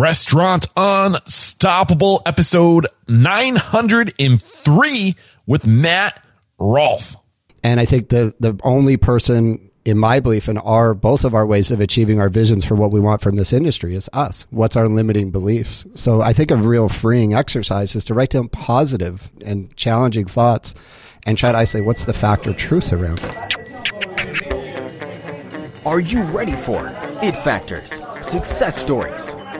Restaurant Unstoppable, episode 903 with Matt Rolfe. And I think the the only person in my belief in our both of our ways of achieving our visions for what we want from this industry is us. What's our limiting beliefs? So I think a real freeing exercise is to write down positive and challenging thoughts and try to isolate what's the fact or truth around it. Are you ready for it factors, success stories,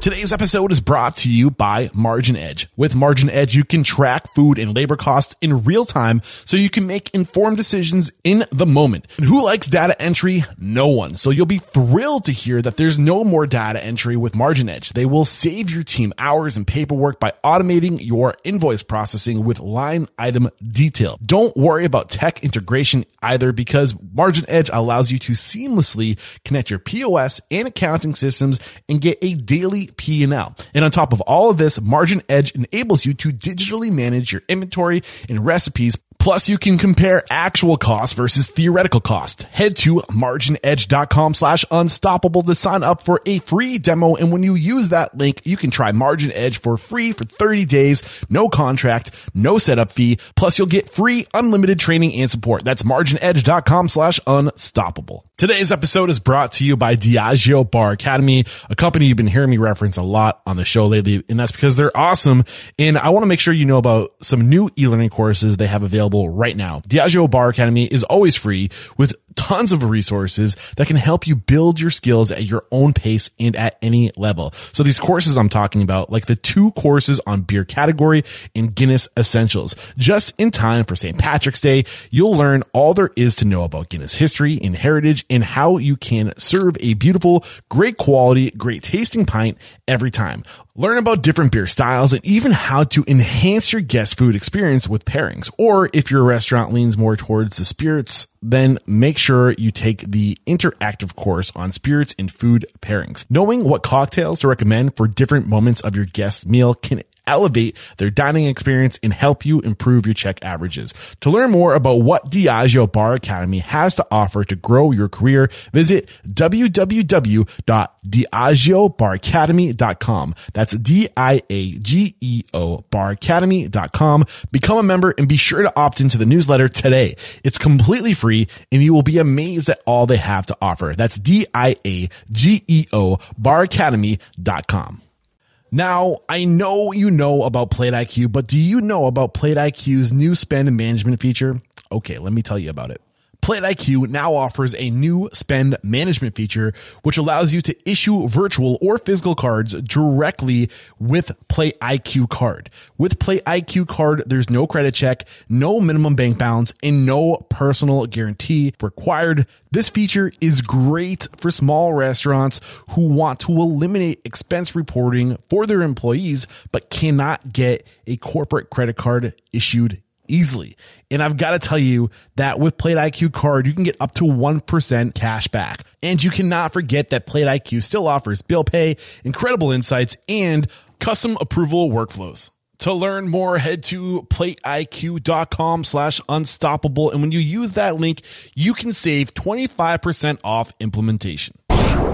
Today's episode is brought to you by Margin Edge. With Margin Edge, you can track food and labor costs in real time so you can make informed decisions in the moment. And who likes data entry? No one. So you'll be thrilled to hear that there's no more data entry with Margin Edge. They will save your team hours and paperwork by automating your invoice processing with line item detail. Don't worry about tech integration either because Margin Edge allows you to seamlessly connect your POS and accounting systems and get a daily P&L. And on top of all of this, Margin Edge enables you to digitally manage your inventory and recipes Plus, you can compare actual cost versus theoretical cost. Head to marginedge.com slash unstoppable to sign up for a free demo. And when you use that link, you can try Margin Edge for free for 30 days, no contract, no setup fee. Plus, you'll get free unlimited training and support. That's marginedge.com slash unstoppable. Today's episode is brought to you by Diageo Bar Academy, a company you've been hearing me reference a lot on the show lately. And that's because they're awesome. And I want to make sure you know about some new e-learning courses they have available available right now. Diageo Bar Academy is always free with tons of resources that can help you build your skills at your own pace and at any level. So these courses I'm talking about, like the two courses on beer category and Guinness essentials, just in time for St. Patrick's Day, you'll learn all there is to know about Guinness history and heritage and how you can serve a beautiful, great quality, great tasting pint every time. Learn about different beer styles and even how to enhance your guest food experience with pairings. Or if your restaurant leans more towards the spirits, then make sure you take the interactive course on spirits and food pairings. Knowing what cocktails to recommend for different moments of your guest's meal can elevate their dining experience and help you improve your check averages. To learn more about what Diageo Bar Academy has to offer to grow your career, visit www.diageobaracademy.com. That's D-I-A-G-E-O baracademy.com. Become a member and be sure to opt into the newsletter today. It's completely free and you will be amazed at all they have to offer. That's D-I-A-G-E-O baracademy.com. Now, I know you know about Plate IQ, but do you know about Plate IQ's new spend management feature? Okay, let me tell you about it. Plate IQ now offers a new spend management feature, which allows you to issue virtual or physical cards directly with Plate IQ card. With Plate IQ card, there's no credit check, no minimum bank balance, and no personal guarantee required. This feature is great for small restaurants who want to eliminate expense reporting for their employees, but cannot get a corporate credit card issued easily. And I've got to tell you that with Plate IQ card, you can get up to 1% cash back. And you cannot forget that Plate IQ still offers bill pay, incredible insights, and custom approval workflows. To learn more, head to plateiq.com slash unstoppable. And when you use that link, you can save 25% off implementation.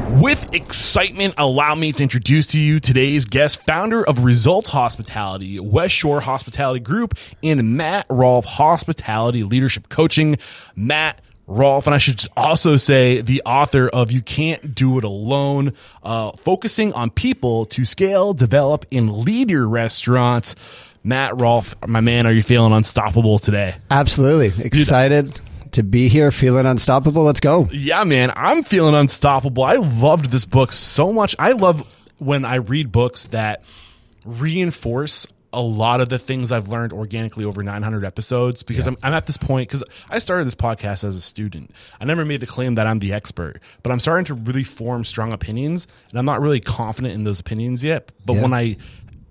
With excitement, allow me to introduce to you today's guest, founder of Results Hospitality, West Shore Hospitality Group, and Matt Rolfe Hospitality Leadership Coaching. Matt Rolfe, and I should also say the author of You Can't Do It Alone, uh, focusing on people to scale, develop, and lead your restaurants. Matt Rolfe, my man, are you feeling unstoppable today? Absolutely. Excited to be here, feeling unstoppable. Let's go. Yeah, man, I'm feeling unstoppable. I loved this book so much. I love when I read books that reinforce a lot of the things I've learned organically over 900 episodes because yeah. I'm, I'm at this point because I started this podcast as a student. I never made the claim that I'm the expert, but I'm starting to really form strong opinions and I'm not really confident in those opinions yet. But yeah. when I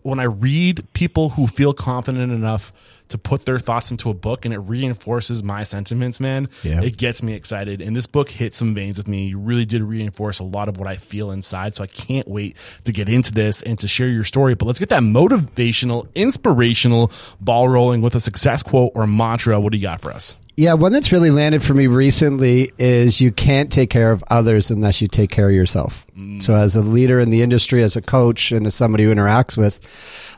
when I read people who feel confident enough to put their thoughts into a book and it reinforces my sentiments, man, Yeah. it gets me excited. And this book hit some veins with me. You really did reinforce a lot of what I feel inside. So I can't wait to get into this and to share your story. But let's get that motivational, inspirational ball rolling with a success quote or mantra. What do you got for us? Yeah, one that's really landed for me recently is you can't take care of others unless you take care of yourself. Mm. So, as a leader in the industry, as a coach, and as somebody who interacts with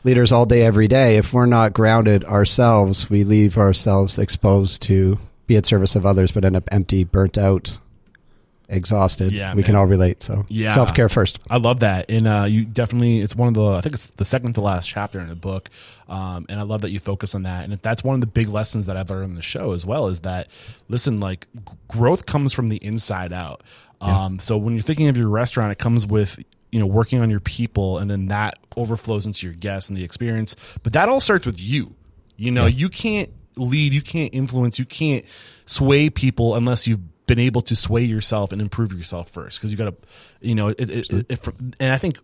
leaders all day, every day, if we're not grounded ourselves, we leave ourselves exposed to be at service of others, but end up empty, burnt out, exhausted. Yeah, we can all relate. So, Yeah. self care first. I love that, and uh, you definitely it's one of the I think it's the second to last chapter in the book, um, and I love that you focus on that. And if that's one of the big lessons that I've learned in the show as well is that listen, like g- growth comes from the inside out. Um, so when you're thinking of your restaurant, it comes with you know working on your people, and then that overflows into your guests and the experience. But that all starts with you. You know, you can't lead, you can't influence, you can't sway people unless you've been able to sway yourself and improve yourself first. Because you got to, you know, it, it, it, it, and I think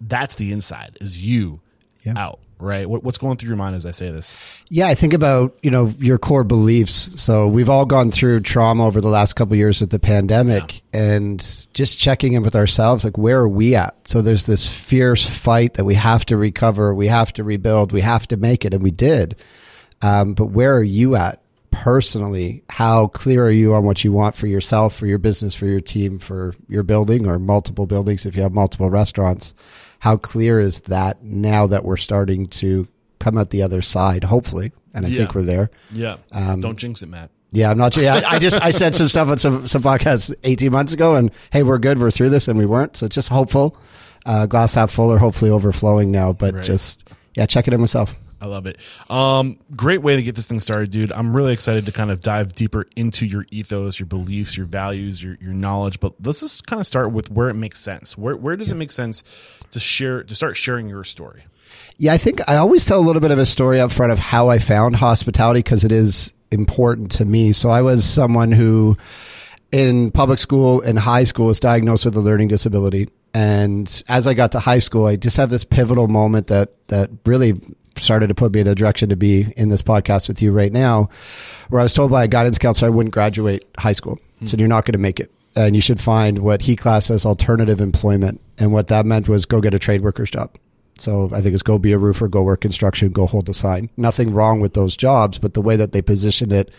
that's the inside is you Yeah. out, right? What, what's going through your mind as I say this? Yeah, I think about you know your core beliefs. So we've all gone through trauma over the last couple of years with the pandemic, and just checking in with ourselves, like where are we at? So there's this fierce fight that we have to recover, we have to rebuild, we have to make it, and we did. Um, but where are you at personally? How clear are you on what you want for yourself, for your business, for your team, for your building or multiple buildings if you have multiple restaurants? How clear is that now that we're starting to come out the other side, hopefully? And I Yeah. think we're there. Yeah. Um, Don't jinx it, Matt. Yeah, I'm not sure. Yeah, I, just I said some stuff on some some podcasts 18 months ago, and hey, we're good, we're through this, and we weren't. So it's just hopeful, uh, glass half full, or hopefully overflowing now. But Right. just yeah, check it in myself. I love it. Um, great way to get this thing started, dude. I'm really excited to kind of dive deeper into your ethos, your beliefs, your values, your, your knowledge. But let's just kind of start with where it makes sense. Where where does it make sense to share to start sharing your story? Yeah, I think I always tell a little bit of a story up front of how I found hospitality because it is important to me. So I was someone who in public school and high school was diagnosed with a learning disability. And as I got to high school, I just have this pivotal moment that, that really started to put me in a direction to be in this podcast with you right now, where I was told by a guidance counselor I wouldn't graduate high school. Hmm. So you're not going to make it. And you should find what he classed as alternative employment. And what that meant was go get a trade worker's job. So I think it's go be a roofer, go work construction, go hold the sign. Nothing wrong with those jobs, but the way that they positioned it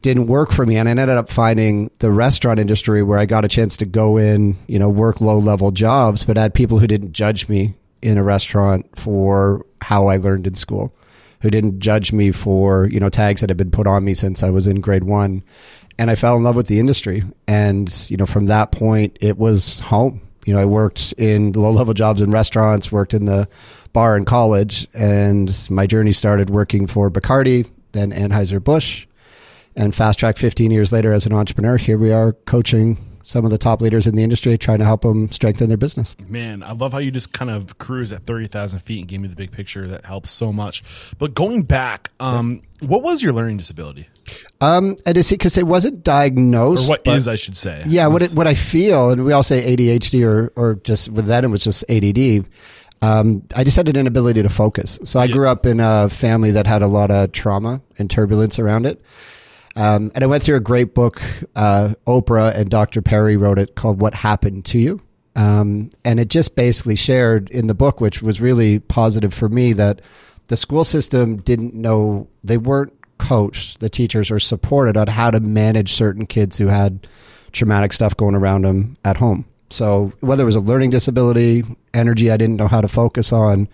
didn't work for me. And I ended up finding the restaurant industry where I got a chance to go in, you know, work low level jobs, but had people who didn't judge me in a restaurant for how I learned in school, who didn't judge me for, you know, tags that had been put on me since I was in grade one. And I fell in love with the industry. And, you know, from that point, it was home. You know, I worked in low level jobs in restaurants, worked in the bar in college, and my journey started working for Bacardi, then Anheuser-Busch, and fast track 15 years later as an entrepreneur here we are coaching some of the top leaders in the industry trying to help them strengthen their business Man, I love how you just kind of cruise at 30,000 feet and gave me the big picture. That helps so much. But going back, um, what was your learning disability? um and see because it wasn't diagnosed Or what but- is, I should say. yeah what it, what i feel and we all say adhd or or just with that it was just add um, I just had an inability to focus. So I grew up in a family that had a lot of trauma and turbulence around it. Um, and I went through a great book. Uh, Oprah and Dr. Perry wrote it called What Happened to You. Um, and it just basically shared in the book, which was really positive for me, that the school system didn't know, they weren't coached, the teachers, or supported on how to manage certain kids who had traumatic stuff going around them at home. So whether it was a learning disability, energy I didn't know how to focus on,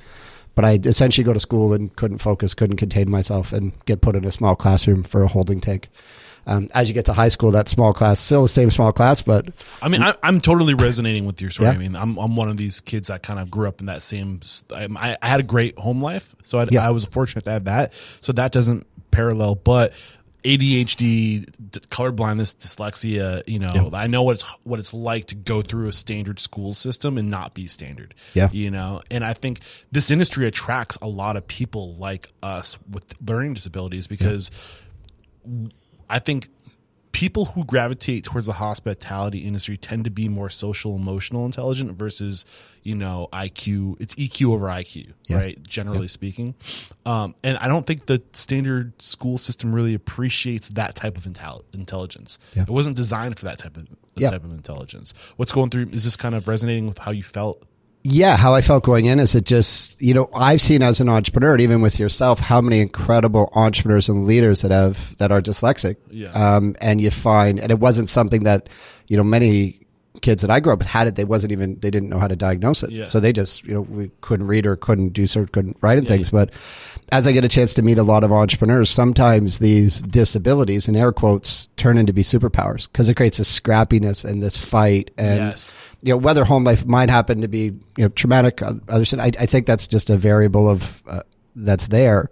but I essentially go to school and couldn't focus, couldn't contain myself, and get put in a small classroom for a holding tank. Um, as you get to high school, that small class still the same small class, but I mean, I, I'm totally resonating with your story. Yeah. I mean, I'm I'm one of these kids that kind of grew up in that same. I, I had a great home life, so I, Yeah. I was fortunate to have that. So that doesn't parallel, but ADHD, d- color blindness, dyslexia. You know, I know what it's what it's like to go through a standard school system and not be standard. Yeah. you know, and I think this industry attracts a lot of people like us with learning disabilities because. I think people who gravitate towards the hospitality industry tend to be more social emotional intelligent versus you know iq it's eq over iq right generally speaking. Um, and i don't think the standard school system really appreciates that type of intel- intelligence. Yeah. it wasn't designed for that type of Yeah. type of intelligence. What's going through is this kind of resonating with how you felt Yeah, how I felt going in is it just, you know, I've seen as an entrepreneur, and even with yourself, how many incredible entrepreneurs and leaders that have, that are dyslexic. Yeah. Um, and you find, and it wasn't something that, you know, many kids that I grew up with had it. They wasn't even, they didn't know how to diagnose it. Yeah. So they just, you know, we couldn't read or couldn't do certain, couldn't write and things. But as I get a chance to meet a lot of entrepreneurs, sometimes these disabilities and air quotes turn into be superpowers because it creates this scrappiness and this fight and, Yes. You know whether home life might happen to be you know traumatic uh, others I, I think that's just a variable of uh, that's there.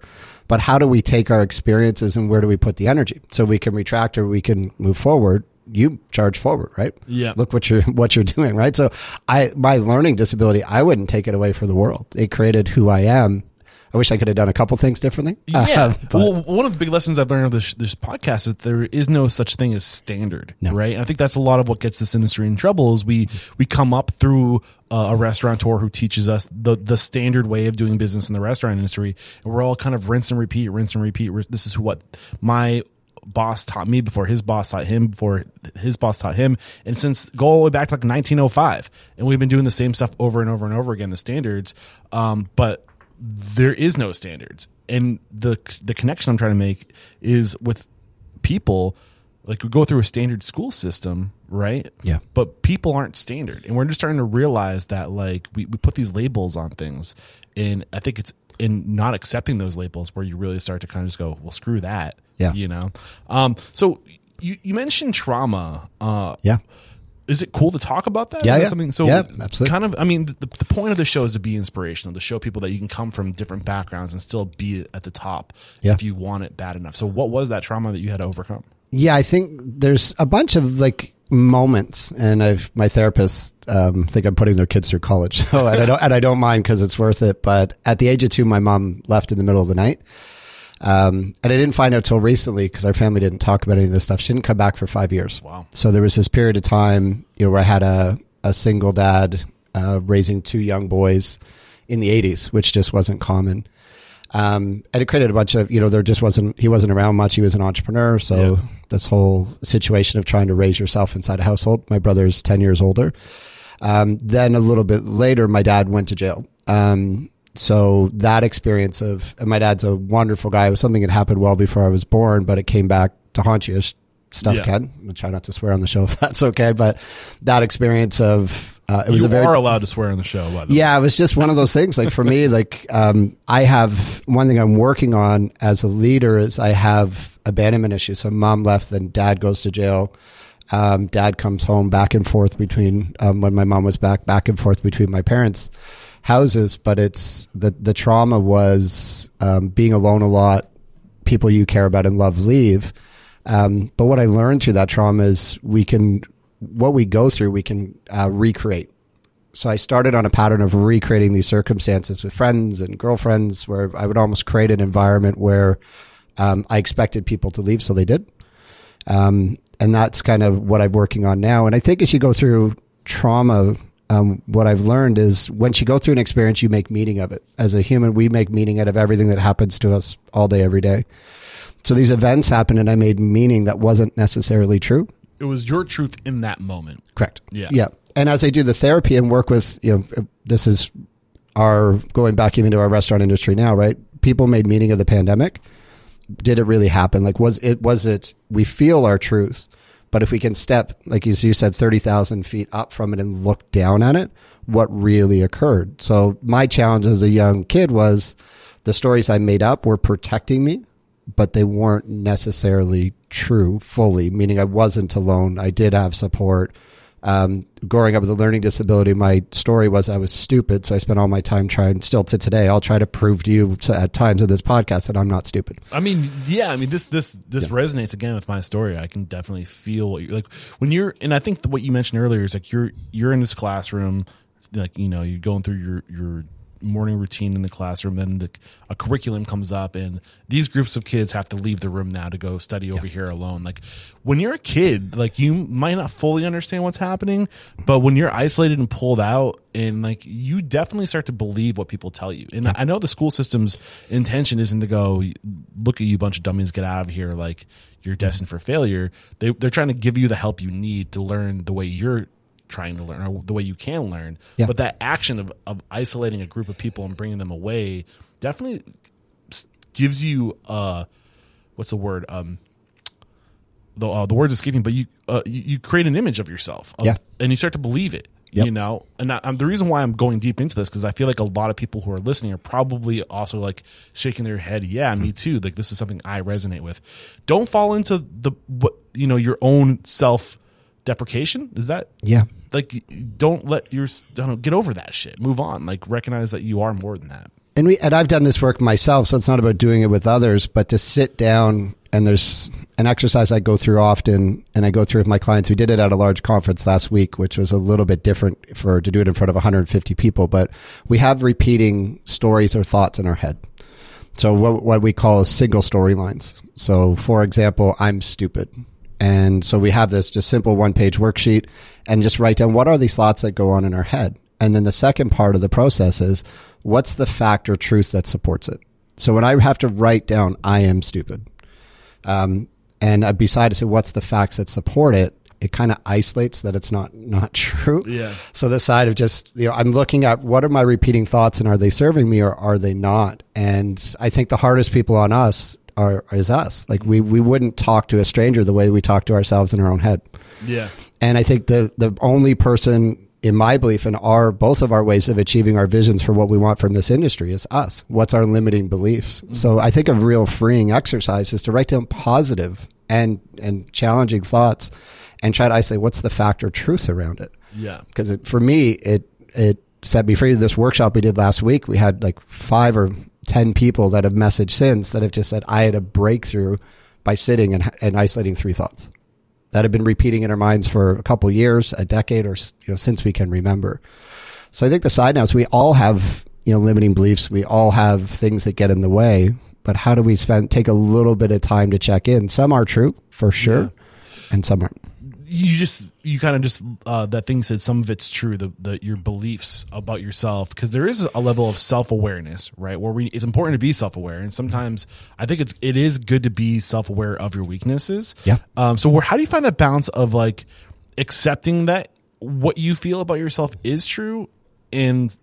But how do we take our experiences and where do we put the energy? So we can retract or we can move forward. You charge forward right? Yeah. look what you're what you're doing right? So i my learning disability i wouldn't take it away for the world. It created who i am i wish i could have done a couple things differently Yeah. but- well, one of the big lessons I've learned of this, this podcast is there is no such thing as standard, No. right? And I think that's a lot of what gets this industry in trouble is we, we come up through uh, a restaurateur who teaches us the, the standard way of doing business in the restaurant industry. And we're all kind of rinse and repeat, rinse and repeat. This is what my boss taught me before his boss taught him before his boss taught him and since go all the way back to like 1905 and we've been doing the same stuff over and over and over again the standards um, but there is no standards. And the the connection i'm trying to make is with people like we go through a standard school system right? Yeah. but people aren't standard. And we're just starting to realize that like we, we put these labels on things. And i think it's in not accepting those labels where you really start to kind of just go well screw that Yeah. you know? Um so you, you mentioned trauma uh yeah is it cool to talk about that? Yeah, Is that yeah. something so Yeah, absolutely. kind of I mean the, the point of the show is to be inspirational, to show people that you can come from different backgrounds and still be at the top Yeah. if you want it bad enough. So what was that trauma that you had to overcome? Yeah, I think there's a bunch of like moments, and I've my therapist um, think I'm putting their kids through college, so and I don't and I don't mind because it's worth it. But at the age of two, my mom left in the middle of the night, um, and I didn't find out till recently because our family didn't talk about any of this stuff. She didn't come back for five years. Wow. So there was this period of time, you know, where I had a a single dad uh, raising two young boys in the 80s, which just wasn't common. Um, and it created a bunch of, you know, there just wasn't, he wasn't around much. He was an entrepreneur. So Yeah. this whole situation of trying to raise yourself inside a household, my brother's 10 years older. Um, then a little bit later, my dad went to jail. Um, so that experience of, and my dad's a wonderful guy. It was something that happened well before I was born, but it came back to haunt you as stuff Yeah. can. I'm gonna try not to swear on the show if that's okay. But that experience of, uh, it was you a very, are allowed to swear on the show, by the way. yeah, it was just one of those things. Like for me, like um, I have one thing I'm working on as a leader is I have abandonment issues. So mom left, then dad goes to jail. Um, dad comes home back and forth between um, when my mom was back, back and forth between my parents' houses. But it's the the trauma was um, being alone a lot. People you care about and love leave. Um, but what I learned through that trauma is we can what we go through we can uh, recreate so I started on a pattern of recreating these circumstances with friends and girlfriends where I would almost create an environment where um, I expected people to leave, so they did. Um, and that's kind of what I'm working on now. And I think as you go through trauma, um, what I've learned is once you go through an experience, you make meaning of it. As a human, we make meaning out of everything that happens to us all day, every day. So these events happened, and I made meaning that wasn't necessarily true. It was your truth in that moment. Correct. Yeah. Yeah. And as I do the therapy and work with, you know, this is our going back even to our restaurant industry now, right? People made meaning of the pandemic. Did it really happen? Like, was it, was it, we feel our truth, but if we can step, like as you said, 30,000 feet up from it and look down at it, what really occurred? So my challenge as a young kid was the stories I made up were protecting me, but they weren't necessarily true fully, meaning I wasn't alone. I did have support. Um, growing up with a learning disability, my story was I was stupid. So I spent all my time trying, still to today, I'll try to prove to you at times in this podcast that I'm not stupid. I mean, yeah, I mean this this this resonates again with my story. I can definitely feel what you're like when you're and I think what you mentioned earlier is like you're you're in this classroom like you know, you're going through your your morning routine in the classroom and the, a curriculum comes up and these groups of kids have to leave the room now to go study over here alone. Like when you're a kid like you might not fully understand what's happening but when you're isolated and pulled out and like you definitely start to believe what people tell you. And i know the school system's intention isn't to go look at you bunch of dummies get out of here like you're mm-hmm. destined for failure. They, they're trying to give you the help you need to learn the way you're trying to learn or the way you can learn. Yeah. But that action of, of isolating a group of people and bringing them away definitely gives you uh what's the word um the uh, the word's escaping but you uh, you, you create an image of yourself of- Yeah. and you start to believe it Yep. you know and I, I'm, the reason why i'm going deep into this because i feel like a lot of people who are listening are probably also like shaking their head yeah me too like this is something i resonate with don't fall into the what you know your own self deprecation is that Yeah. like don't let your don't get over that shit move on like recognize that you are more than that and we and I've done this work myself, so it's not about doing it with others, but to sit down and there's an exercise I go through often, and I go through with my clients. We did it at a large conference last week, which was a little bit different for to do it in front of 150 people, but we have repeating stories or thoughts in our head. So what what we call single storylines. So for example, I'm stupid. And so we have this just simple one page worksheet and just write down what are these thoughts that go on in our head. And then the second part of the process is what's the fact or truth that supports it. So when I have to write down I am stupid, um, and I beside it say what's the facts that support it, it kind of isolates that it's not not true. Yeah. So the side of just you know I'm looking at what are my repeating thoughts and are they serving me or are they not? And I think the hardest people on us are is us. Like we mm-hmm. we wouldn't talk to a stranger the way we talk to ourselves in our own head. yeah And I think the the only person in my belief in our both of our ways of achieving our visions for what we want from this industry is us. What's our limiting beliefs? Mm-hmm. So I think a real freeing exercise is to write down positive and and challenging thoughts and try to isolate what's the fact or truth around it. yeah Because for me, it it set me free. This workshop we did last week, we had like five or ten people that have messaged since that have just said I had a breakthrough by sitting and, and isolating three thoughts that have been repeating in our minds for a couple years, a decade, or you know since we can remember. So I think the side now is we all have you know limiting beliefs. We all have things that get in the way. But how do we spend take a little bit of time to check in? Some are true for sure, and some aren't. You just you kind of just uh, that thing said some of it's true the, the your beliefs about yourself because there is a level of self-awareness right? Where we it's important to be self-aware and sometimes i think it's it is good to be self-aware of your weaknesses. Yeah. um so where, how do you find that balance of like accepting that what you feel about yourself is true and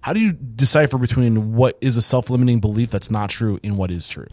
how do you decipher between what is a self-limiting belief that's not true and what is true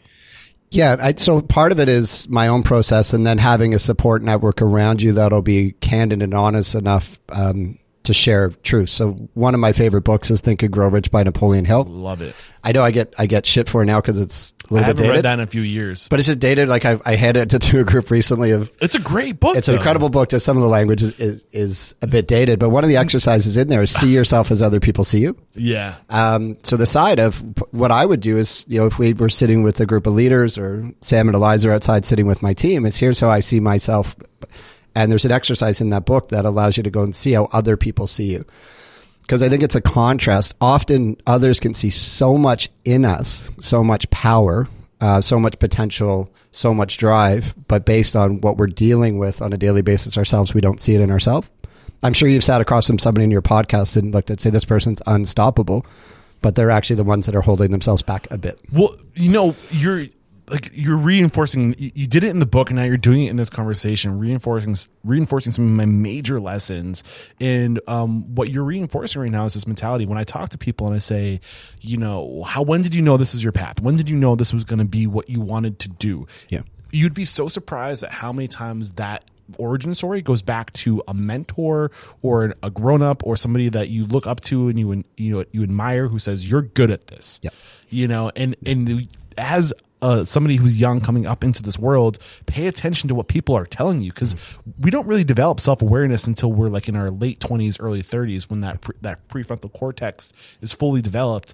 Yeah, I, so part of it is my own process, and then having a support network around you that'll be candid and honest enough um, to share truth. So one of my favorite books is Think and Grow Rich by Napoleon Hill. love it I know I get I get shit for it now because it's a i little bit haven't dated, read that in a few years but it's just dated. Like I, I handed it to a group recently of it's a great book it's an though. incredible book. Just some of the language is, is, is a bit dated, but one of the exercises in there is see yourself as other people see you. yeah Um, so the side of what I would do is, you know, if we were sitting with a group of leaders or Sam and Eliza are outside sitting with my team, is here's how I see myself. And there's an exercise in that book that allows you to go and see how other people see you. Because I think it's a contrast. Often others can see so much in us, so much power, uh, so much potential, so much drive, but based on what we're dealing with on a daily basis ourselves, we don't see it in ourselves. I'm sure you've sat across from somebody in your podcast and looked at, say, this person's unstoppable, but they're actually the ones that are holding themselves back a bit. Well, you know, you're like you're reinforcing. You, did it in the book, and now you're doing it in this conversation, reinforcing reinforcing some of my major lessons. And um, what you're reinforcing right now is this mentality. When I talk to people and I say, you know, how when did you know this was your path? When did you know this was going to be what you wanted to do? Yeah. you'd be so surprised at how many times that origin story goes back to a mentor or a grown up or somebody that you look up to and you you know you admire who says you're good at this. Yeah. You know, and and as uh, somebody who's young coming up into this world, pay attention to what people are telling you because we don't really develop self awareness until we're like in our late twenties, early thirties, when that pre- that prefrontal cortex is fully developed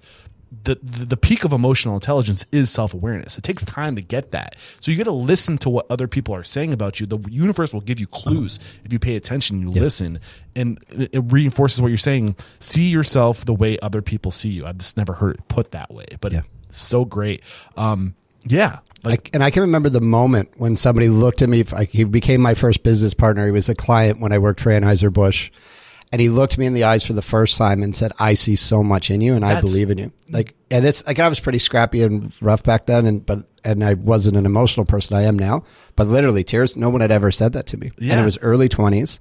the, the the peak of emotional intelligence is self awareness. It takes time to get that. So you got to listen to what other people are saying about you. The universe will give you clues if you pay attention, you listen, and it, reinforces what you're saying. See yourself the way other people see you. I've just never heard it put that way, but Yeah. it's so great. Um, yeah, like I, and I can remember the moment when somebody looked at me. Like he became my first business partner. He was a client when I worked for Anheuser Busch, and he looked me in the eyes for the first time and said, "I see so much in you, and I believe in you." Like, and it's like I was pretty scrappy and rough back then, and but and I wasn't an emotional person. I am now, but literally tears. No one had ever said that to me, and it was early twenties.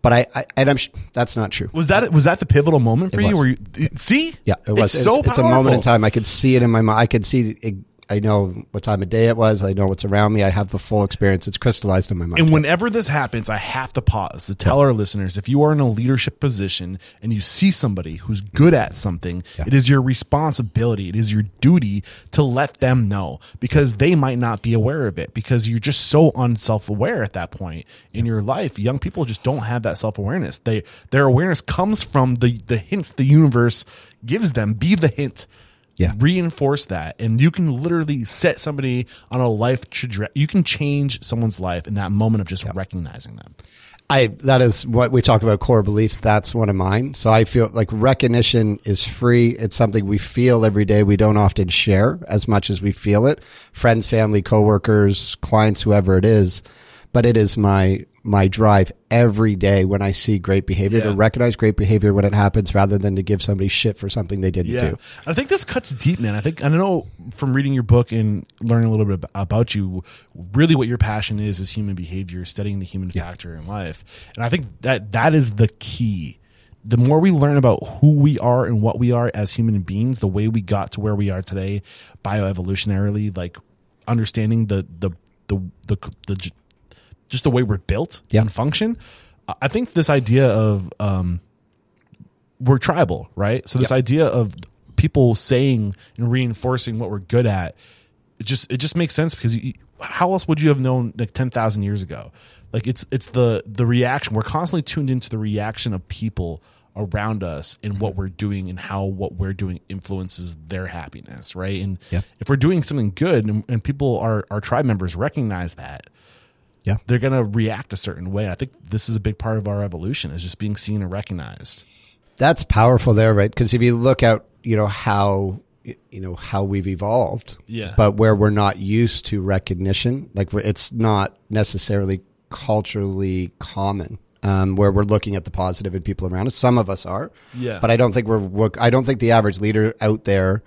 But I, I and I'm sh- that's not true. was that was that the pivotal moment for you? Where you see? Yeah, it was. It's so it's, a moment in time. I could see it in my mind. I could see. I know what time of day it was. I know what's around me. I have the full experience. It's crystallized in my mind. And whenever this happens, I have to pause to tell our listeners if you are in a leadership position and you see somebody who's good at something, it is your responsibility, it is your duty to let them know because they might not be aware of it because you're just so unself aware at that point in your life. Young people just don't have that self awareness. They their awareness comes from the the hints the universe gives them. Be the hint Yeah. reinforce that and you can literally set somebody on a life trajectory you can change someone's life in that moment of just recognizing them I that is what we talk about core beliefs. That's one of mine. So I feel like recognition is free. It's something we feel every day. We don't often share as much as we feel it. Friends, family, coworkers, clients, whoever it is. But it is my my drive every day when I see great behavior Yeah. to recognize great behavior when it happens, rather than to give somebody shit for something they didn't yeah. do. i think this cuts deep man. I think i know from reading your book and learning a little bit about you really what your passion is is human behavior studying the human factor in life. And i think that that is the key. The more we learn about who we are and what we are as human beings the way we got to where we are today bioevolutionarily like understanding the the the the, the, j- just the way we're built Yeah. and function I- think this idea of um we're tribal right so this idea of people saying and reinforcing what we're good at it just it just makes sense because you, how else would you have known like 10,000 years ago like it's it's the the reaction we're constantly tuned into the reaction of people around us and what we're doing and how what we're doing influences their happiness right and Yeah. if we're doing something good and, and people our our tribe members recognize that Yeah. they're going to react a certain way i think this is a big part of our evolution is just being seen and recognized That's powerful there, right? Because if you look at, you know, how, you know, how we've evolved, Yeah. but where we're not used to recognition, like it's not necessarily culturally common. Um, where we're looking at the positive in people around us. Some of us are, Yeah. But I don't think we're. we're- I don't think the average leader out there,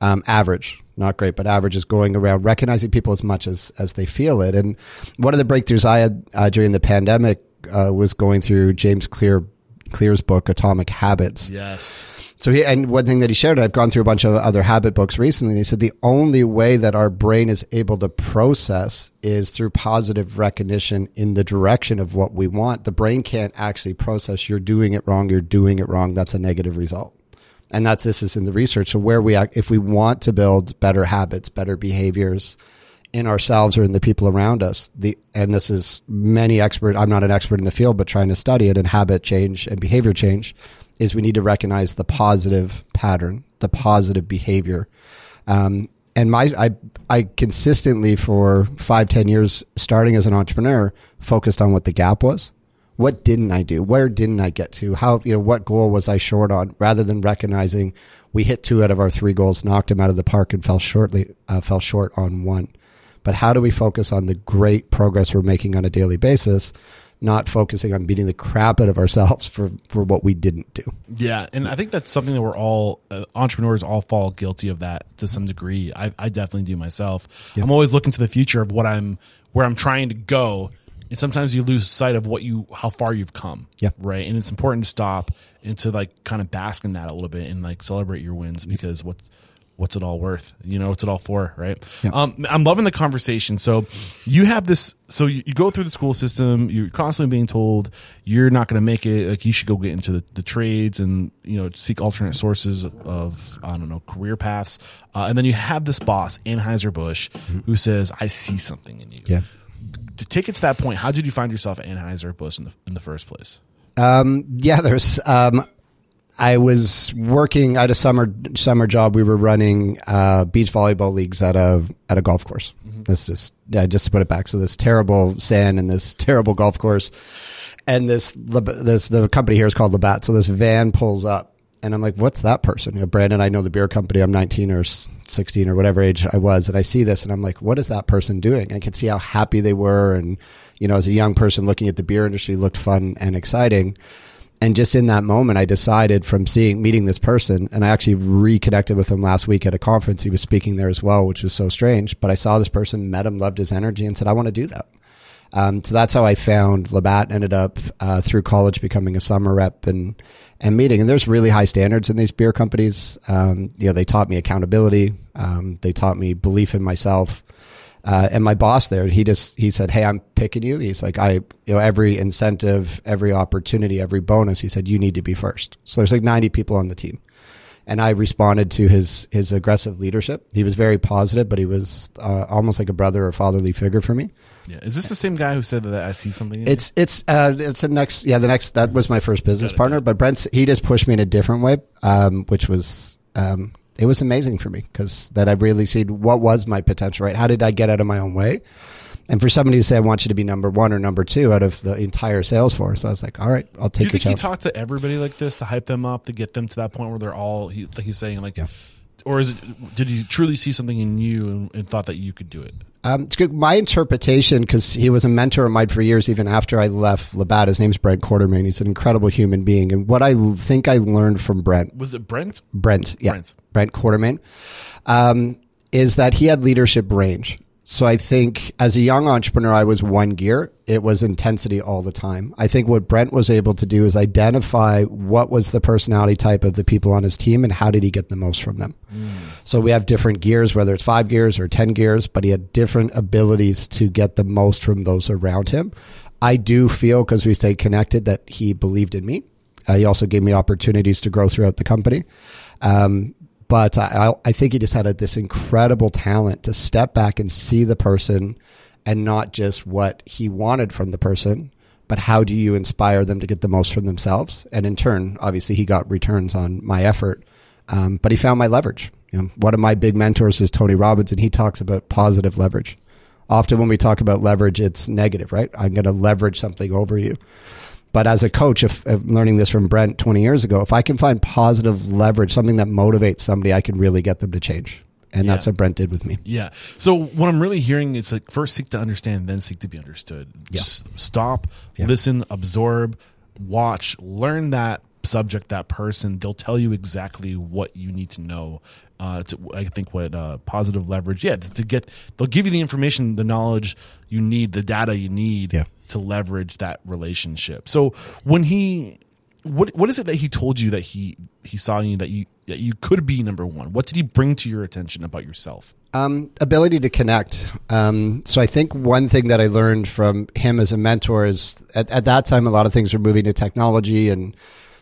um, average, not great, but average, is going around recognizing people as much as as they feel it. And one of the breakthroughs I had uh, during the pandemic uh, was going through James Clear Clear's book, Atomic Habits. yes So he, and one thing that he shared, I've gone through a bunch of other habit books recently. And he said the only way that our brain is able to process is through positive recognition in the direction of what we want. The brain can't actually process. You're doing it wrong. You're doing it wrong. That's a negative result. And that's this is in the research. So where we, act, if we want to build better habits, better behaviors in ourselves or in the people around us, the, and this is many expert, I'm not an expert in the field, but trying to study it and habit change and behavior change is we need to recognize the positive pattern, the positive behavior. Um, and my, I, I consistently for five, ten years, starting as an entrepreneur, focused on what the gap was. What didn't I do? Where didn't I get to? How, you know, what goal was I short on? Rather than recognizing we hit two out of our three goals, knocked them out of the park, and fell shortly, uh, fell short on one. But how do we focus on the great progress we're making on a daily basis, not focusing on beating the crap out of ourselves for, for what we didn't do? Yeah, and I think that's something that we're all uh, entrepreneurs all fall guilty of that to some degree. I, I definitely do myself. I'm always looking to the future of what I'm where I'm trying to go, and sometimes you lose sight of what you how far you've come. Yeah. right. And it's important to stop and to like kind of bask in that a little bit and like celebrate your wins because what's what's it all worth? You know, what's it all for, right? Um, I'm loving the conversation. So you have this. So you, you go through the school system. You're constantly being told you're not going to make it. Like you should go get into the, the trades and you know seek alternate sources of I don't know career paths. Uh, and then you have this boss Anheuser Busch who says, "I see something in you." Yeah. To take it to that point, how did you find yourself at Anheuser Busch in the in the first place? Um, yeah, there's, um, I was working. I had a summer summer job. We were running uh, beach volleyball leagues at a at a golf course. Mm-hmm. This just yeah, just to put it back. So this terrible sand and this terrible golf course, and this this the company here is called Labatt. So this van pulls up, and I'm like, "What's that person?" You know, Brandon, I know the beer company. I'm 19 or 16 or whatever age I was, and I see this, and I'm like, "What is that person doing?" I could see how happy they were, and you know, as a young person looking at the beer industry, looked fun and exciting and just in that moment, I decided from seeing, meeting this person, and I actually reconnected with him last week at a conference. He was speaking there as well, which was so strange. But I saw this person, met him, loved his energy, and said, I want to do that. Um, so that's how I found Labatt. Ended up uh, through college becoming a summer rep and and meeting. And there's really high standards in these beer companies. Um, you know, they taught me accountability. Um, they taught me belief in myself. Uh, and my boss there, he just he said, "Hey, I'm picking you." He's like, "I, you know, every incentive, every opportunity, every bonus." He said, "You need to be first. So there's like 90 people on the team, and I responded to his his aggressive leadership. He was very positive, but he was uh, almost like a brother or fatherly figure for me. Yeah, is this the same guy who said that I see something? it's it's uh, it's a next yeah the next that was my first business partner, but Brent he just pushed me in a different way, um, which was um, it was amazing for me because that I really see what was my potential, right? How did I get out of my own way? And for somebody to say, I want you to be number one or number two out of the entire sales force, I was like, all right, I'll take Do you think he talked to everybody like this to hype them up, to get them to that point where they're all, he, like he's saying, like, yeah. Or is it, did he truly see something in you and, and thought that you could do it? Um, it's good. My interpretation, because he was a mentor of mine for years, even after I left Labatt. His name's Brent Quartermain. He's an incredible human being. And what I think I learned from Brent was it Brent? Brent, yeah, Brent, Brent Quartermain, um, is that he had leadership range. So I think as a young entrepreneur, I was one gear. It was intensity all the time. I think what Brent was able to do is identify what was the personality type of the people on his team and how did he get the most from them. Mm. So we have different gears, whether it's five gears or 10 gears, but he had different abilities to get the most from those around him. I do feel because we stayed connected that he believed in me. Uh, he also gave me opportunities to grow throughout the company. Um, but I, I think he just had a, this incredible talent to step back and see the person and not just what he wanted from the person, but how do you inspire them to get the most from themselves? And in turn, obviously, he got returns on my effort, um, but he found my leverage. You know, one of my big mentors is Tony Robbins, and he talks about positive leverage. Often, when we talk about leverage, it's negative, right? I'm going to leverage something over you. But as a coach, if, if, learning this from Brent 20 years ago, if I can find positive leverage, something that motivates somebody, I can really get them to change. And yeah. that's what Brent did with me. Yeah. So what I'm really hearing is like first seek to understand, then seek to be understood. Yeah. Just stop, yeah. listen, absorb, watch, learn that subject, that person. They'll tell you exactly what you need to know. Uh, to, I think what uh, positive leverage, yeah, to, to, get, they'll give you the information, the knowledge you need, the data you need. Yeah to leverage that relationship. So when he what what is it that he told you that he he saw in you that you that you could be number one? What did he bring to your attention about yourself? Um, ability to connect. Um, so I think one thing that I learned from him as a mentor is at, at that time a lot of things were moving to technology and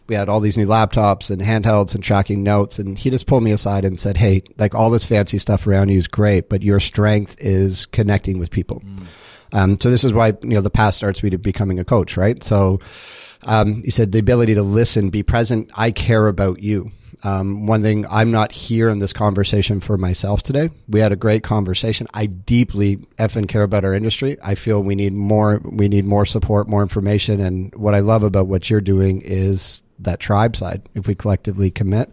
we had all these new laptops and handhelds and tracking notes and he just pulled me aside and said hey like all this fancy stuff around you is great but your strength is connecting with people mm. Um, so this is why you know the path starts me to becoming a coach, right? So um, he said the ability to listen, be present. I care about you. Um, one thing, I'm not here in this conversation for myself today. We had a great conversation. I deeply effing care about our industry. I feel we need more. We need more support, more information. And what I love about what you're doing is that tribe side. If we collectively commit.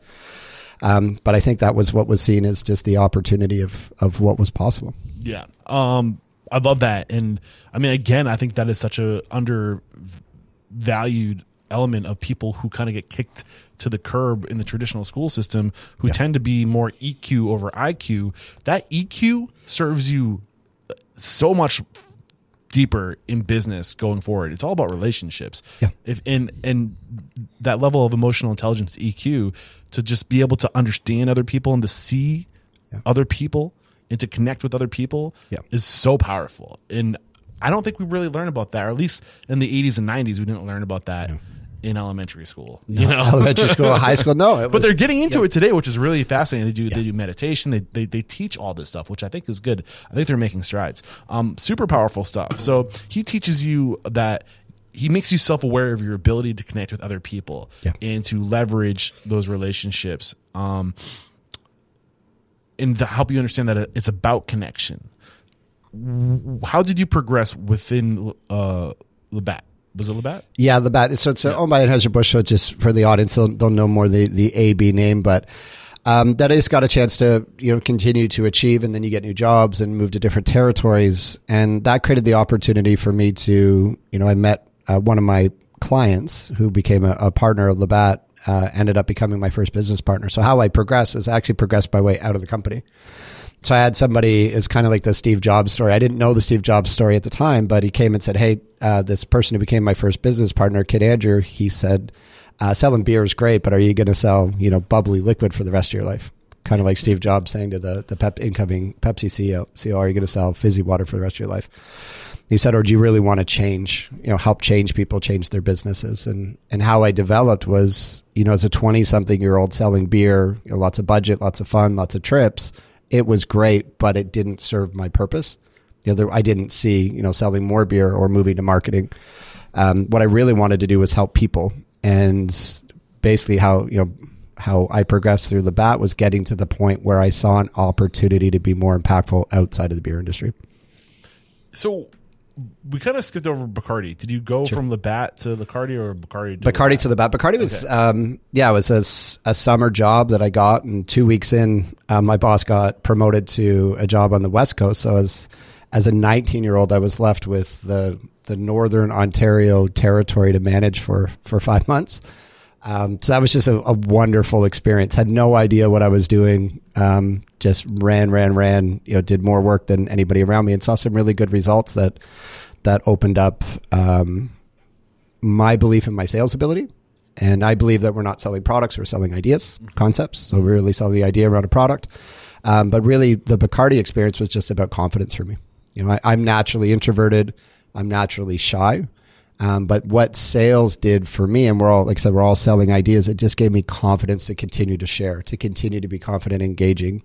Um, but I think that was what was seen as just the opportunity of of what was possible. Yeah. Um, I love that, and I mean, again, I think that is such a undervalued element of people who kind of get kicked to the curb in the traditional school system, who yeah. tend to be more EQ over IQ. That EQ serves you uh, so much deeper in business going forward. It's all about relationships. Yeah. If and and that level of emotional intelligence EQ to just be able to understand other people and to see yeah. other people and to connect with other people yeah. is so powerful. And I don't think we really learn about that, or at least in the 80s and 90s, we didn't learn about that. In elementary school, no, you know, elementary school, high school, no. Was, but they're getting into yeah. it today, which is really fascinating. They do yeah. they do meditation, they, they they teach all this stuff, which I think is good. I think they're making strides. Um, super powerful stuff. So he teaches you that he makes you self aware of your ability to connect with other people Yeah. and to leverage those relationships. Um, and to help you understand that it's about connection. How did you progress within uh, Labatt? Was it Labatt? Yeah, bat. So it's uh, owned by Anheuser Busch. So just for the audience, they'll, they'll know more the the AB name, but. Um, that I just got a chance to you know continue to achieve, and then you get new jobs and move to different territories, and that created the opportunity for me to you know I met uh, one of my clients who became a, a partner of Labatt, uh, ended up becoming my first business partner. So how I progressed is I actually progressed my way out of the company. So I had somebody is kind of like the Steve Jobs story. I didn't know the Steve Jobs story at the time, but he came and said, "Hey, uh, this person who became my first business partner, Kid Andrew, he said, uh, selling beer is great, but are you going to sell, you know, bubbly liquid for the rest of your life?" Kind of like Steve Jobs saying to the the Pep, incoming Pepsi CEO, CEO, "Are you going to sell fizzy water for the rest of your life?" He said, "Or do you really want to change, you know, help change people, change their businesses?" And and how I developed was, you know, as a twenty something year old selling beer, you know, lots of budget, lots of fun, lots of trips it was great, but it didn't serve my purpose. The other, I didn't see, you know, selling more beer or moving to marketing. Um, what I really wanted to do was help people, and basically how you know how I progressed through Labatt was getting to the point where I saw an opportunity to be more impactful outside of the beer industry. So we kind of skipped over Bacardi. Did you go from Labatt to Bacardi or Bacardi? To Bacardi Labatt? to Labatt. Bacardi was, Okay. um, yeah, it was a summer job that I got, and two weeks in, uh, my boss got promoted to a job on the West Coast. So as as a 19 year old, I was left with the the Northern Ontario territory to manage for for five months. Um, so that was just a, a wonderful experience. Had no idea what I was doing. Um, just ran, ran, ran. You know, did more work than anybody around me, and saw some really good results that that opened up um, my belief in my sales ability. And I believe that we're not selling products, we're selling ideas, concepts. So we really sell the idea around a product. Um, but really, the Bacardi experience was just about confidence for me. You know, I, I'm naturally introverted, I'm naturally shy. Um, but what sales did for me, and we're all, like I said, we're all selling ideas, it just gave me confidence to continue to share, to continue to be confident, engaging.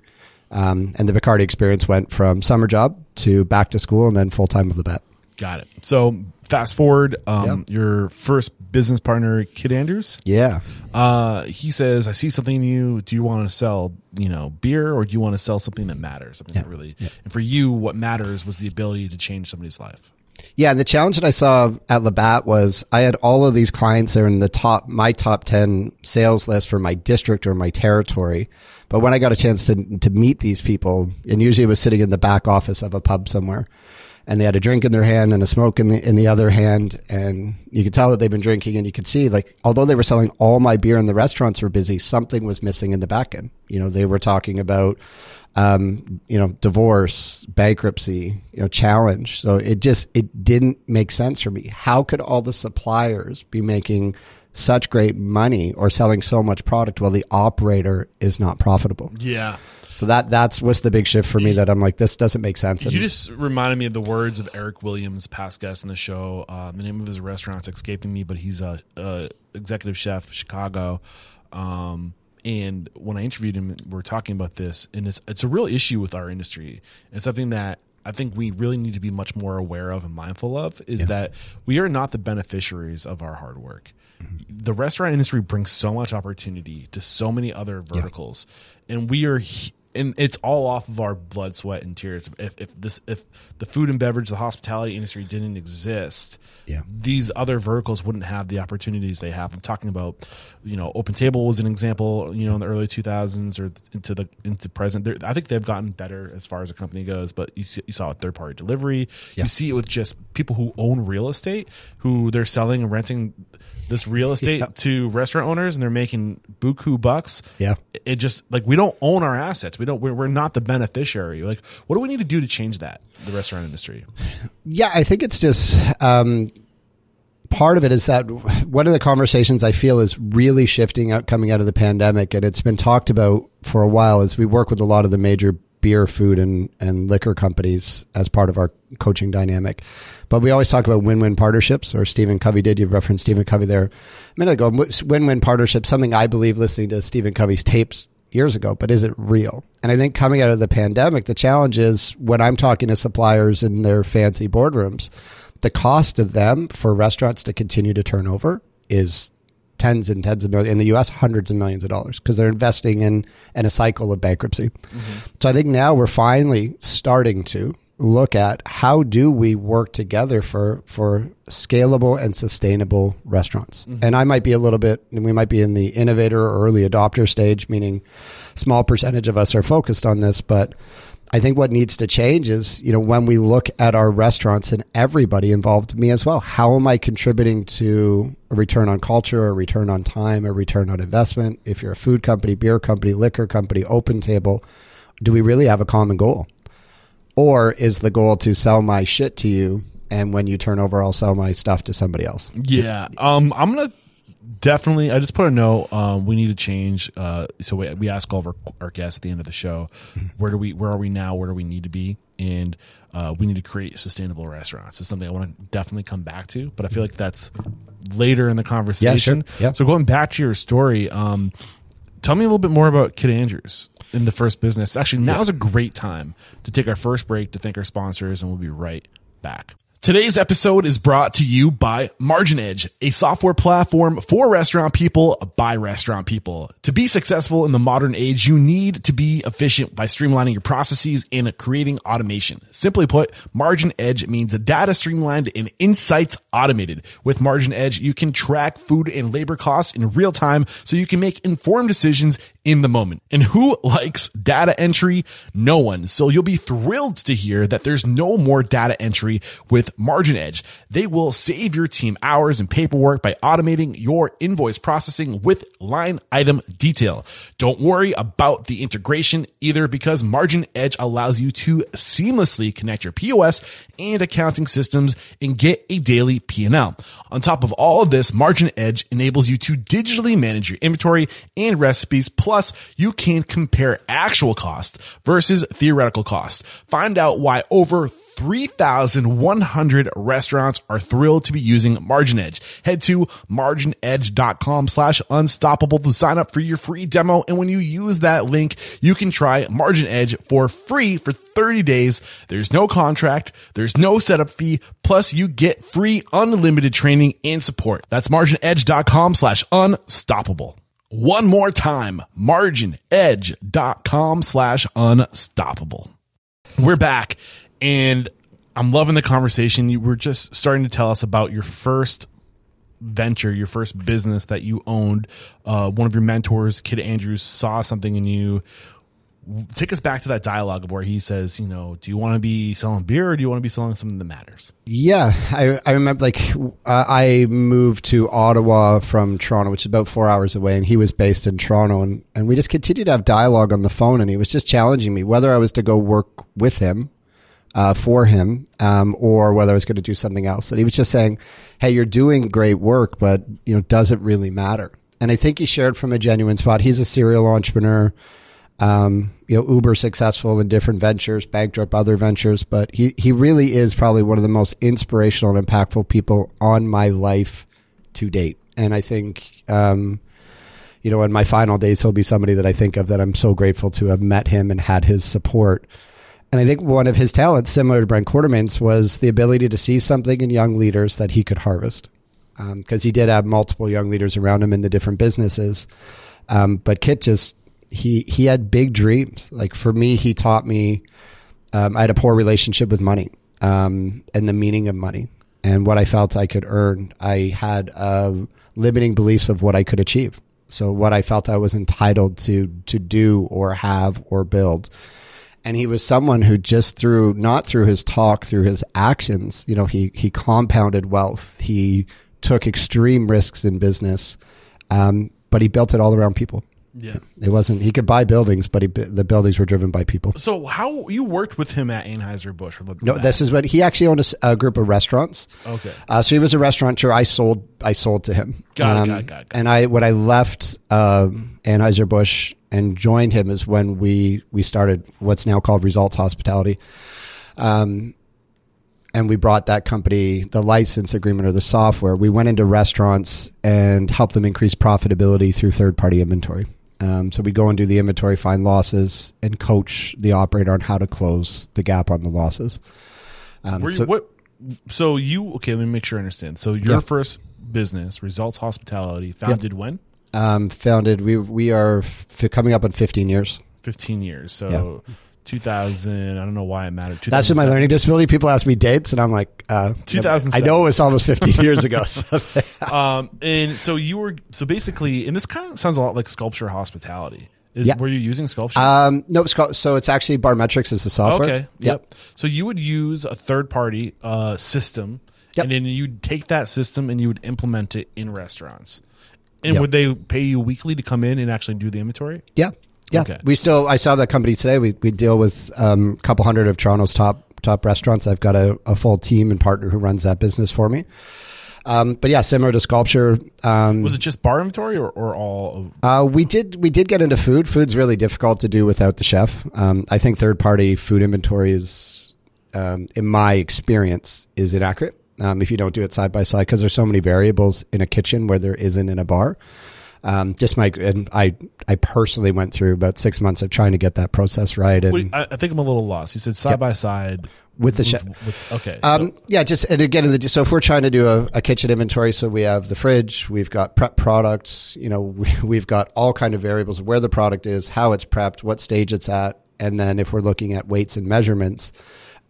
Um, and the Bacardi experience went from summer job to back to school and then full time with Labatt. Got it. So fast forward, um, your first business partner, Kid Andrews. Yeah. Uh, he says, "I see something in you. Do you want to sell, you know, beer, or do you want to sell something that matters? Something that really, and for you, what matters was the ability to change somebody's life. Yeah, and the challenge that I saw at Labatt was I had all of these clients that are in the top my top ten sales list for my district or my territory. But when I got a chance to to meet these people, and usually it was sitting in the back office of a pub somewhere, and they had a drink in their hand and a smoke in the in the other hand, and you could tell that they've been drinking, and you could see like although they were selling all my beer and the restaurants were busy, something was missing in the back end. You know, they were talking about um, you know, divorce, bankruptcy, you know, challenge. So it just it didn't make sense for me. How could all the suppliers be making such great money or selling so much product while the operator is not profitable? Yeah, So that that's what's the big shift for me that I'm like, this doesn't make sense. you just reminded me of the words of Eric Williams, past guest in the show. Um, the name of his restaurant's escaping me, but he's a, a executive chef, Chicago. Um, and when I interviewed him, we are talking about this, and it's it's a real issue with our industry. It's something that I think we really need to be much more aware of and mindful of. Is that we are not the beneficiaries of our hard work. The restaurant industry brings so much opportunity to so many other verticals, and we are. And it's all off of our blood, sweat, and tears. If, if this, if the food and beverage, the hospitality industry didn't exist, Yeah. these other verticals wouldn't have the opportunities they have. I'm talking about, you know, Open Table was an example, you know, in the early 2000s or into the into present. They're, I think they've gotten better as far as a company goes, but you, see, you saw a third party delivery. You see it with just people who own real estate, who they're selling and renting this real estate Yeah. to restaurant owners, and they're making buku bucks. Yeah. it just like we don't own our assets. We don't. We're, we're not the beneficiary. Like, what do we need to do to change that? The restaurant industry. Yeah, I think it's just um, part of it is that one of the conversations I feel is really shifting out coming out of the pandemic, and it's been talked about for a while. As we work with a lot of the major beer, food, and and liquor companies as part of our coaching dynamic, but we always talk about win-win partnerships. Or Stephen Covey did. You referenced Stephen Covey there a minute ago. Win-win partnerships, something I believe listening to Stephen Covey's tapes years ago, but is it real? And I think coming out of the pandemic, the challenge is when I'm talking to suppliers in their fancy boardrooms, the cost of them for restaurants to continue to turn over is tens and tens of millions in the US, hundreds of millions of dollars because they're investing in in a cycle of bankruptcy. Mm-hmm. So I think now we're finally starting to look at how do we work together for for scalable and sustainable restaurants. Mm-hmm. And I might be a little bit we might be in the innovator or early adopter stage, meaning small percentage of us are focused on this, but I think what needs to change is, you know, when we look at our restaurants and everybody involved, me as well, how am I contributing to a return on culture, a return on time, a return on investment? If you're a food company, beer company, liquor company, open table, do we really have a common goal? Or is the goal to sell my shit to you and when you turn over I'll sell my stuff to somebody else? Yeah. Um, I'm gonna definitely. I just put a note. Um, we need to change. Uh, so we, we ask all of our, our guests at the end of the show, where do we, where are we now? Where do we need to be? And uh, we need to create sustainable restaurants. It's something I want to definitely come back to. But I feel like that's later in the conversation. Yeah. sure. yeah. So going back to your story, um, tell me a little bit more about Kid Andrews in the first business. Actually, now's a great time to take our first break to thank our sponsors, and we'll be right back. Today's episode is brought to you by Margin Edge, a software platform for restaurant people by restaurant people. To be successful in the modern age, you need to be efficient by streamlining your processes and creating automation. Simply put, Margin Edge means data streamlined and insights automated. With Margin Edge, you can track food and labor costs in real time so you can make informed decisions in the moment. And who likes data entry? No one. So you'll be thrilled to hear that there's no more data entry with Margin Edge. They will save your team hours and paperwork by automating your invoice processing with line item detail. Don't worry about the integration either because Margin Edge allows you to seamlessly connect your POS and accounting systems and get a daily P&L. On top of all of this, Margin Edge enables you to digitally manage your inventory and recipes. Plus, you can compare actual cost versus theoretical cost. Find out why over 3,100 restaurants are thrilled to be using Margin Edge. Head to marginedge.com slash unstoppable to sign up for your free demo. And when you use that link, you can try Margin Edge for free for 30 days. There's no contract. There's no setup fee. Plus you get free unlimited training and support. That's marginedge.com slash unstoppable. One more time, marginedge.com slash unstoppable. We're back and I'm loving the conversation. You were just starting to tell us about your first venture, your first business that you owned. Uh, one of your mentors, Kid Andrews, saw something in you. Take us back to that dialogue of where he says, you know, do you want to be selling beer or do you want to be selling something that matters? Yeah, I, I remember like uh, I moved to Ottawa from Toronto, which is about four hours away, and he was based in Toronto, and, and we just continued to have dialogue on the phone, and he was just challenging me whether I was to go work with him, uh, for him, um, or whether I was going to do something else. And he was just saying, "Hey, you're doing great work, but you know, does it really matter?" And I think he shared from a genuine spot. He's a serial entrepreneur um, you know, uber successful in different ventures, bankrupt other ventures, but he, he really is probably one of the most inspirational and impactful people on my life to date. And I think, um, you know, in my final days, he'll be somebody that I think of that I'm so grateful to have met him and had his support. And I think one of his talents, similar to Brent Quartermain's, was the ability to see something in young leaders that he could harvest. Because um, he did have multiple young leaders around him in the different businesses. Um, but Kit just he he had big dreams. Like for me, he taught me. Um, I had a poor relationship with money um, and the meaning of money and what I felt I could earn. I had uh, limiting beliefs of what I could achieve. So what I felt I was entitled to to do or have or build. And he was someone who just through not through his talk, through his actions, you know, he he compounded wealth. He took extreme risks in business, um, but he built it all around people. Yeah. It wasn't. He could buy buildings, but he, the buildings were driven by people. So how you worked with him at Anheuser Busch? No, this is what he actually owned a, a group of restaurants. Okay. Uh, so he was a restaurateur. I sold. I sold to him. Got it, got it, got it, got. And I when I left um, Anheuser Busch and joined him is when we we started what's now called Results Hospitality. Um, and we brought that company the license agreement or the software. We went into restaurants and helped them increase profitability through third party inventory. Um, so we go and do the inventory, find losses, and coach the operator on how to close the gap on the losses. Um, Were you, so- what so you okay? Let me make sure I understand. So your Yeah. first business, Results Hospitality, founded when? Um, founded, we we are f- coming up on 15 years. Fifteen years. So. 2000. I don't know why it mattered. That's just my learning disability. People ask me dates, and I'm like, uh, 2007. I know it was almost 15 years ago. So. Um, and so you were so basically, and this kind of sounds a lot like sculpture hospitality. Is Yeah. were you using sculpture? Um, no, so it's actually Barmetrics is the software. okay. Yep. So you would use a third party uh, system, Yep. and then you'd take that system and you would implement it in restaurants. And Yep. would they pay you weekly to come in and actually do the inventory? Yeah, yeah. Okay. We still, I saw that company today. We we deal with um, a couple hundred of Toronto's top top restaurants. I've got a, a full team and partner who runs that business for me. Um, but yeah, similar to sculpture. Um, Was it just bar inventory or, or all? Of, Uh, we did we did get into food. Food's really difficult to do without the chef. Um, I think third party food inventory is, um, in my experience, is inaccurate um, if you don't do it side by side because there's so many variables in a kitchen where there isn't in a bar. Um, just my and I I personally went through about six months of trying to get that process right and wait, I, I think I'm a little lost. You said side by side with the chef. with- Okay. Um, so- yeah, just and again, the, so if we're trying to do a, a kitchen inventory, so we have the fridge, we've got prep products, you know, we, we've got all kind of variables of where the product is, how it's prepped, what stage it's at, and then if we're looking at weights and measurements,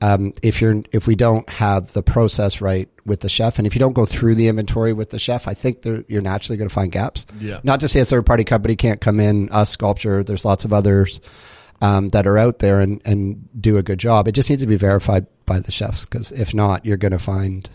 um, if you're if we don't have the process right with the chef, and if you don't go through the inventory with the chef, I think you're naturally going to find gaps. Yeah. Not to say a third party company can't come in, us sculpture. There's lots of others um, that are out there and, and do a good job. It just needs to be verified by the chefs because if not, you're going to find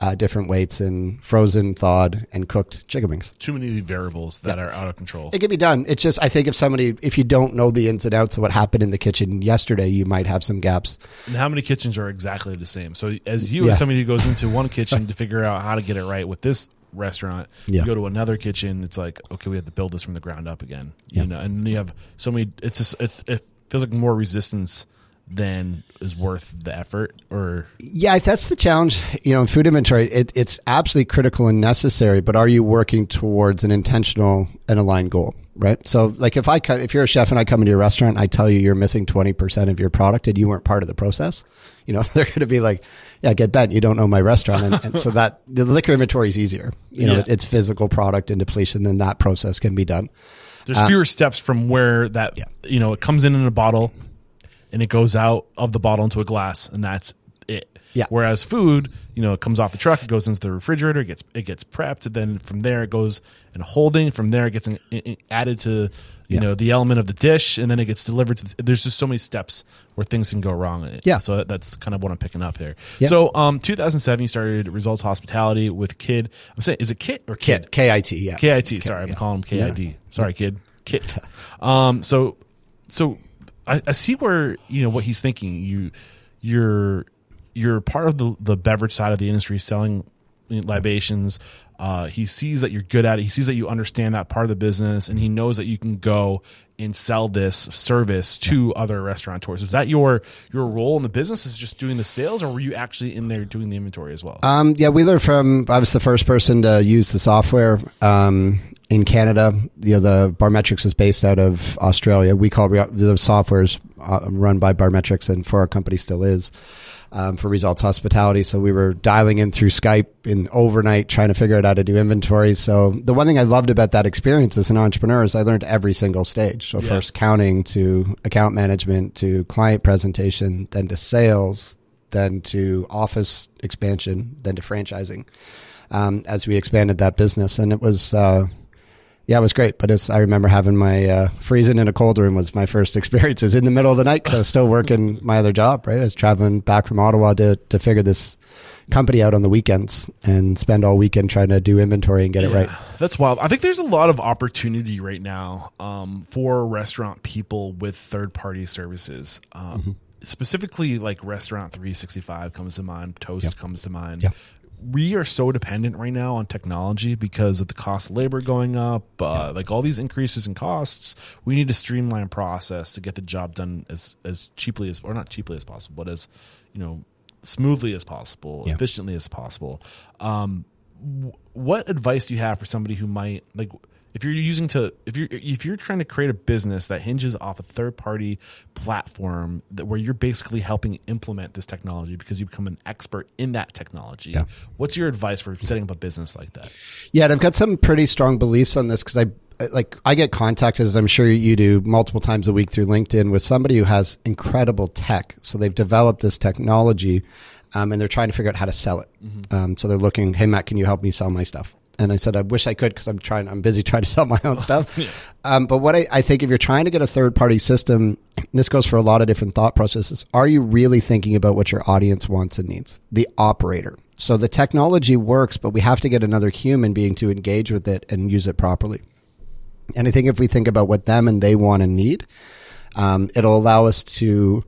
uh, different weights in frozen, thawed, and cooked chicken wings. too many variables that are out of control. It can be done. It's just I think if somebody if you don't know the ins and outs of what happened in the kitchen yesterday, you might have some gaps. And how many kitchens are exactly the same? So as you, Yeah. as somebody who goes into one kitchen to figure out how to get it right with this restaurant, Yeah. you go to another kitchen. It's like okay, we have to build this from the ground up again. Yeah. You know, and you have so many. It's just it's, it feels like more resistance than is worth the effort. Or Yeah, that's the challenge. You know, in food inventory, it, it's absolutely critical and necessary. But are you working towards an intentional and aligned goal? Right. So, like, if I co- if you're a chef and I come into your restaurant, and I tell you you're missing twenty percent of your product and you weren't part of the process. You know, they're going to be like, "Yeah, get bent. You don't know my restaurant." And, and so that the liquor inventory is easier. You know, Yeah. it's physical product and depletion. Then that process can be done. there's fewer steps from where that Uh, Yeah. you know it comes in in a bottle, and it goes out of the bottle into a glass, and that's it. Yeah. Whereas food, you know, it comes off the truck, it goes into the refrigerator, it gets it gets prepped, and then from there it goes in holding. From there it gets in, in- added to you Yeah. know the element of the dish, and then it gets delivered to. The, there's just so many steps where things can go wrong. Yeah. So that's kind of what I'm picking up here. Yeah. So, um, 2007, you started Results Hospitality with Kid. I'm saying, is it Kit or Kid? Kit, K I T. Yeah. KIT. Sorry, I'm yeah. calling him KID. Sorry, kid. Kit. Um. So, so I, I see where you know what he's thinking. You, you're you're part of the the beverage side of the industry, selling libations. Uh, he sees that you're good at it. He sees that you understand that part of the business, and he knows that you can go and sell this service to other restaurateurs. Is that your your role in the business? Is just doing the sales, or were you actually in there doing the inventory as well? Um, yeah, we learned from. I was the first person to use the software um, in Canada. You know, the Barmetrics was based out of Australia. We call the software is uh, run by Barmetrics, and for our company still is um, for Results Hospitality. So we were dialing in through Skype in overnight, trying to figure out how to do inventory. So the one thing I loved about that experience as an entrepreneur is I learned every single stage. So Yeah. first counting to account management to client presentation, then to sales, then to office expansion, then to franchising. Um, as we expanded that business, and it was. Uh, yeah, it was great. But it's, I remember having my uh, freezing in a cold room was my first experiences in the middle of the night because I was still working my other job. Right, I was traveling back from Ottawa to to figure this company out on the weekends and spend all weekend trying to do inventory and get it right. That's wild. I think there's a lot of opportunity right now um, for restaurant people with third party services. Um, Specifically, like Restaurant 365 comes to mind, Toast comes to mind. Yeah. We are so dependent right now on technology because of the cost of labor going up, uh, like all these increases in costs. We need to streamline process to get the job done as as cheaply as, or not cheaply as possible, but as you know, smoothly as possible, Yeah. efficiently as possible. Um, wh- what advice do you have for somebody who might like if you're using to if you're if you're trying to create a business that hinges off a third party platform that where you're basically helping implement this technology because you become an expert in that technology. Yeah. What's your advice for setting up a business like that? Yeah, and I've got some pretty strong beliefs on this because I like I get contacted as I'm sure you do multiple times a week through LinkedIn with somebody who has incredible tech. So they've developed this technology, um, and they're trying to figure out how to sell it. Um, so they're looking, hey Matt, can you help me sell my stuff? And I said, I wish I could because I'm trying. I'm busy trying to sell my own stuff. Um, but what I, I think, if you're trying to get a third party system, this goes for a lot of different thought processes. Are you really thinking about what your audience wants and needs? The operator. So the technology works, but we have to get another human being to engage with it and use it properly. And I think if we think about what them and they want and need, um, it'll allow us to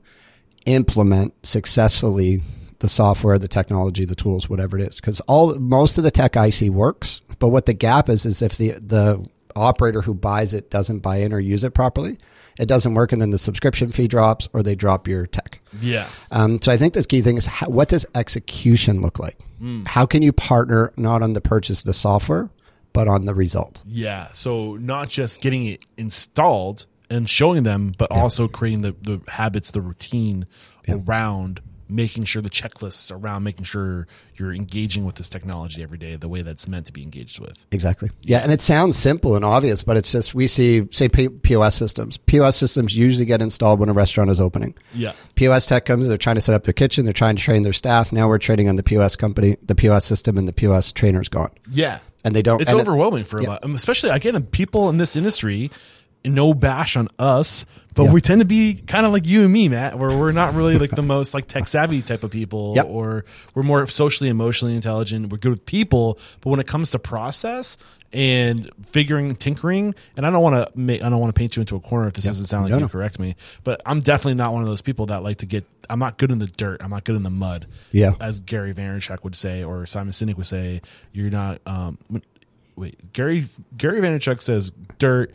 implement successfully the software, the technology, the tools, whatever it is. Because all most of the tech I see works, but what the gap is is if the the operator who buys it doesn't buy in or use it properly, it doesn't work, and then the subscription fee drops or they drop your tech. Yeah. Um, so I think the key thing is how, what does execution look like? How can you partner not on the purchase of the software, but on the result? Yeah. So not just getting it installed and showing them, but also creating the, the habits, the routine around making sure the checklists around making sure you're engaging with this technology every day the way that's meant to be engaged with. Exactly. Yeah, and it sounds simple and obvious, but it's just we see say POS systems. POS systems usually get installed when a restaurant is opening. Yeah. POS tech comes, they're trying to set up their kitchen, they're trying to train their staff. Now we're trading on the POS company, the POS system, and the POS trainer's gone. Yeah. And they don't. It's and it- overwhelming for a yeah. lot, especially again, people in this industry. No bash on us, but Yeah. we tend to be kind of like you and me, Matt, where we're not really like the most like tech savvy type of people, Yep. or we're more socially, emotionally intelligent. We're good with people, but when it comes to process and figuring, tinkering, and I don't want to make, I don't want to paint you into a corner if this doesn't sound like No, you no. correct me, but I'm definitely not one of those people that like to get. I'm not good in the dirt. I'm not good in the mud. Yeah. as Gary Vaynerchuk would say, or Simon Sinek would say, you're not. Um, wait, Gary Gary Vaynerchuk says dirt.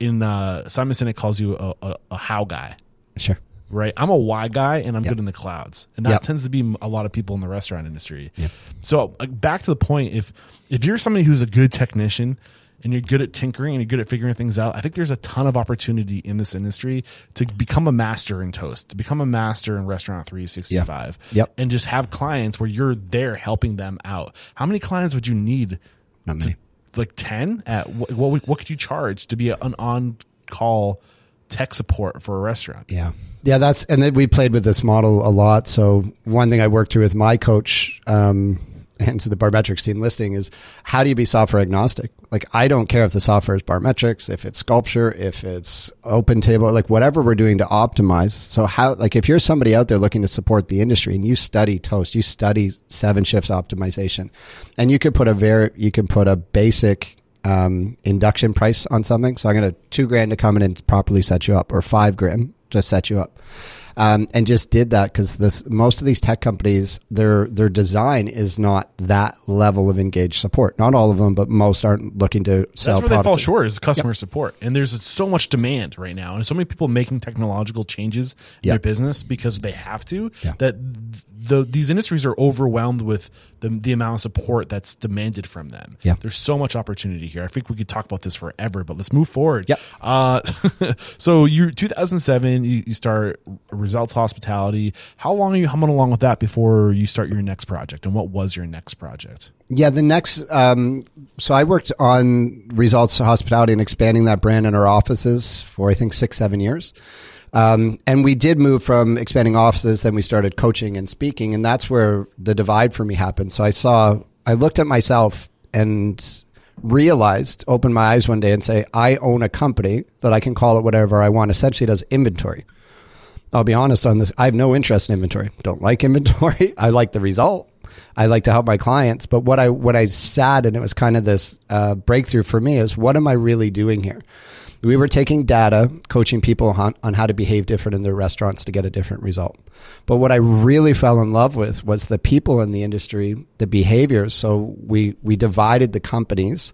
In uh, Simon Sinek calls you a, a, a how guy, Sure. right? I'm a why guy, and I'm Yep. good in the clouds, and that Yep. tends to be a lot of people in the restaurant industry. So, like, back to the point, if if you're somebody who's a good technician and you're good at tinkering and you're good at figuring things out, I think there's a ton of opportunity in this industry to become a master in toast, to become a master in restaurant 365, Yep. and just have clients where you're there helping them out. How many clients would you need? Not many. Like 10 at what, what, what could you charge to be an on call tech support for a restaurant? Yeah. Yeah, that's and we played with this model a lot. So one thing I worked through with my coach um, and to the Barmetrics team listing is how do you be software agnostic? Like I don't care if the software is Barmetrics, if it's Sculpture, if it's Open Table, like whatever we're doing to optimize. So how like if you're somebody out there looking to support the industry and you study Toast, you study seven shifts optimization, and you could put a very you can put a basic um, induction price on something. So I'm going to two grand to come in and properly set you up, or five grand to set you up. Um, and just did that because this most of these tech companies their their design is not that level of engaged support. Not all of them, but most aren't looking to sell. That's where they fall short is customer support. And there's so much demand right now, and so many people making technological changes in Yeah. their business because they have to. Yeah. That the these industries are overwhelmed with the the amount of support that's demanded from them. Yeah. There's so much opportunity here. I think we could talk about this forever, but let's move forward. Yep. Uh, so you 2007, you, you start Results Hospitality. How long are you humming along with that before you start your next project? And what was your next project? Yeah, the next. Um, so I worked on Results Hospitality and expanding that brand in our offices for I think six, seven years. Um, and we did move from expanding offices, then we started coaching and speaking, and that's where the divide for me happened. So I saw, I looked at myself and realized, opened my eyes one day and say, I own a company that I can call it whatever I want. Essentially, does inventory. I'll be honest on this. I have no interest in inventory. Don't like inventory. I like the result. I like to help my clients. But what I what I sat and it was kind of this uh, breakthrough for me is what am I really doing here? We were taking data, coaching people on, on how to behave different in their restaurants to get a different result. But what I really fell in love with was the people in the industry, the behaviors. So we we divided the companies.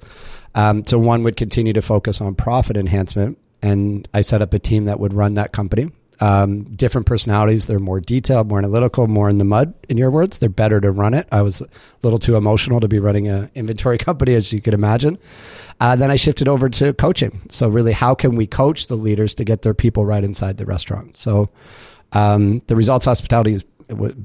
Um, so one would continue to focus on profit enhancement, and I set up a team that would run that company Um, different personalities. They're more detailed, more analytical, more in the mud. In your words, they're better to run it. I was a little too emotional to be running an inventory company, as you could imagine. Uh, then I shifted over to coaching. So really, how can we coach the leaders to get their people right inside the restaurant? So um, the results hospitality is,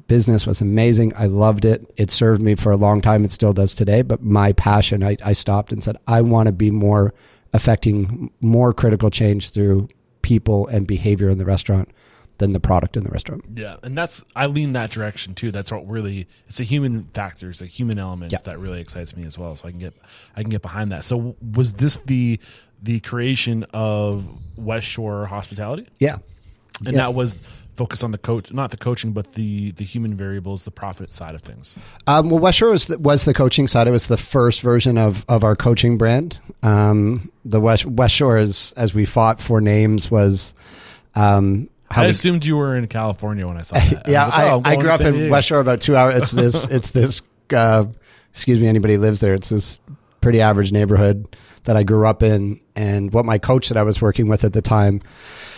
business was amazing. I loved it. It served me for a long time. It still does today. But my passion, I, I stopped and said, I want to be more affecting more critical change through people and behavior in the restaurant than the product in the restaurant. Yeah, and that's I lean that direction too. That's what really it's a human factor, it's a human element yeah. that really excites me as well. So I can get I can get behind that. So was this the the creation of West Shore Hospitality? Yeah, and yeah. that was focused on the coach, not the coaching, but the the human variables, the profit side of things. Um, well, West Shore was the, was the coaching side. It was the first version of of our coaching brand. Um, the West West Shore, is, as we fought for names, was. Um, I we, assumed you were in California when I saw that. yeah, I, like, oh, I grew up in West Shore, about two hours. It's this. it's this. Uh, excuse me, anybody lives there. It's this pretty average neighborhood that I grew up in, and what my coach that I was working with at the time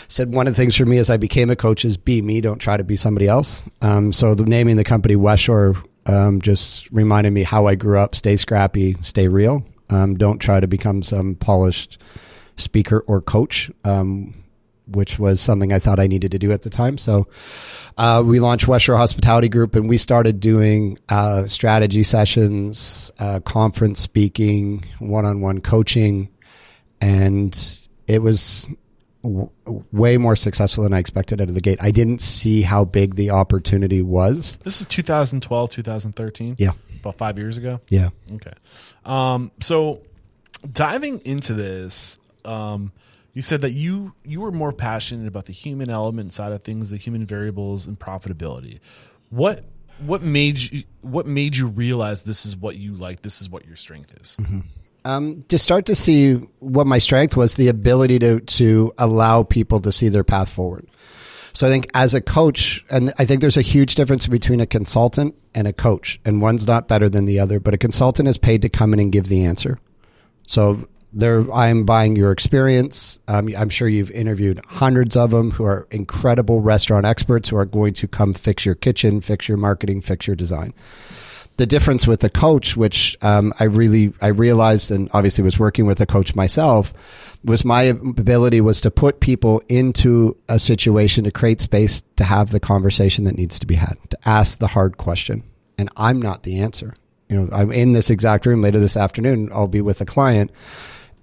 said one of the things for me as I became a coach is be me, don't try to be somebody else. Um, so the naming the company West Shore um, just reminded me how I grew up. Stay scrappy, stay real. Um, don't try to become some polished speaker or coach, um, which was something I thought I needed to do at the time. So uh, we launched West Shore Hospitality Group, and we started doing uh, strategy sessions, uh, conference speaking, one-on-one coaching, and it was w- way more successful than I expected out of the gate. I didn't see how big the opportunity was. This is 2012, 2013. Yeah, about five years ago. Yeah. Okay. Um, so diving into this, um, you said that you you were more passionate about the human element side of things, the human variables, and profitability. What what made you what made you realize this is what you like? This is what your strength is. Mm-hmm. Um, to start to see what my strength was, the ability to to allow people to see their path forward. So I think as a coach, and I think there's a huge difference between a consultant and a coach, and one's not better than the other. But a consultant is paid to come in and give the answer. So there, I'm buying your experience. Um, I'm sure you've interviewed hundreds of them who are incredible restaurant experts who are going to come fix your kitchen, fix your marketing, fix your design the difference with the coach, which um, I really I realized, and obviously was working with a coach myself, was my ability was to put people into a situation to create space to have the conversation that needs to be had, to ask the hard question, and I'm not the answer. You know, I'm in this exact room later this afternoon. I'll be with a client.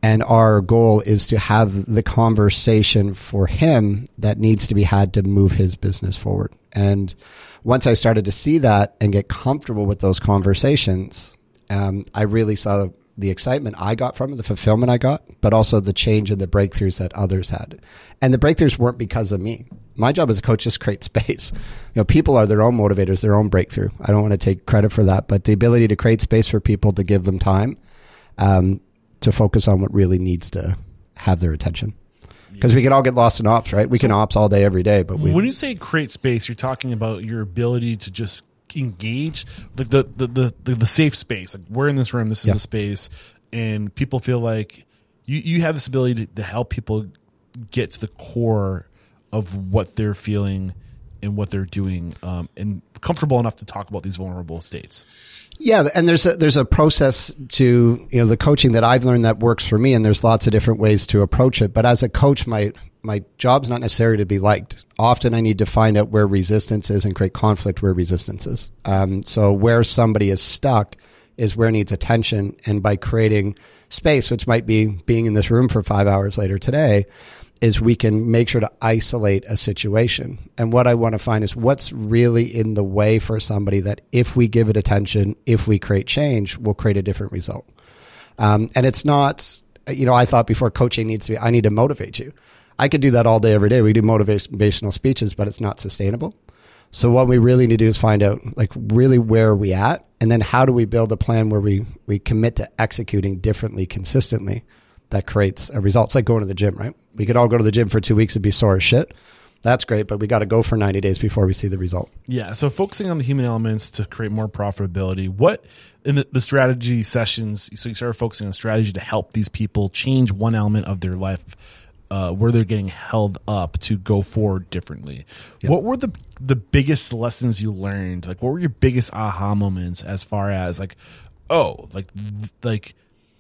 And our goal is to have the conversation for him that needs to be had to move his business forward. And once I started to see that and get comfortable with those conversations, um, I really saw the excitement I got from it, the fulfillment I got, but also the change and the breakthroughs that others had. And the breakthroughs weren't because of me. My job as a coach is create space. You know, people are their own motivators, their own breakthrough. I don't want to take credit for that, but the ability to create space for people to give them time um, to focus on what really needs to have their attention because we can all get lost in ops, right? We so, can ops all day, every day. But we, when you say create space, you're talking about your ability to just engage the the the the, the safe space. Like we're in this room, this is yeah. a space, and people feel like you you have this ability to, to help people get to the core of what they're feeling and what they're doing, um, and comfortable enough to talk about these vulnerable states. Yeah, and there's a there's a process to you know the coaching that I've learned that works for me, and there's lots of different ways to approach it. But as a coach, my my job's not necessarily to be liked. Often, I need to find out where resistance is and create conflict where resistance is. Um, so where somebody is stuck is where needs attention, and by creating space, which might be being in this room for five hours later today, is we can make sure to isolate a situation. And what I want to find is what's really in the way for somebody that if we give it attention, if we create change, we'll create a different result. Um, and it's not, you know, I thought before coaching needs to be, I need to motivate you. I could do that all day, every day. We do motivational speeches, but it's not sustainable. So what we really need to do is find out like really where are we at and then how do we build a plan where we we commit to executing differently consistently that creates a result. It's like going to the gym, right? We could all go to the gym for two weeks and be sore as shit. That's great, but we got to go for 90 days before we see the result. Yeah. So focusing on the human elements to create more profitability. What in the, the strategy sessions? So you started focusing on strategy to help these people change one element of their life uh, where they're getting held up to go forward differently. What were the the biggest lessons you learned? Like, what were your biggest aha moments as far as like, oh, like like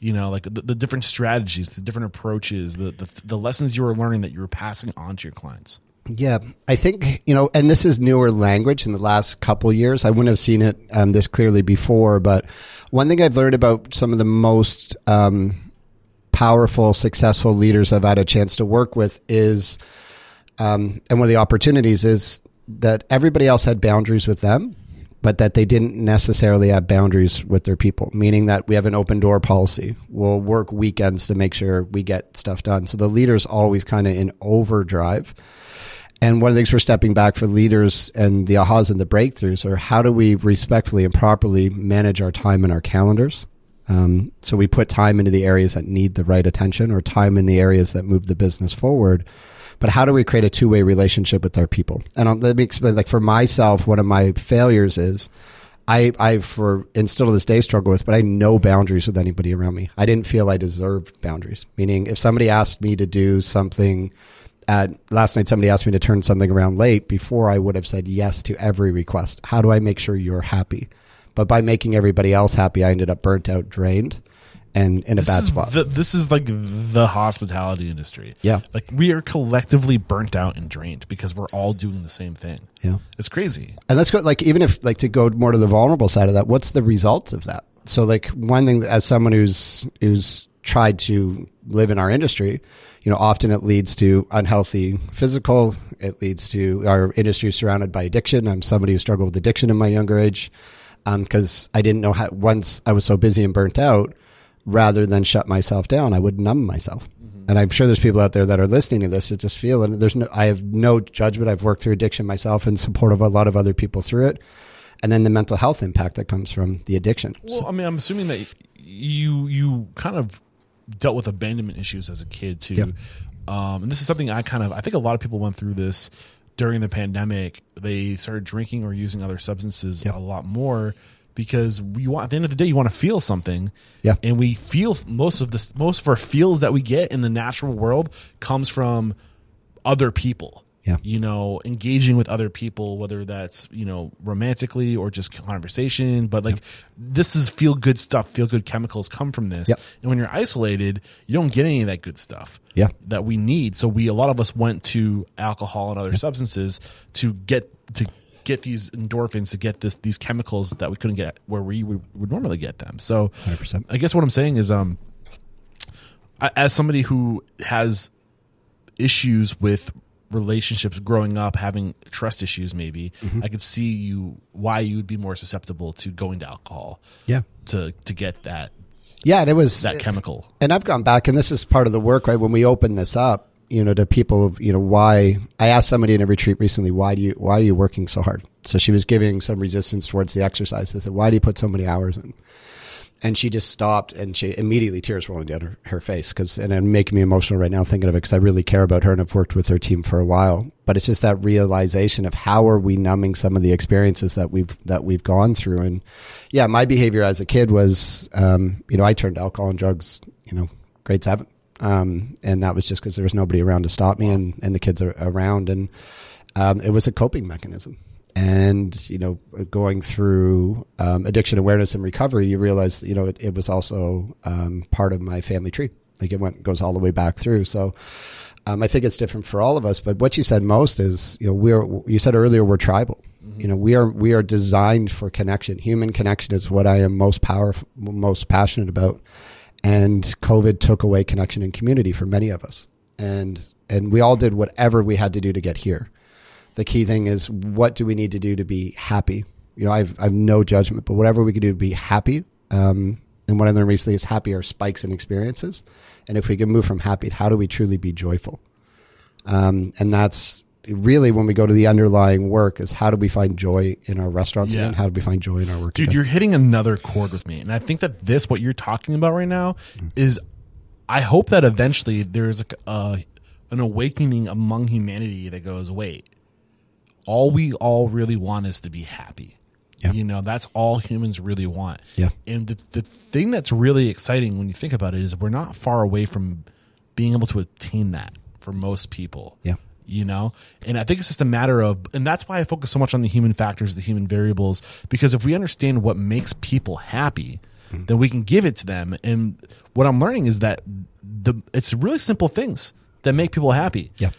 you know, like the, the different strategies, the different approaches, the, the the lessons you were learning that you were passing on to your clients. Yeah, I think you know, and this is newer language in the last couple years. I wouldn't have seen it um, this clearly before, but one thing I've learned about some of the most um, powerful, successful leaders I've had a chance to work with is, um, and one of the opportunities is that everybody else had boundaries with them, but that they didn't necessarily have boundaries with their people, meaning that we have an open door policy. We'll work weekends to make sure we get stuff done. So the leader's always kind of in overdrive. And one of the things we're stepping back for leaders and the ahas and the breakthroughs are how do we respectfully and properly manage our time and our calendars? Um, so we put time into the areas that need the right attention or time in the areas that move the business forward. But how do we create a two way relationship with our people? And I'll, let me explain. Like for myself, one of my failures is I, I for and still to this day struggle with, but I no boundaries with anybody around me. I didn't feel I deserved boundaries. Meaning, if somebody asked me to do something at last night, somebody asked me to turn something around late. Before I would have said yes to every request. How do I make sure you're happy? But by making everybody else happy, I ended up burnt out, drained, and in a bad spot. the- this is like the hospitality industry. Yeah. like we are collectively burnt out and drained because we're all doing the same thing. Yeah. it's crazy. And let's go like even if like to go more to the vulnerable side of that, what's the results of that? So like one thing as someone who's who's tried to live in our industry, you know, often it leads to unhealthy physical. It leads to our industry surrounded by addiction. I'm somebody who struggled with addiction in my younger age um, because I didn't know how. Once I was so busy and burnt out, rather than shut myself down, I would numb myself. And I'm sure there's people out there that are listening to this that just feel and there's no. I have no judgment. I've worked through addiction myself and support of a lot of other people through it, and then the mental health impact that comes from the addiction. Well, I mean, I'm assuming that you you kind of dealt with abandonment issues as a kid too. Yeah. Um, and this is something I kind of I think a lot of people went through this during the pandemic. They started drinking or using other substances Yeah. a lot more because we want at the end of the day you want to feel something. Yeah. And we feel most of this most of our feels that we get in the natural world comes from other people. Yeah. You know, engaging with other people, whether that's, you know, romantically or just conversation. But like this is feel good stuff. Feel good chemicals come from this. Yep. And when you're isolated, you don't get any of that good stuff. Yeah. That we need. So we a lot of us went to alcohol and other substances to get to get these endorphins to get this these chemicals that we couldn't get where we would, would normally get them. So 100%. I guess what I'm saying is um as somebody who has issues with relationships growing up having trust issues maybe i could see you why you would be more susceptible to going to alcohol Yeah. to to get that Yeah, and it was that chemical and I've gone back, and this is part of the work, right? When we open this up, you know, to people, you know, why I asked somebody in a retreat recently, why do you, why are you working so hard? So she was giving some resistance towards the exercise. I said, why do you put so many hours in? And she just stopped and she immediately tears rolling down her, her face because, and it making me emotional right now thinking of it because I really care about her and I've worked with her team for a while. But it's just that realization of how are we numbing some of the experiences that we've, that we've gone through. And yeah, my behavior as a kid was, um, you know, I turned alcohol and drugs, you know, grade seven. Um, and that was just because there was nobody around to stop me and, and the kids are around. And, um, it was a coping mechanism. And, you know, going through um, addiction awareness and recovery, you realize, you know, it, it was also um, part of my family tree. Like it went, goes all the way back through. So um, I think it's different for all of us. But what you said most is, you know, we're, you said earlier, we're tribal. You know, we are, we are designed for connection. Human connection is what I am most powerful, most passionate about. And COVID took away connection and community for many of us. And, and we all did whatever we had to do to get here the key thing is what do we need to do to be happy? You know, I've I've no judgment, but whatever we can do to be happy. Um, and what I learned recently is happy are spikes in experiences, and if we can move from happy, how do we truly be joyful? Um, and that's really when we go to the underlying work is how do we find joy in our restaurants Yeah. again? How do we find joy in our work? dude you're hitting another chord with me and i think that this what you're talking about right now is i hope that eventually there's a, uh, an awakening among humanity that goes wait all we all really want is to be happy Yeah. you know that's all humans really want Yeah. and the, the thing that's really exciting when you think about it is we're not far away from being able to attain that for most people. Yeah. You know, and I think it's just a matter of, and that's why I focus so much on the human factors, the human variables, because if we understand what makes people happy, Mm-hmm. then we can give it to them. And what I'm learning is that the it's really simple things that make people happy. Yeah.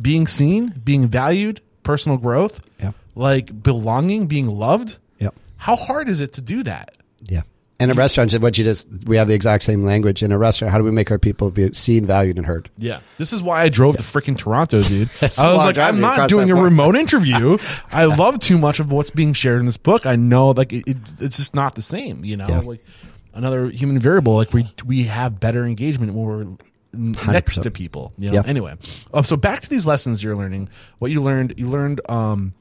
Being seen, being valued, personal growth, Yeah. like belonging, being loved. Yep. How hard is it to do that? Yeah. And a restaurant, what you just, we have the exact same language. In a restaurant, how do we make our people be seen, valued, and heard? Yeah. This is why I drove to freaking Toronto, dude. I was like, I'm not doing a point. remote interview. I love too much of what's being shared in this book. I know like it, it, it's just not the same, you know, Yeah. like another human variable. Like we, we have better engagement when we're next 100%. to people, you know? Yeah. Anyway. Um, so back to these lessons you're learning, what you learned, you learned, um,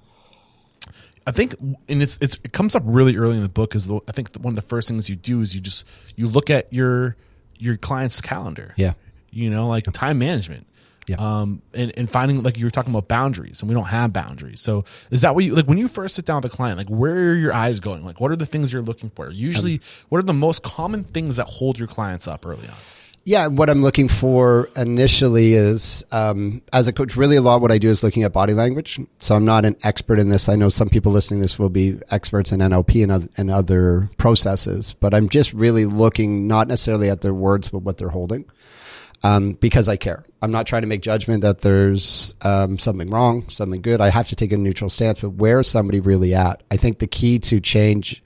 I think, and it's, it's it comes up really early in the book. Is the, I think one of the first things you do is you just you look at your your client's calendar. Yeah. you know, like time management. Yeah. Um, and, and finding like you were talking about boundaries, and we don't have boundaries. So is that what you like when you first sit down with a client? Like, where are your eyes going? Like, what are the things you're looking for? Usually, what are the most common things that hold your clients up early on? Yeah, what I'm looking for initially is, um, as a coach, really a lot what I do is looking at body language. So I'm not an expert in this. I know some people listening to this will be experts in NLP and other, and other processes, but I'm just really looking not necessarily at their words, but what they're holding. Um, because I care. I'm not trying to make judgment that there's um, something wrong, something good. I have to take a neutral stance, but where is somebody really at? I think the key to change,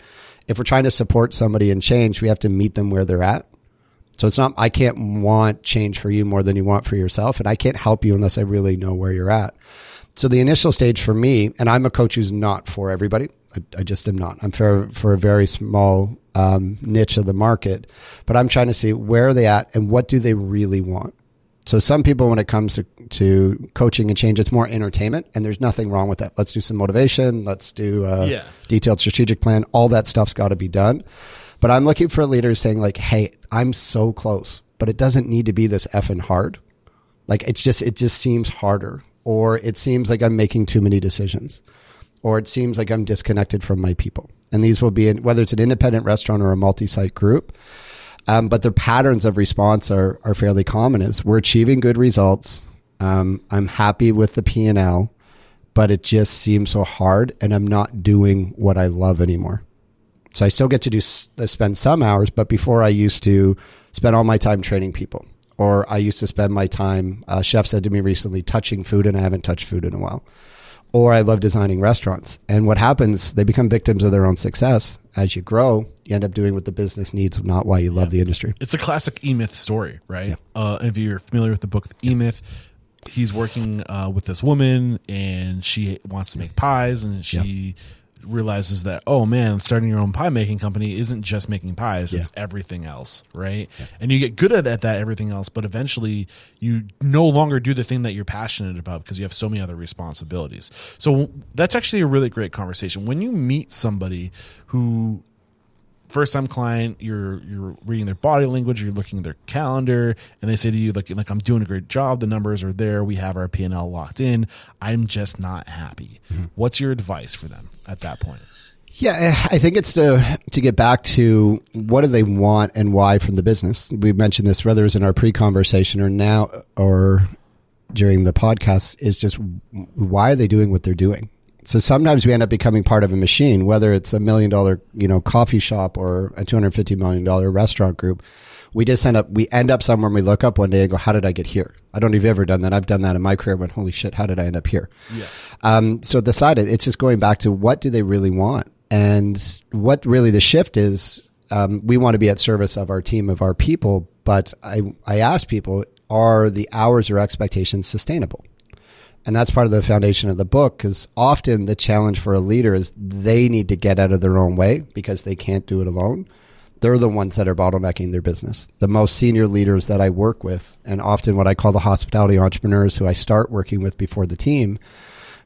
if we're trying to support somebody in change, we have to meet them where they're at. So it's not, I can't want change for you more than you want for yourself. And I can't help you unless I really know where you're at. So the initial stage for me, and I'm a coach who's not for everybody. I, I just am not. I'm for, for a very small um, niche of the market, but I'm trying to see where are they at and what do they really want. So some people, when it comes to, to coaching and change, it's more entertainment, and there's nothing wrong with that. Let's do some motivation. Let's do a Yeah. detailed strategic plan. All that stuff's got to be done. But I'm looking for leaders saying like, "Hey, I'm so close, but it doesn't need to be this effing hard. Like it's just it just seems harder, or it seems like I'm making too many decisions, or it seems like I'm disconnected from my people." And these will be in, whether it's an independent restaurant or a multi-site group. Um, but the patterns of response are are fairly common. Is we're achieving good results. Um, I'm happy with the P and L, but it just seems so hard, and I'm not doing what I love anymore. So I still get to do uh, spend some hours, but before I used to spend all my time training people, or I used to spend my time. Uh, chef said to me recently, touching food, and I haven't touched food in a while. Or I love designing restaurants. And what happens? They become victims of their own success. As you grow, you end up doing what the business needs, not why you love the industry. It's a classic E Myth story, right? Uh, if you're familiar with the book E Myth, he's working uh, with this woman and she wants to make pies, and she realizes that oh man, starting your own pie making company isn't just making pies; it's everything else, right? And you get good at, at that everything else, but eventually you no longer do the thing that you're passionate about because you have so many other responsibilities. So that's actually a really great conversation when you meet somebody who first time client, you're you're reading their body language, you're looking at their calendar, and they say to you like like I'm doing a great job, the numbers are there, we have our P and L locked in. I'm just not happy. Mm-hmm. What's your advice for them at that point? Yeah, I think it's to to get back to what do they want and why from the business. We mentioned this whether it's in our pre-conversation or now or during the podcast is just why are they doing what they're doing? So sometimes we end up becoming part of a machine, whether it's a million dollar, you know, coffee shop or a two hundred fifty million dollar restaurant group. We just end up we end up somewhere and we look up one day and go, How did I get here? I don't know if you've ever done that. I've done that in my career when holy shit, how did I end up here? Yeah. Um, so decided it's just going back to what do they really want and what really the shift is. Um, we want to be at service of our team of our people, but I I ask people are the hours or expectations sustainable? And that's part of the foundation of the book because often the challenge for a leader is they need to get out of their own way because they can't do it alone. They're the ones that are bottlenecking their business. The most senior leaders that I work with, and often what I call the hospitality entrepreneurs who I start working with before the team.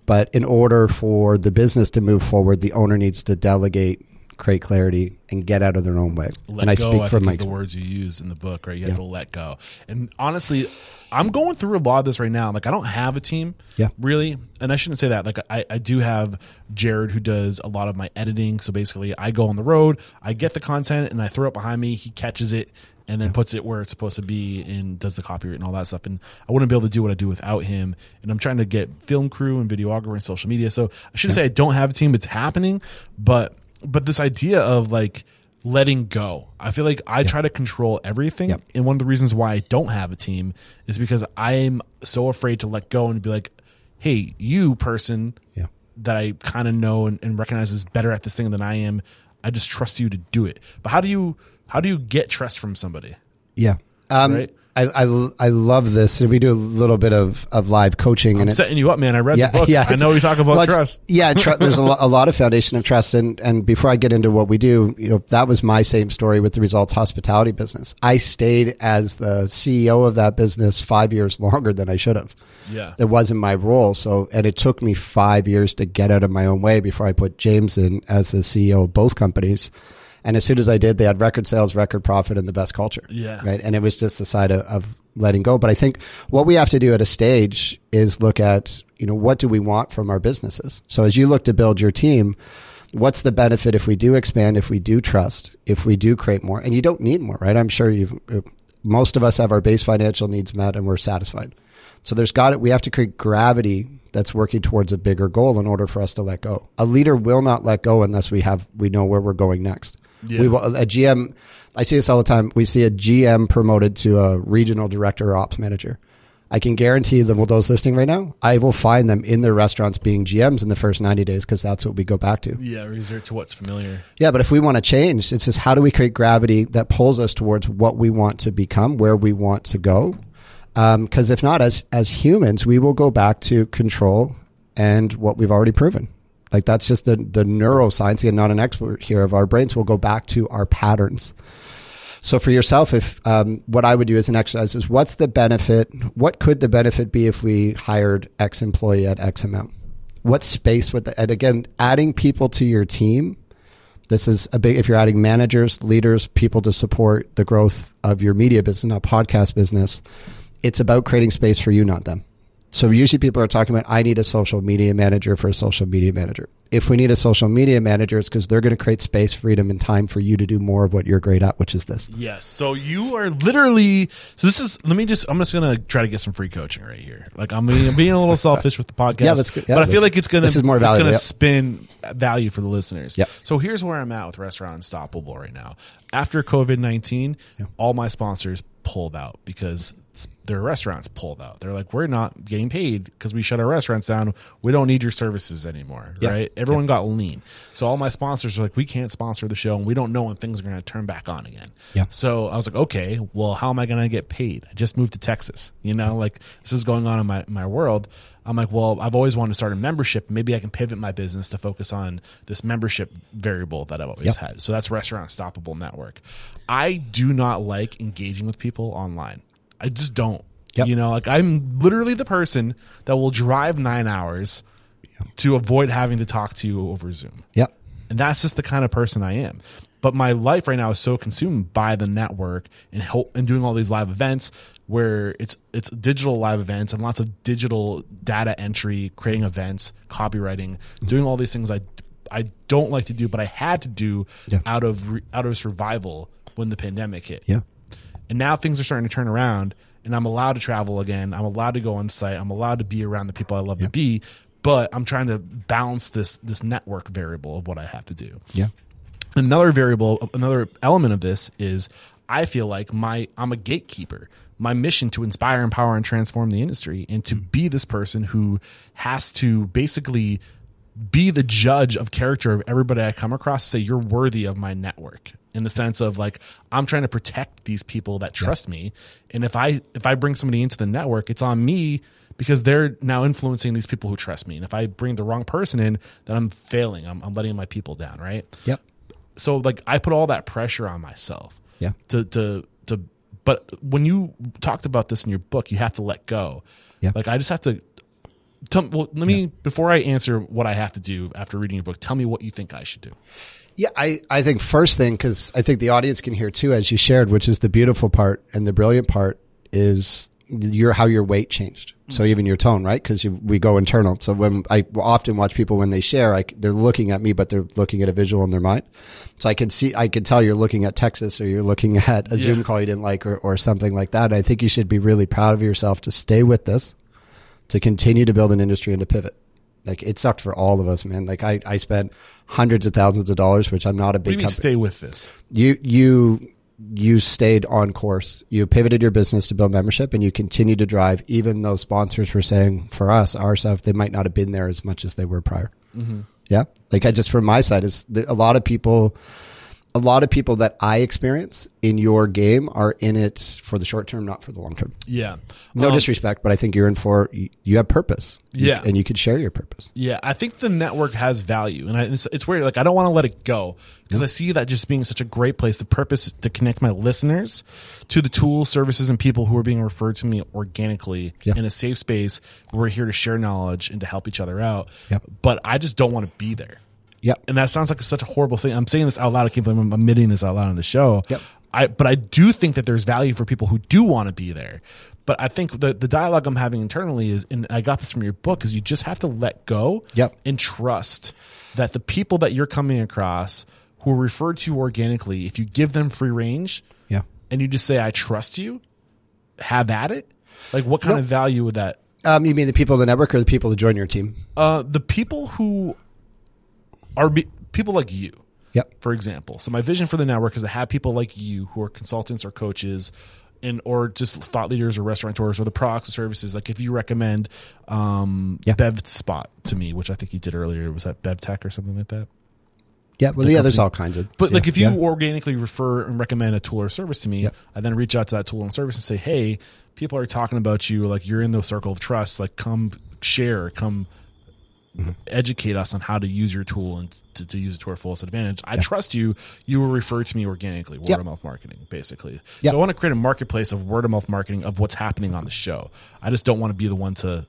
But in order for the business to move forward, the owner needs to delegate, create clarity, and get out of their own way. Let and I go, speak I from my the words you use in the book, right? You have to let go. And honestly, I'm going through a lot of this right now. Like I don't have a team, Yeah. really, and I shouldn't say that. Like I, I do have Jared who does a lot of my editing. So basically, I go on the road, I get the content, and I throw it behind me. He catches it, and then puts it where it's supposed to be and does the copyright and all that stuff. And I wouldn't be able to do what I do without him. And I'm trying to get film crew and videographer and social media. So I shouldn't say I don't have a team. It's happening, but but this idea of like letting go. I feel like I try to control everything. Yep. And one of the reasons why I don't have a team is because I'm so afraid to let go and be like, hey, you person Yeah. that I kind of know and, and recognize is better at this thing than I am. I just trust you to do it. But how do you how do you get trust from somebody? Yeah. Um, Right. I, I, I love this. And we do a little bit of, of live coaching and I'm it's, setting you up, man. I read yeah, the book. yeah. I know we talk about Well, trust. Yeah, tr- there's a, lo- a lot of foundation of trust, and and before I get into what we do, you know, that was my same story with the results hospitality business. I stayed as the CEO of that business five years longer than I should have. Yeah. it wasn't my role. So, and it took me five years to get out of my own way before I put James in as the CEO of both companies. And as soon as I did, they had record sales, record profit, and the best culture. Yeah. Right. And it was just the side of, of letting go. But I think what we have to do at a stage is look at, you know, what do we want from our businesses? So as you look to build your team, what's the benefit if we do expand, if we do trust, if we do create more? And you don't need more, right? I'm sure you've, uh, most of us have our base financial needs met and we're satisfied. So there's got it. We have to create gravity that's working towards a bigger goal in order for us to let go. A leader will not let go unless we have we know where we're going next. Yeah. We a GM. I see this all the time. We see a GM promoted to a regional director or ops manager. I can guarantee them with those listening right now, I will find them in their restaurants being GMs in the first 90 days because that's what we go back to. Yeah, resort to what's familiar. Yeah, but if we want to change, it's just how do we create gravity that pulls us towards what we want to become, where we want to go. Um, because if not, as as humans, we will go back to control and what we've already proven. Like that's just the the neuroscience. Again, not an expert here of our brains. We'll go back to our patterns. So for yourself, if um, what I would do as an exercise is, what's the benefit? What could the benefit be if we hired X employee at X amount? What space would the, and again, adding people to your team this is a big, if you're adding managers, leaders, people to support the growth of your media business, not podcast business, it's about creating space for you, not them. So usually people are talking about, I need a social media manager for a social media manager. If we need a social media manager, it's because they're going to create space, freedom, and time for you to do more of what you're great at, which is this. Yes. So you are literally. So this is. Let me just. I'm just gonna try to get some free coaching right here. Like I'm being, I'm being a little selfish with the podcast. Yeah, that's good. Yeah, but I feel like it's gonna. this is more It's gonna yep. spin value for the listeners. Yep. So here's where I'm at with Restaurant Unstoppable right now. After COVID 19, all my sponsors pulled out because their restaurants pulled out. They're like, we're not getting paid because we shut our restaurants down. We don't need your services anymore. Yeah. Right. Everyone got lean. So all my sponsors are like, we can't sponsor the show and we don't know when things are going to turn back on again. Yeah. So I was like, okay, well, how am I going to get paid? I just moved to Texas. You know, like this is going on in my, my world. I'm like, well, I've always wanted to start a membership. Maybe I can pivot my business to focus on this membership variable that I've always Yep. had. So that's Restaurant Stoppable Network. I do not like engaging with people online. I just don't. Yep. You know, like I'm literally the person that will drive nine hours to avoid having to talk to you over Zoom. Yep. And that's just the kind of person I am. But my life right now is so consumed by the network and help and doing all these live events where it's it's digital live events and lots of digital data entry, creating events, copywriting, mm-hmm. doing all these things I I don't like to do, but I had to do Yeah. out of re- out of survival when the pandemic hit. Yeah. And now things are starting to turn around and I'm allowed to travel again. I'm allowed to go on site. I'm allowed to be around the people I love to be, but I'm trying to balance this this network variable of what I have to do. Yeah. Another variable, another element of this is I feel like my I'm a gatekeeper. My mission to inspire, empower, and transform the industry, and to hmm. be this person who has to basically be the judge of character of everybody I come across. Say you're worthy of my network in the sense of like I'm trying to protect these people that trust me, and if I if I bring somebody into the network, it's on me because they're now influencing these people who trust me. And if I bring the wrong person in, then I'm failing. I'm, I'm letting my people down, right? Yep. so like I put all that pressure on myself. Yeah. To to to but when you talked about this in your book, you have to let go. Yeah. Like I just have to tell well let me before I answer what I have to do after reading your book, tell me what you think I should do. Yeah, I, I think first thing, because I think the audience can hear too, as you shared, which is the beautiful part and the brilliant part, is your how your weight changed. So mm-hmm. even your tone, right? Because we go internal. So when I often watch people when they share, I, they're looking at me, but they're looking at a visual in their mind. So I can see, I can tell you're looking at Texas or you're looking at a Zoom call you didn't like or, or something like that. And I think you should be really proud of yourself to stay with this, to continue to build an industry and to pivot. Like it sucked for all of us, man. Like I, I spent hundreds of thousands of dollars, which I'm not a What do big stay with this? You you you stayed on course. You pivoted your business to build membership, and you continue to drive, even though sponsors were saying for us, our stuff, they might not have been there as much as they were prior. Mm-hmm. Yeah, like I just from my side is a lot of people. A lot of people that I experience in your game are in it for the short term, not for the long term. Yeah. No Um, disrespect, but I think you're in for you, have purpose. Yeah. and you could share your purpose. Yeah, I think the network has value, and I, it's, it's weird. Like I don't want to let it go because I see that just being such a great place. The purpose to connect my listeners to the tools, services, and people who are being referred to me organically Yeah. in a safe space. Where we're here to share knowledge and to help each other out. Yep. But I just don't want to be there, Yep. and that sounds like such a horrible thing. I'm saying this out loud. I can't believe I'm admitting this out loud on the show. Yep. I, but I do think that there's value for people who do want to be there. But I think the, the dialogue I'm having internally is, and I got this from your book, is you just have to let go Yep. and trust that the people that you're coming across who are referred to organically, if you give them free range Yeah. and you just say, I trust you, have at it. Like, what kind of value would that? Um, you mean the people in the network or the people that join your team? Uh, the people who are be, people like you, Yep. for example. So my vision for the network is to have people like you who are consultants or coaches and or just thought leaders or restaurateurs or the products and services. Like if you recommend um Yeah. BevSpot to me, which I think you did earlier, was that Bev Tech or something like that? Yeah. Well, yeah, there's all kinds of. But yeah, like if you yeah. organically refer and recommend a tool or service to me, Yeah. I then reach out to that tool and service and say, Hey, people are talking about you, like you're in the circle of trust, like come share, come. Mm-hmm. educate us on how to use your tool and to, to use it to our fullest advantage. I trust you. You will refer to me organically, word Yep. of mouth marketing, basically. Yep. So I want to create a marketplace of word of mouth marketing of what's happening on the show. I just don't want to be the one to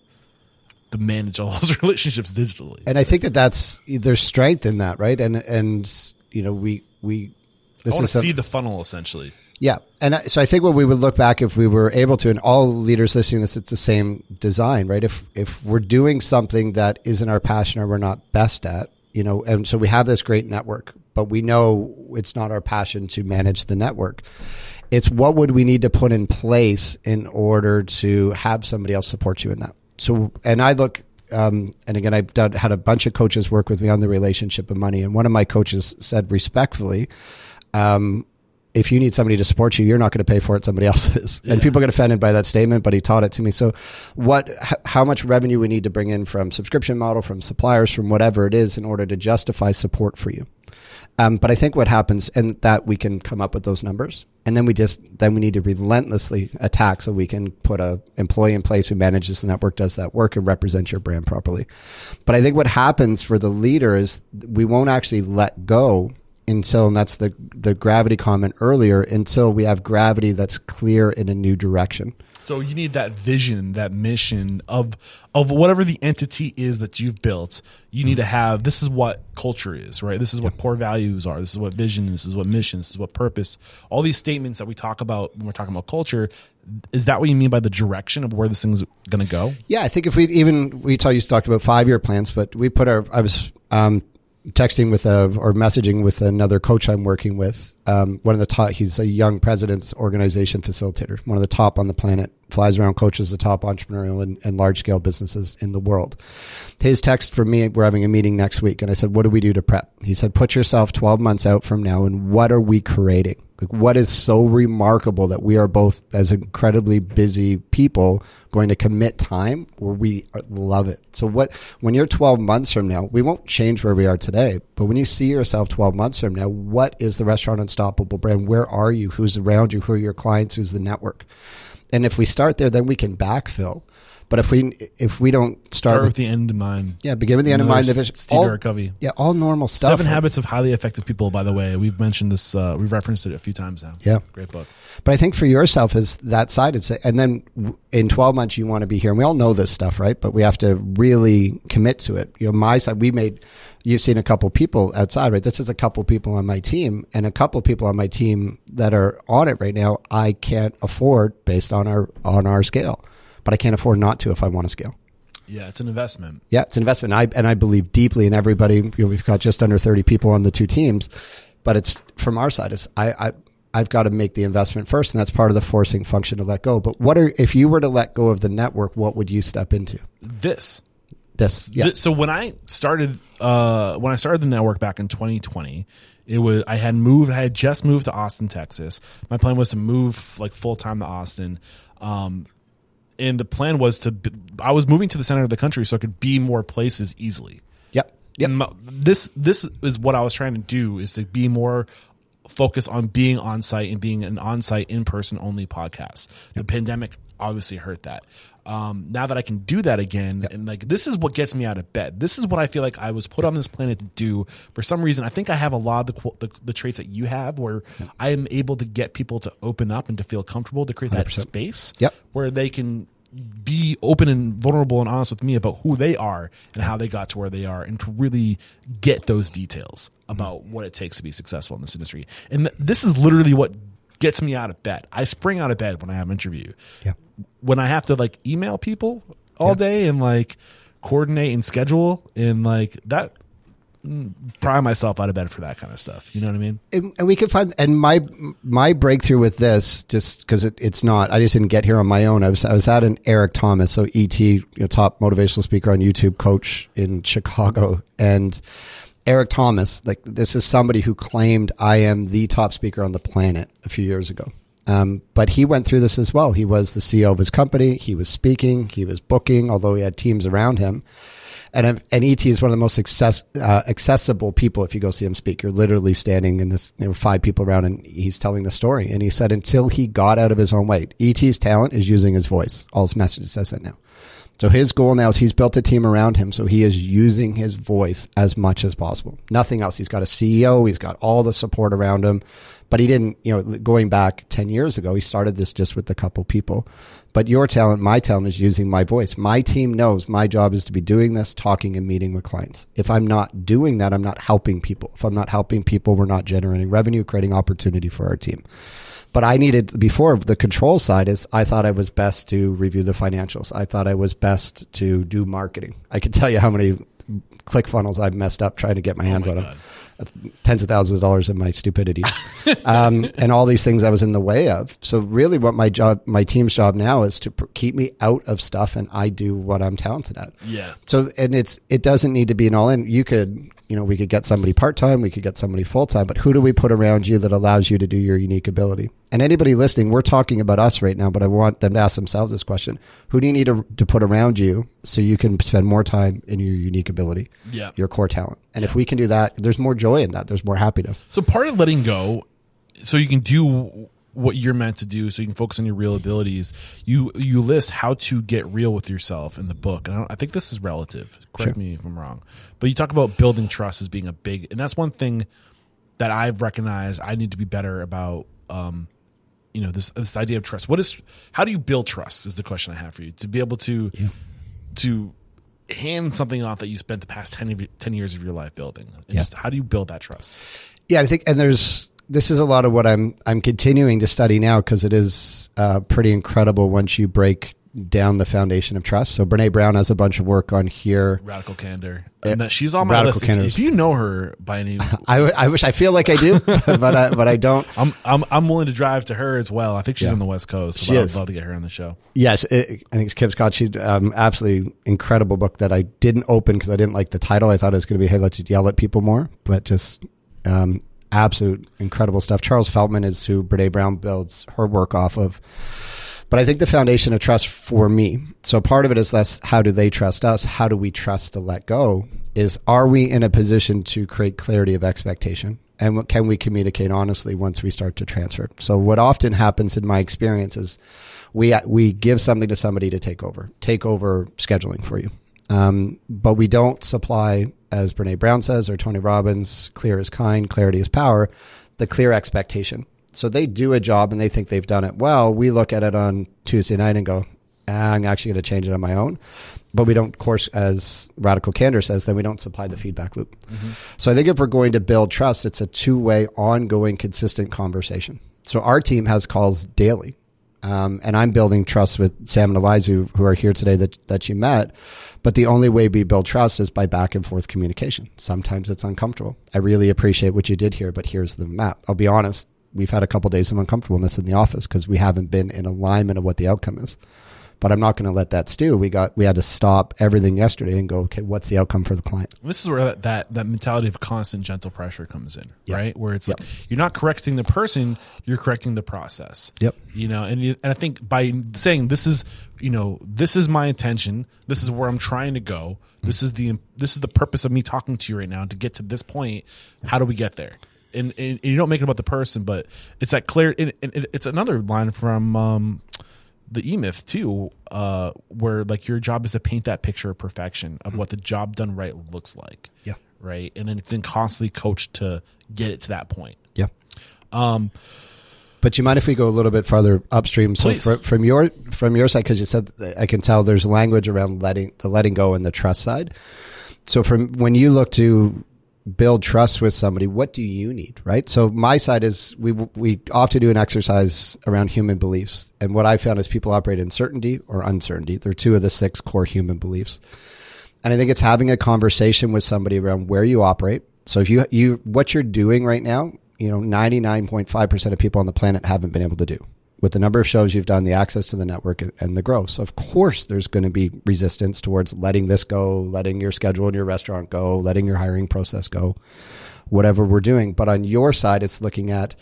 to manage all those relationships digitally. and I think that that's there's strength in that, right? And and you know we we I this want is to feed the funnel essentially. Yeah, and so I think what we would look back if we were able to, and all leaders listening to this, it's the same design, right? If if we're doing something that isn't our passion or we're not best at, you know, and so we have this great network, but we know it's not our passion to manage the network. It's what would we need to put in place in order to have somebody else support you in that. So, and I look, um, and again, I've done, had a bunch of coaches work with me on the relationship of money, and one of my coaches said respectfully, um, if you need somebody to support you, you're not going to pay for it. Somebody else is. And people get offended by that statement, but he taught it to me. So what, h- how much revenue we need to bring in from subscription model, from suppliers, from whatever it is in order to justify support for you. Um, but I think what happens, and that we can come up with those numbers, and then we just then we need to relentlessly attack so we can put a employee in place who manages the network, does that work, and represents your brand properly. But I think what happens for the leader is we won't actually let go until, and that's the the gravity comment earlier, until we have gravity that's clear in a new direction. So you need that vision, that mission of of whatever the entity is that you've built. You need to have this is what culture is, right? This is what core values are. This is what vision. This is what mission. This is what purpose. All these statements that we talk about when we're talking about culture. Is that what you mean by the direction of where this thing's going to go? Yeah, I think if we even we tell you talked about five year plans, but we put our I was um, texting with a or messaging with another coach I'm working with. Um, one of the top, he's a young president's organization facilitator, one of the top on the planet. Flies around, coaches the top entrepreneurial and, and large scale businesses in the world. His text for me, we're having a meeting next week, and I said, "What do we do to prep?" He said, "Put yourself 12 months out from now, and what are we creating?" Like, what is so remarkable that we are both, as incredibly busy people, going to commit time where we uh, love it? So, what when you're 12 months from now, we won't change where we are today, but when you see yourself 12 months from now, what is the Restaurant Unstoppable brand? Where are you? Who's around you? Who are your clients? Who's the network? And if we start there, then we can backfill. But if we if we don't start, Start with, with the end in mind. yeah, begin with the end in mind. the S- vision, Steve all, Eric Covey. yeah, all normal stuff. Seven Habits of Highly Effective People. By the way, we've mentioned this. Uh, we've referenced it a few times now. Yeah. great book. But I think for yourself is that side. It's and then in twelve months you want to be here. And we all know this stuff, right? But we have to really commit to it. You know, my side. We made. You've seen a couple people outside, right? This is a couple people on my team, and a couple people on my team that are on it right now. I can't afford based on our on our scale, but I can't afford not to if I want to scale. Yeah, it's an investment. Yeah, it's an investment. I and I believe deeply in everybody. You know, we've got just under thirty people on the two teams, but it's from our side. It's I, I I've got to make the investment first, and that's part of the forcing function to let go. But what are if you were to let go of the network? What would you step into? This. This, yeah, so when I started, uh, when I started the network back in 2020, it was I had moved. I had just moved to Austin, Texas. My plan was to move like full time to Austin. Um, and the plan was to. I was moving to the center of the country so I could be more places easily. yep, yep. My- this this is what I was trying to do is to be more focused on being on site and being an on site in person only podcast. The pandemic obviously hurt that. Um, now that I can do that again, and like this is what gets me out of bed. This is what I feel like I was put on this planet to do. For some reason, I think I have a lot of the the, the traits that you have, where I am able to get people to open up and to feel comfortable to create that space Yep. where they can be open and vulnerable and honest with me about who they are and how they got to where they are and to really get those details about what it takes to be successful in this industry. And th- this is literally what gets me out of bed. I spring out of bed when I have an interview. Yeah. When I have to like email people all day and like coordinate and schedule and like that pry myself out of bed for that kind of stuff. You know what I mean? and, and we can find and my my breakthrough with this just because it, it's not i just didn't get here on my own i was i was at an eric thomas so et you know, top motivational speaker on youtube coach in chicago and eric thomas like this is somebody who claimed i am the top speaker on the planet a few years ago um, but he went through this as well he was the ceo of his company he was speaking he was booking although he had teams around him and and ET is one of the most access, uh, accessible people. If you go see him speak, you're literally standing in this, you know, five people around, and he's telling the story. And he said until he got out of his own way, ET's talent is using his voice. All his messages says that now. So his goal now is he's built a team around him, so he is using his voice as much as possible. Nothing else. He's got a CEO. He's got all the support around him. But he didn't, you know, going back 10 years ago, he started this just with a couple people. But your talent, my talent is using my voice. My team knows my job is to be doing this, talking and meeting with clients. If I'm not doing that, I'm not helping people. If I'm not helping people, we're not generating revenue, creating opportunity for our team. But I needed before the control side is I thought I was best to review the financials. I thought I was best to do marketing. I can tell you how many ClickFunnels I've messed up trying to get my oh hands on them. Tens of thousands of dollars in my stupidity, um, and all these things I was in the way of. So really, what my job, my team's job now is to pr- keep me out of stuff, and I do what I'm talented at. Yeah. So and it's it doesn't need to be an all in. You could you know we could get somebody part time, we could get somebody full time, but who do we put around you that allows you to do your unique ability? And anybody listening, we're talking about us right now, but I want them to ask themselves this question: Who do you need to, to put around you so you can spend more time in your unique ability, Yeah. your core talent? And if we can do that, there's more joy in that. There's more happiness. So part of letting go, so you can do what you're meant to do, so you can focus on your real abilities. You you list how to get real with yourself in the book, and I, don't, I think this is relative. Correct Sure. me if I'm wrong, but you talk about building trust as being a big, and that's one thing that I've recognized I need to be better about. Um, you know this this idea of trust. What is how do you build trust? Is the question I have for you to be able to to hand something off that you spent the past 10, of 10 years of your life building. And Yeah. just how do you build that trust? Yeah, I think, and there's this is a lot of what I'm I'm continuing to study now because it is uh, pretty incredible once you break down the foundation of trust. So Brene Brown has a bunch of work on here. Radical candor. And that she's on my Radical list. Candor. if you know her by any, I wish I feel like I do, but I, but I don't. I'm I'm I'm willing to drive to her as well. I think she's Yeah. on the West Coast. So She I is. would love to get her on the show. Yes, it, I think it's Kim Scott. She's um, absolutely incredible book that I didn't open because I didn't like the title. I thought it was going to be "Hey, let's yell at people more," but just um, absolute incredible stuff. Charles Feltman is who Brene Brown builds her work off of. But I think the foundation of trust for me, so part of it is less how do they trust us? How do we trust to let go? Is are we in a position to create clarity of expectation? And what- can we communicate honestly once we start to transfer? So what often happens in my experience is we we give something to somebody to take over, take over scheduling for you, um, but we don't supply, as Brene Brown says or Tony Robbins, clear is kind, clarity is power, the clear expectation. So they do a job and they think they've done it well. We look at it on Tuesday night and go, "Ah, I'm actually going to change it on my own. But we don't, of course, as Radical Candor says, then we don't supply the feedback loop. So I think if we're going to build trust, it's a two way, ongoing, consistent conversation. So our team has calls daily. Um, and I'm building trust with Sam and Eliza, who are here today that, that you met. But the only way we build trust is by back and forth communication. Sometimes it's uncomfortable. I really appreciate what you did here, but here's the map. I'll be honest. We've had a couple days of uncomfortableness in the office because we haven't been in alignment of what the outcome is. But I'm not going to let that stew. We got we had to stop everything yesterday and go. Okay, what's the outcome for the client? This is where that, that, that mentality of constant gentle pressure comes in, Yeah. right? Where it's Yep. like you're not correcting the person, you're correcting the process. Yep. You know, and you, and I think by saying this is, you know, this is my intention, this is where I'm trying to go. This is the this is the purpose of me talking to you right now to get to this point. How do we get there? And, and, and you don't make it about the person, but it's that clear. And, and it- it's another line from um, the E Myth too, uh, where like your job is to paint that picture of perfection of what the job done right looks like. Yeah. Right. And then then constantly coach to get it to that point. Yeah. Um, but you mind if we go a little bit farther upstream? So Please. from your from your side, because you said I can tell there's language around letting the letting go and the trust side. So from when you look to build trust with somebody, what do you need? Right. So my side is we we often do an exercise around human beliefs, and what I found is people operate in certainty or uncertainty. They're two of the six core human beliefs. And I think it's having a conversation with somebody around where you operate. So if you you what you're doing right now, you know, 99.5% of people on the planet haven't been able to do. With the number of shows you've done, the access to the network and- the growth. So of course there's going to be resistance towards letting this go, letting your schedule and your restaurant go, letting your hiring process go, whatever we're doing. But on your side, it's looking at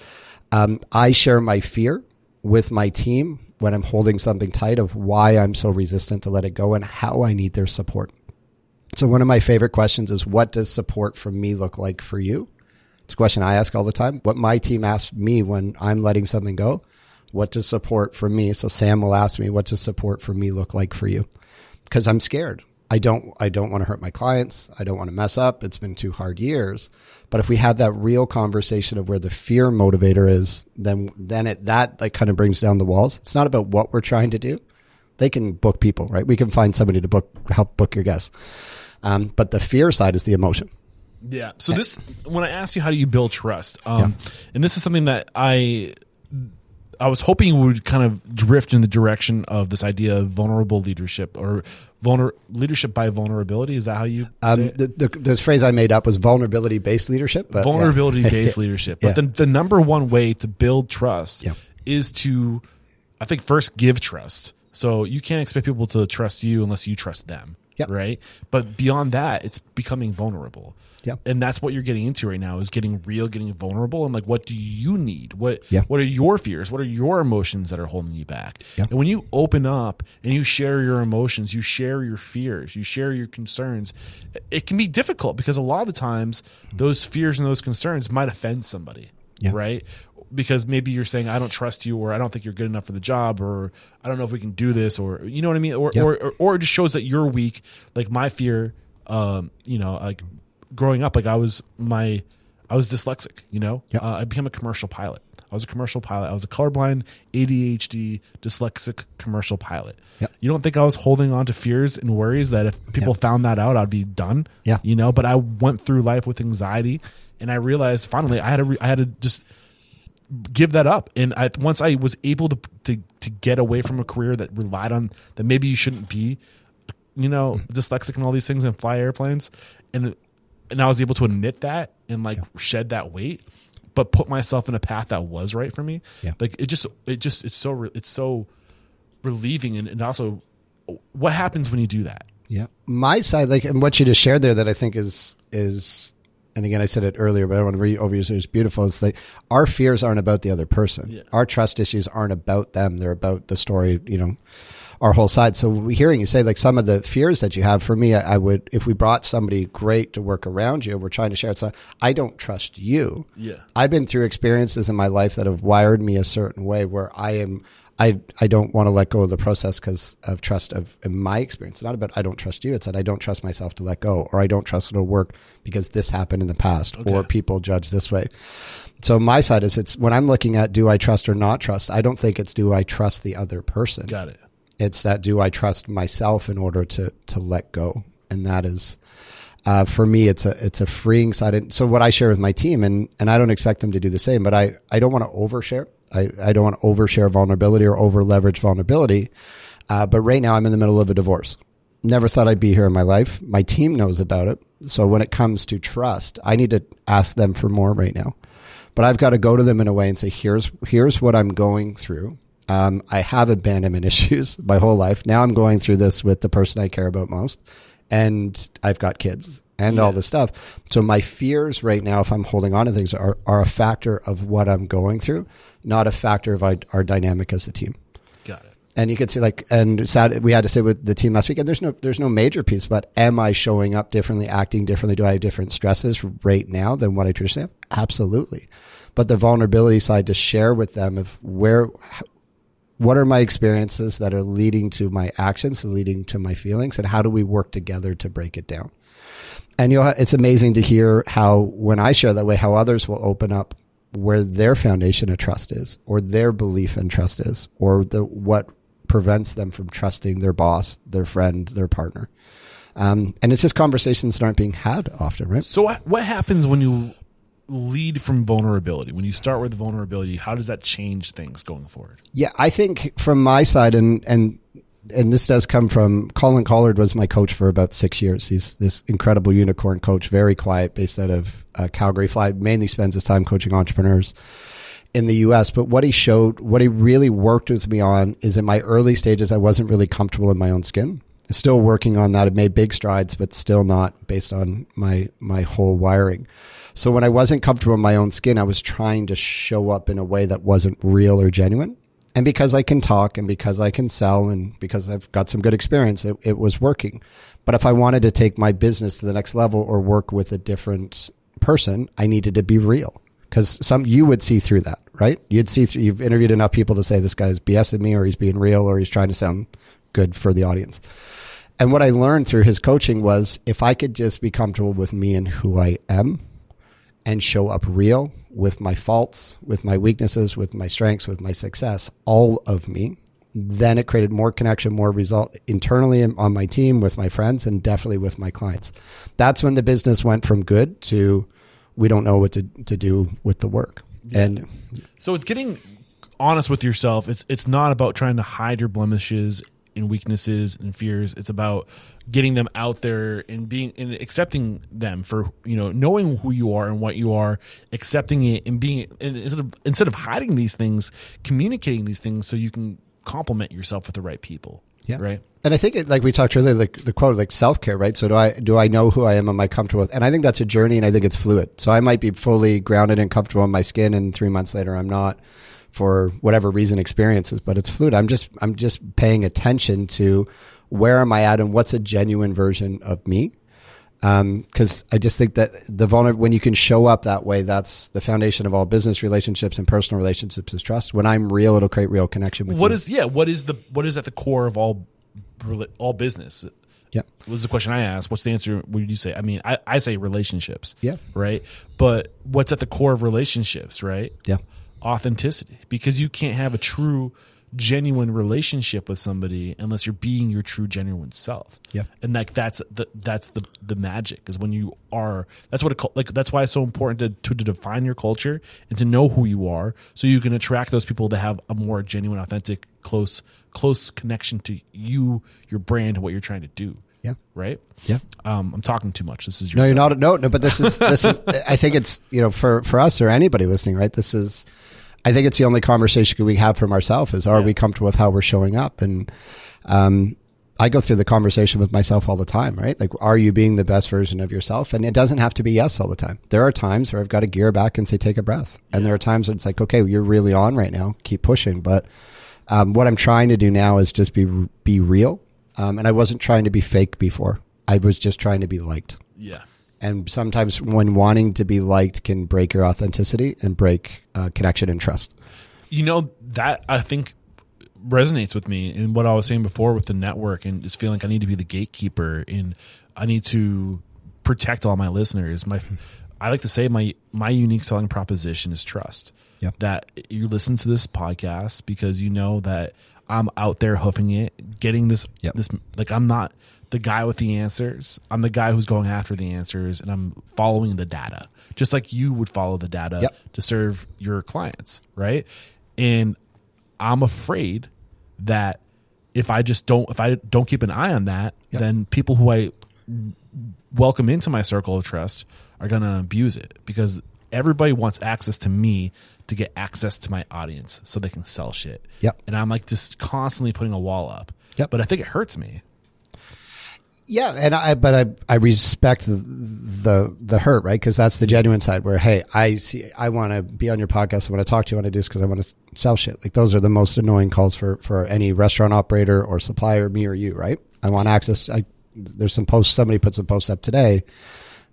um, I share my fear with my team when I'm holding something tight of why I'm so resistant to let it go and how I need their support. So one of my favorite questions is what does support from me look like for you? It's a question I ask all the time. What my team asks me when I'm letting something go, what does support for me? So Sam will ask me, what does support for me look like for you? Because I'm scared. I don't I don't want to hurt my clients. I don't want to mess up. It's been two hard years. But if we have that real conversation of where the fear motivator is, then then it that like kind of brings down the walls. It's not about what we're trying to do. They can book people, right? We can find somebody to book help book your guests. Um, but the fear side is the emotion. Yeah. So this, when I asked you how do you build trust, um, and this is something that I, I was hoping you would kind of drift in the direction of this idea of vulnerable leadership or vulner leadership by vulnerability. Is that how you say Um, the, the, this phrase I made up was vulnerability based leadership. Vulnerability based leadership. But Yeah. the, the number one way to build trust Yeah. is to, I think, first give trust. So you can't expect people to trust you unless you trust them. Yep. Right. But beyond that, it's becoming vulnerable. Yep. And that's what you're getting into right now is getting real, getting vulnerable, and like, what do you need? What Yeah. What are your fears? What are your emotions that are holding you back? Yeah. And when you open up and you share your emotions, you share your fears, you share your concerns, it can be difficult because a lot of the times those fears and those concerns might offend somebody, Yeah. right? Because maybe you're saying I don't trust you, or I don't think you're good enough for the job, or I don't know if we can do this, or you know what I mean, or Yeah. or, or or it just shows that you're weak. Like my fear, um, you know, like growing up, like I was my, I was dyslexic. You know, Yeah. uh, I became a commercial pilot. I was a commercial pilot. I was a colorblind, ADHD, dyslexic commercial pilot. Yeah. You don't think I was holding on to fears and worries that if people found that out, I'd be done? Yeah. You know, but I went through life with anxiety, and I realized finally I had to, re- I had to just give that up. And I, once I was able to, to to get away from a career that relied on that maybe you shouldn't be, you know, Mm. dyslexic and all these things and fly airplanes, and and I was able to admit that and like shed that weight, but put myself in a path that was right for me. Yeah. Like it just it just it's so re- it's so relieving and, and also what happens when you do that. Yeah. My side, like, and what you just shared there that I think is, is, and again, I said it earlier, but I want to re overuse it. It's beautiful. It's like our fears aren't about the other person. Yeah. Our trust issues aren't about them. They're about the story, you know, our whole side. So hearing you say like some of the fears that you have for me, I, I would, if we brought somebody great to work around you, we're trying to share it. So I don't trust you. Yeah. I've been through experiences in my life that have wired me a certain way where I am, I, I don't want to let go of the process because of trust of in my experience. It's not about I don't trust you. It's that I don't trust myself to let go or I don't trust it'll work because this happened in the past or people judge this way. So my side is it's when I'm looking at do I trust or not trust, I don't think it's do I trust the other person. Got it. It's that do I trust myself in order to to let go, and that is. Uh, for me, it's a it's a freeing side. And so what I share with my team, and and I don't expect them to do the same, but I I don't want to overshare. I I don't want to overshare vulnerability or over leverage vulnerability. Uh, but right now, I'm in the middle of a divorce. Never thought I'd be here in my life. My team knows about it. So when it comes to trust, I need to ask them for more right now. But I've got to go to them in a way and say, here's here's what I'm going through. Um, I have abandonment issues my whole life. Now I'm going through this with the person I care about most, and I've got kids and all this stuff. So my fears right now, if I'm holding on to things, are are a factor of what I'm going through, not a factor of our, our dynamic as a team. Got it. And you could see like, and sad, we had to say with the team last week, and there's no, there's no major piece, but am I showing up differently, acting differently? Do I have different stresses right now than what I traditionally have? Absolutely. But the vulnerability side to share with them of where, what are my experiences that are leading to my actions, leading to my feelings, and how do we work together to break it down? And you'll, it's amazing to hear how when I share that way, how others will open up where their foundation of trust is, or their belief in trust is, or the what prevents them from trusting their boss, their friend, their partner. Um, and it's just conversations that aren't being had often, right? So what what happens when you lead from vulnerability? When you start with vulnerability, how does that change things going forward? Yeah, I think from my side, and and and this does come from Colin Collard was my coach for about six years. He's this incredible unicorn coach, very quiet, based out of uh, Calgary. Fly mainly spends his time coaching entrepreneurs in the US. But what he showed, what he really worked with me on is in my early stages, I wasn't really comfortable in my own skin. Still working on that. I made big strides, but still not based on my, my whole wiring. So when I wasn't comfortable in my own skin, I was trying to show up in a way that wasn't real or genuine. And because I can talk and because I can sell and because I've got some good experience, it, it was working. But if I wanted to take my business to the next level or work with a different person, I needed to be real because some you would see through that, right? You'd see through. You've interviewed enough people to say this guy's BSing me, or he's being real, or he's trying to sound good for the audience. And what I learned through his coaching was if I could just be comfortable with me and who I am, and show up real with my faults, with my weaknesses, with my strengths, with my success, all of me, then it created more connection, more result internally on my team, with my friends, and definitely with my clients. That's when the business went from good to we don't know what to, to do with the work. And So it's getting honest with yourself. It's it's not about trying to hide your blemishes and weaknesses and fears. It's about getting them out there and being and accepting them for you know knowing who you are and what you are, accepting it and being and instead of instead of hiding these things, communicating these things so you can complement yourself with the right people. Yeah. Right. And I think, it, like we talked earlier, like the quote, like self care, right? So do I do I know who I am? Am I comfortable with? And I think that's a journey, and I think it's fluid. So I might be fully grounded and comfortable in my skin, and three months later, I'm not, for whatever reason, experiences. But it's fluid. I'm just I'm just paying attention to where am I at, and what's a genuine version of me. Because um, I just think that the vulnerable when you can show up that way, that's the foundation of all business relationships and personal relationships is trust. When I'm real, it'll create real connection with What you. is yeah? What is the what is at the core of all all business? yeah. was the question I asked. What's the answer? What did you say? I mean, I, I say relationships. Yeah. Right. But what's at the core of relationships, right? Yeah. Authenticity. Because you can't have a true, genuine relationship with somebody unless you're being your true, genuine self. Yeah. And like that's the that's the the magic is when you are. That's what it like. That's why it's so important to, to to define your culture and to know who you are, so you can attract those people that have a more genuine, authentic, close close connection to you, your brand, and what you're trying to do Yeah. right? Yeah. Um, I'm talking too much. This is your No, you're not. No, no. But this is this is. I think it's you know for for us or anybody listening, right? This is. I think it's the only conversation we have from ourselves is are Yeah. we comfortable with how we're showing up and. Um, I go through the conversation with myself all the time, right? Like, are you being the best version of yourself? And it doesn't have to be yes all the time. There are times where I've got to gear back and say, take a breath. And there are times when it's like, okay, you're really on right now. Keep pushing. But Um, what I'm trying to do now is just be be real, um, and I wasn't trying to be fake before. I was just trying to be liked. Yeah. And sometimes when wanting to be liked can break your authenticity and break uh, connection and trust. You know that I think resonates with me in what I was saying before with the network and just feeling like I need to be the gatekeeper and I need to protect all my listeners. My I like to say my my unique selling proposition is trust. Yep. That you listen to this podcast because you know that I'm out there hoofing it, getting this Yep. this like I'm not the guy with the answers. I'm the guy who's going after the answers and I'm following the data. Just like you would follow the data Yep. to serve your clients, right? And I'm afraid that if I just don't if I don't keep an eye on that, Yep. then people who I welcome into my circle of trust are going to abuse it because everybody wants access to me to get access to my audience so they can sell shit. Yep. And I'm like just constantly putting a wall up. Yep. But I think it hurts me. Yeah, and I but I I respect the the, the hurt right because that's the genuine side where hey I see I want to be on your podcast I want to talk to you I want to do this because I want to sell shit like those are the most annoying calls for for any restaurant operator or supplier me or you right I want access I there's some posts somebody put some posts up today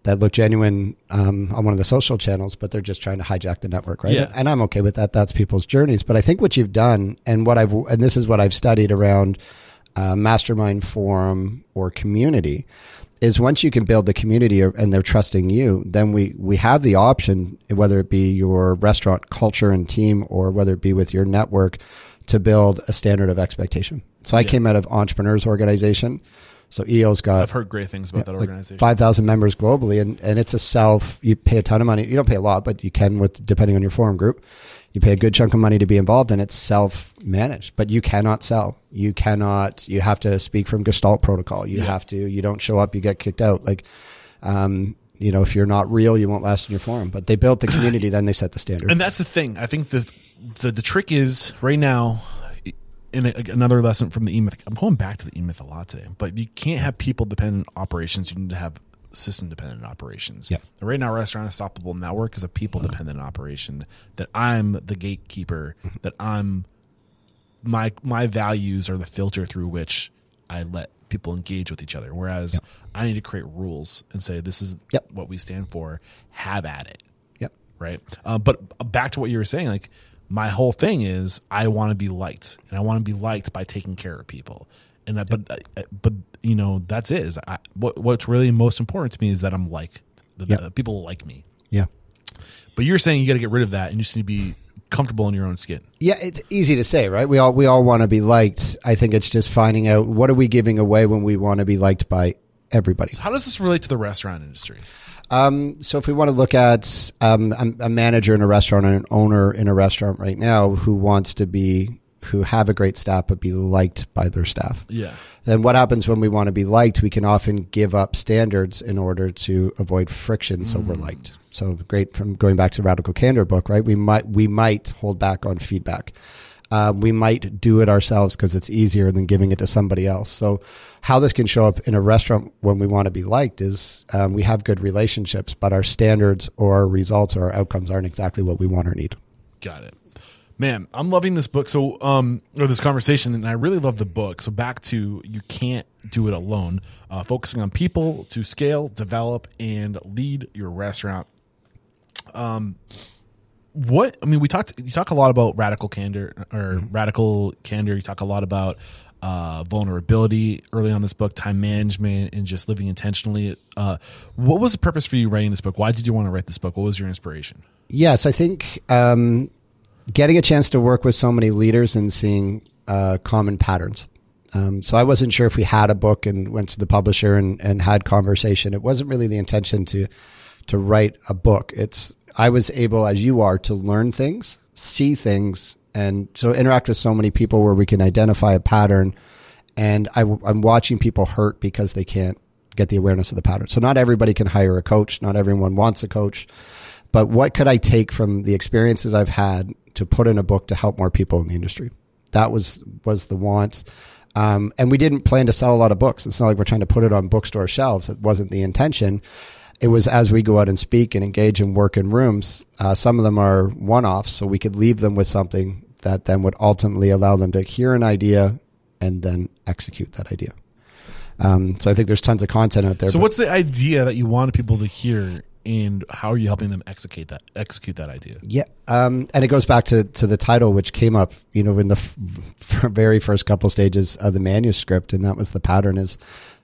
that look genuine um, on one of the social channels, but they're just trying to hijack the network, right? Yeah. And I'm okay with that. That's people's journeys. But I think what you've done, and what I've, and this is what I've studied around uh, mastermind forum or community, is once you can build the community and they're trusting you, then we we have the option, whether it be your restaurant culture and team or whether it be with your network, to build a standard of expectation. So I Yeah. came out of entrepreneurs organization. So EO's got I've heard great things about that like organization. 5,000 members globally, and, and it's a self, you pay a ton of money. You don't pay a lot, but you can with, depending on your forum group. You pay a good chunk of money to be involved, and it's self managed, but you cannot sell. You cannot, you have to speak from Gestalt protocol. You Yeah. have to, you don't show up, you get kicked out. Like, um, you know, if you're not real, you won't last in your forum. But they built the community, then they set the standard. And that's the thing. I think the the, the trick is right now. In a, another lesson from the E Myth, I'm going back to the E Myth a lot today. But you can't have people dependent operations. You need to have system dependent operations. Yep. And Right now, Restaurant Unstoppable Network is a people dependent operation. That I'm the gatekeeper. That I'm my my values are the filter through which I let people engage with each other. Whereas I need to create rules and say this is Yep. what we stand for. Have at it yep. right? Uh, but back to what you were saying, like my whole thing is I want to be liked, and I want to be liked by taking care of people. And I, but uh, but you know that's it. Is I, what what's really most important to me is that I'm liked. The, Yep. the people like me. Yeah. But you're saying you got to get rid of that, and you just need to be comfortable in your own skin. Yeah, it's easy to say, right? We all we all want to be liked. I think it's just finding out what are we giving away when we want to be liked by everybody. How does this relate to the restaurant industry? Um, so if we want to look at um, a, a manager in a restaurant and an owner in a restaurant right now who wants to be who have a great staff but be liked by their staff, Yeah, then what happens when we want to be liked? We can often give up standards in order to avoid friction, so we're liked. So great from going back to the Radical Candor book, right? We might we might hold back on feedback. Um, we might do it ourselves because it's easier than giving it to somebody else. So how this can show up in a restaurant when we want to be liked is um, we have good relationships, but our standards or our results or our outcomes aren't exactly what we want or need. Got it. Man, I'm loving this book. So, um, or this conversation, and I really love the book. So, back to you can't do it alone. Uh, focusing on people to scale, develop, and lead your restaurant. Um, what I mean, we talked. You talk a lot about radical candor or radical candor. You talk a lot about uh, vulnerability early on this book, time management, and just living intentionally. Uh, what was the purpose for you writing this book? Why did you want to write this book? What was your inspiration? Yes, I think um, getting a chance to work with so many leaders and seeing uh, common patterns. Um, so I wasn't sure if we had a book and went to the publisher and, and had conversation. It wasn't really the intention to to write a book. It's I was able, as you are, to learn things, see things, and so interact with so many people where we can identify a pattern. And I, I'm watching people hurt because they can't get the awareness of the pattern. So not everybody can hire a coach. Not everyone wants a coach. But what could I take from the experiences I've had to put in a book to help more people in the industry? That was was the want. Um, and we didn't plan to sell a lot of books. It's not like we're trying to put it on bookstore shelves. It wasn't the intention. It was as we go out and speak and engage and work in rooms. Uh, some of them are one offs, so we could leave them with something that then would ultimately allow them to hear an idea and then execute that idea. Um, so I think there's tons of content out there. So what's the idea that you want people to hear and how are you helping them execute that execute that idea? Yeah, um, and it goes back to to the title, which came up, you know, in the f- very first couple stages of the manuscript, and that was the pattern: is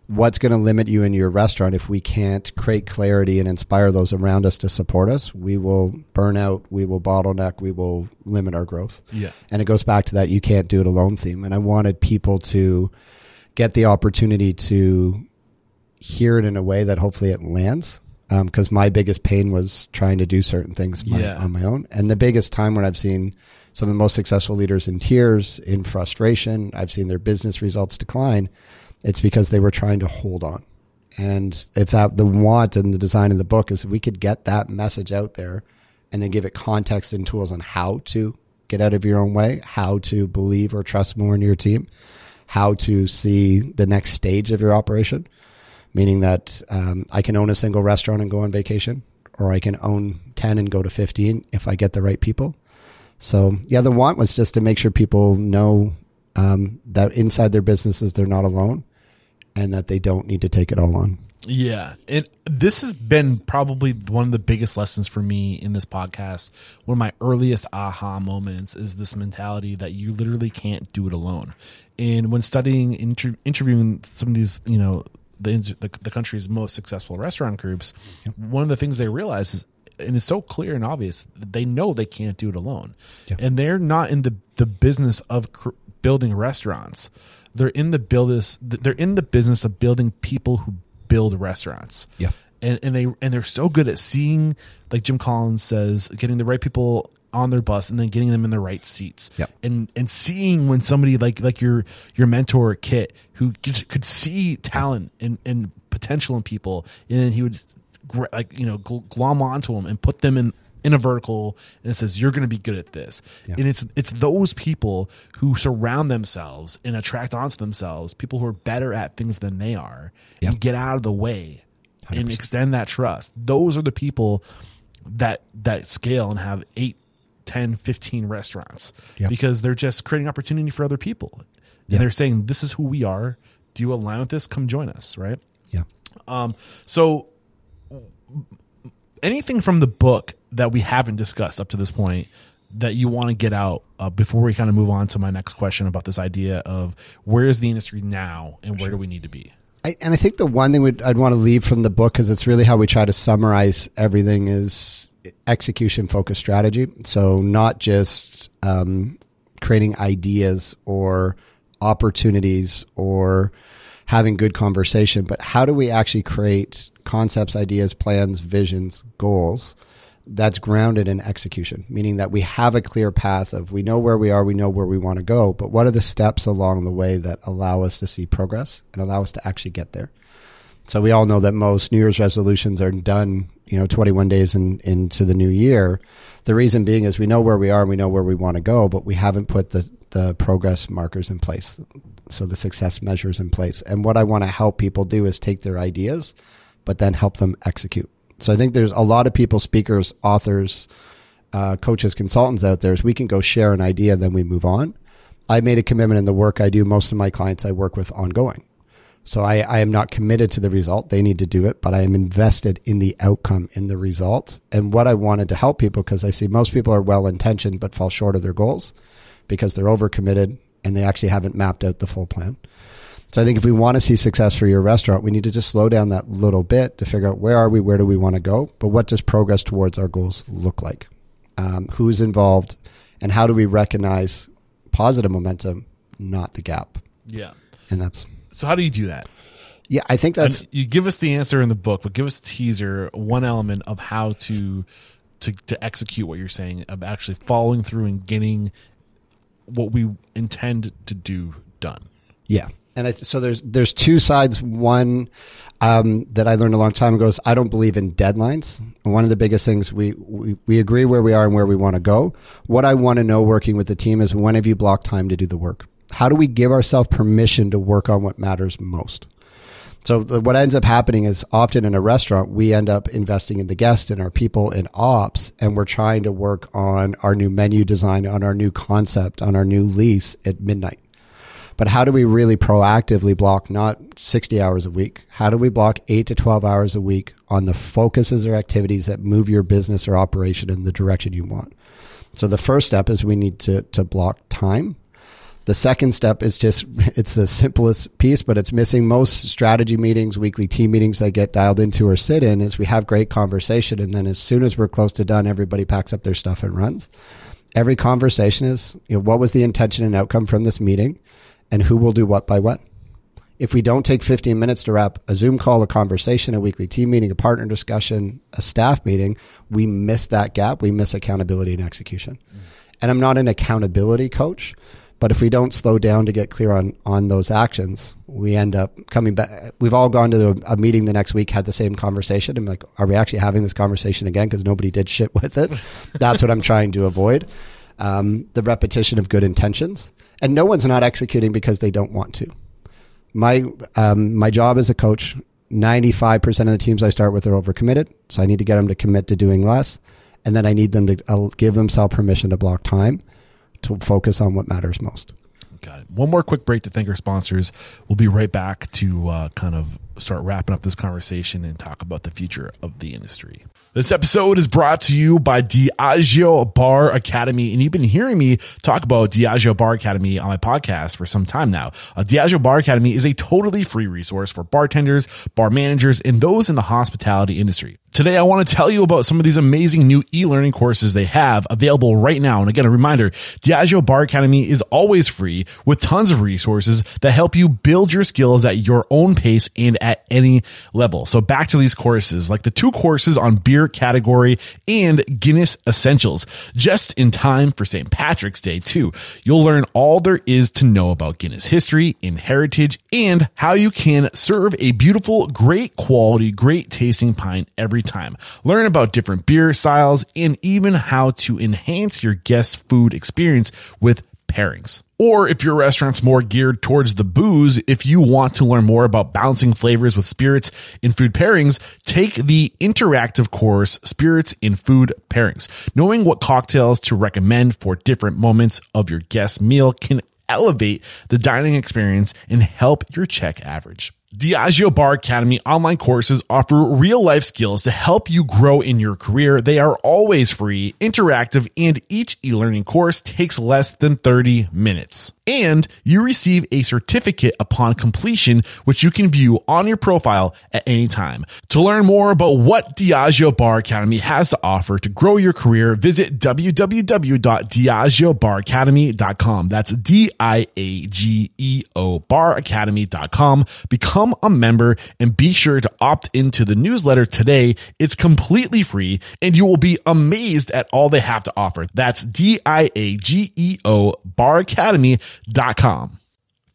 what's going to limit you in your restaurant if we can't create clarity and inspire those around us to support us. We will burn out, we will bottleneck, we will limit our growth. Yeah. and it goes back to that you can't do it alone theme. And I wanted people to get the opportunity to hear it in a way that hopefully it lands. Um, because my biggest pain was trying to do certain things my, Yeah. on my own. And the biggest time when I've seen some of the most successful leaders in tears, in frustration, I've seen their business results decline. It's because they were trying to hold on. And if that the want and the design of the book is we could get that message out there and then give it context and tools on how to get out of your own way, how to believe or trust more in your team, how to see the next stage of your operation, meaning that um, I can own a single restaurant and go on vacation, or I can own 10 and go to 15 if I get the right people. So, yeah, the want was just to make sure people know um, that inside their businesses, they're not alone and that they don't need to take it all on. Yeah. And this has been probably one of the biggest lessons for me in this podcast. One of my earliest aha moments is this mentality that you literally can't do it alone. And when studying, inter- interviewing some of these, you know, the, the, the country's most successful restaurant groups, one of the things they realize is, and it's so clear and obvious, they know they can't do it alone. And they're not in the, the business of cr- building restaurants. They're in the business. They're in the business of building people who build restaurants. Yeah. And and they and they're so good at seeing, like Jim Collins says, getting the right people on their bus and then getting them in the right seats. Yep. And and seeing when somebody like like your your mentor Kit who could, could see talent and and potential in people, and then he would like you know gl- glom onto them and put them in in a vertical and it says you're going to be good at this Yeah. and it's it's those people who surround themselves and attract onto themselves people who are better at things than they are Yeah. and get out of the way and extend that trust those are the people that that scale and have 8 10 15 restaurants Yeah. because they're just creating opportunity for other people and Yeah. they're saying this is who we are do you align with this come join us right Yeah. um, so anything from the book that we haven't discussed up to this point that you want to get out uh, before we kind of move on to my next question about this idea of where is the industry now and where do we need to be? I, and I think the one thing we'd, I'd want to leave from the book, because it's really how we try to summarize everything, is execution focused strategy. So not just um, creating ideas or opportunities or having good conversation, but how do we actually create concepts, ideas, plans, visions, goals that's grounded in execution, meaning that we have a clear path of we know where we are, we know where we want to go, but what are the steps along the way that allow us to see progress and allow us to actually get there? So we all know that most New Year's resolutions are done, you know, 21 days in, into the new year. The reason being is we know where we are, and we know where we want to go, but we haven't put the, the progress markers in place. So the success measures in place. And what I want to help people do is take their ideas, but then help them execute. So I think there's a lot of people, speakers, authors, uh, coaches, consultants out there. Is we can go share an idea, then we move on. I made a commitment in the work I do. Most of my clients I work with ongoing. So I, I am not committed to the result. They need to do it, but I am invested in the outcome, in the results, And what I wanted to help people, because I see most people are well intentioned but fall short of their goals because they're overcommitted and they actually haven't mapped out the full plan. So I think if we want to see success for your restaurant, we need to just slow down that little bit to figure out where are we, where do we want to go, but what does progress towards our goals look like? Um, who's involved, and how do we recognize positive momentum, not the gap? Yeah. And that's So how do you do that? yeah, I think that's and you give us the answer in the book, but give us a teaser, one element of how to to to execute what you're saying of actually following through and getting what we intend to do done. Yeah, and I, so there's there's two sides. One um, that I learned a long time ago is I don't believe in deadlines. And one of the biggest things we, we we agree where we are and where we want to go. What I want to know working with the team is when have you blocked time to do the work? How do we give ourselves permission to work on what matters most? So the, what ends up happening is often in a restaurant, we end up investing in the guest and our people in ops, and we're trying to work on our new menu design, on our new concept, on our new lease at midnight. But how do we really proactively block not 60 hours a week? How do we block eight to 12 hours a week on the focuses or activities that move your business or operation in the direction you want? So the first step is we need to, to block time. The second step is just, it's the simplest piece, but it's missing most strategy meetings, weekly team meetings I get dialed into or sit in is we have great conversation. And then as soon as we're close to done, everybody packs up their stuff and runs. Every conversation is, you know, what was the intention and outcome from this meeting? and who will do what by what. If we don't take 15 minutes to wrap a Zoom call, a conversation, a weekly team meeting, a partner discussion, a staff meeting, we miss that gap. We miss accountability and execution. Mm. And I'm not an accountability coach, but if we don't slow down to get clear on, on those actions, we end up coming back. We've all gone to a, a meeting the next week, had the same conversation. I'm like, are we actually having this conversation again? Because nobody did shit with it. That's what I'm trying to avoid. Um, the repetition of good intentions and no one's not executing because they don't want to. My um, my job as a coach, ninety five percent of the teams I start with are overcommitted, so I need to get them to commit to doing less, and then I need them to I'll give themselves permission to block time to focus on what matters most. Got it. One more quick break to thank our sponsors. We'll be right back to uh, kind of start wrapping up this conversation and talk about the future of the industry. This episode is brought to you by Diageo Bar Academy. And you've been hearing me talk about Diageo Bar Academy on my podcast for some time now. Uh, Diageo Bar Academy is a totally free resource for bartenders, bar managers, and those in the hospitality industry. Today, I want to tell you about some of these amazing new e-learning courses they have available right now. And again, a reminder, Diageo Bar Academy is always free with tons of resources that help you build your skills at your own pace and at any level. So back to these courses, like the two courses on beer category and Guinness essentials, just in time for St. Patrick's Day too. You'll learn all there is to know about Guinness history and heritage and how you can serve a beautiful, great quality, great tasting pint every time. Learn about different beer styles and even how to enhance your guest food experience with pairings. Or if your restaurant's more geared towards the booze, if you want to learn more about balancing flavors with spirits in food pairings, take the interactive course Spirits in Food Pairings. Knowing what cocktails to recommend for different moments of your guest meal can elevate the dining experience and help your check average. Diageo Bar Academy online courses offer real life skills to help you grow in your career. They are always free, interactive, and each e-learning course takes less than 30 minutes. And you receive a certificate upon completion, which you can view on your profile at any time. To learn more about what Diageo Bar Academy has to offer to grow your career, visit www.diageobaracademy.com. That's D-I-A-G-E-O baracademy.com. Become a member and be sure to opt into the newsletter today. It's completely free and you will be amazed at all they have to offer. That's D-I-A-G-E-O baracademy.com.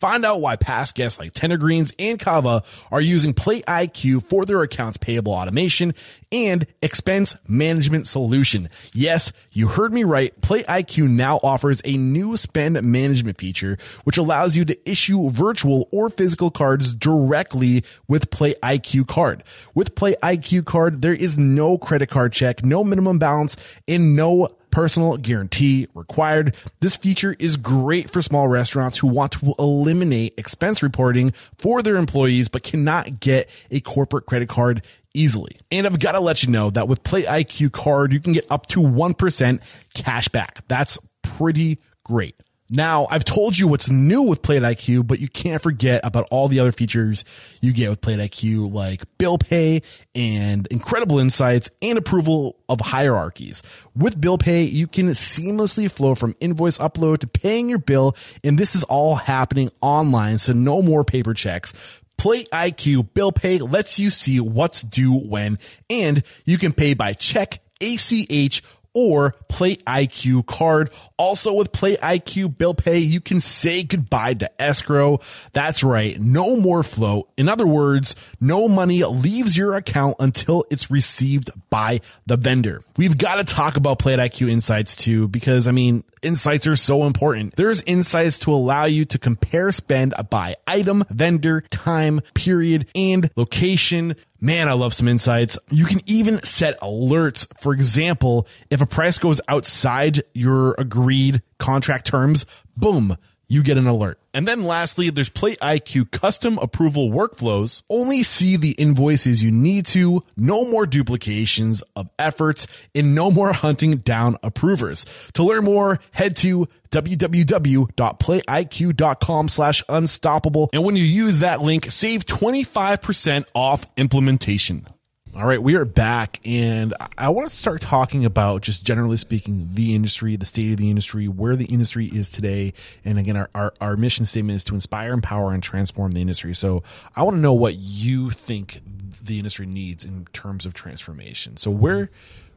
Find out why past guests like Tender Greens and Cava are using Plate IQ for their accounts payable automation and expense management solution. Yes, you heard me right. Plate IQ now offers a new spend management feature, which allows you to issue virtual or physical cards directly with Plate IQ card. With Plate IQ card, there is no credit card check, no minimum balance, and no personal guarantee required. This feature is great for small restaurants who want to eliminate expense reporting for their employees, but cannot get a corporate credit card easily. And I've got to let you know that with Plate IQ card, you can get up to 1% cash back. That's pretty great. Now, I've told you what's new with Plate IQ, but you can't forget about all the other features you get with Plate IQ, like bill pay and incredible insights and approval of hierarchies. With bill pay, you can seamlessly flow from invoice upload to paying your bill, and this is all happening online, so no more paper checks. Plate IQ bill pay lets you see what's due when, and you can pay by check, ACH, or Plate IQ card. Also with Plate IQ bill pay, you can say goodbye to escrow. That's right. No more float. In other words, no money leaves your account until it's received by the vendor. We've got to talk about Plate IQ insights too, because I mean, insights are so important. There's insights to allow you to compare spend by item, vendor, time, period, and location. Man, I love some insights. You can even set alerts. For example, if a price goes outside your agreed contract terms, boom, you get an alert. And then lastly, there's Plate IQ custom approval workflows. Only see the invoices you need to, no more duplications of efforts, and no more hunting down approvers. To learn more, head to www.plateiq.com slash unstoppable. And when you use that link, save 25% off implementation. All right, we are back, and I want to start talking about just generally speaking the industry, the state of the industry, where the industry is today. And again, our, our, our mission statement is to inspire, empower, and transform the industry. So I want to know what you think the industry needs in terms of transformation. So where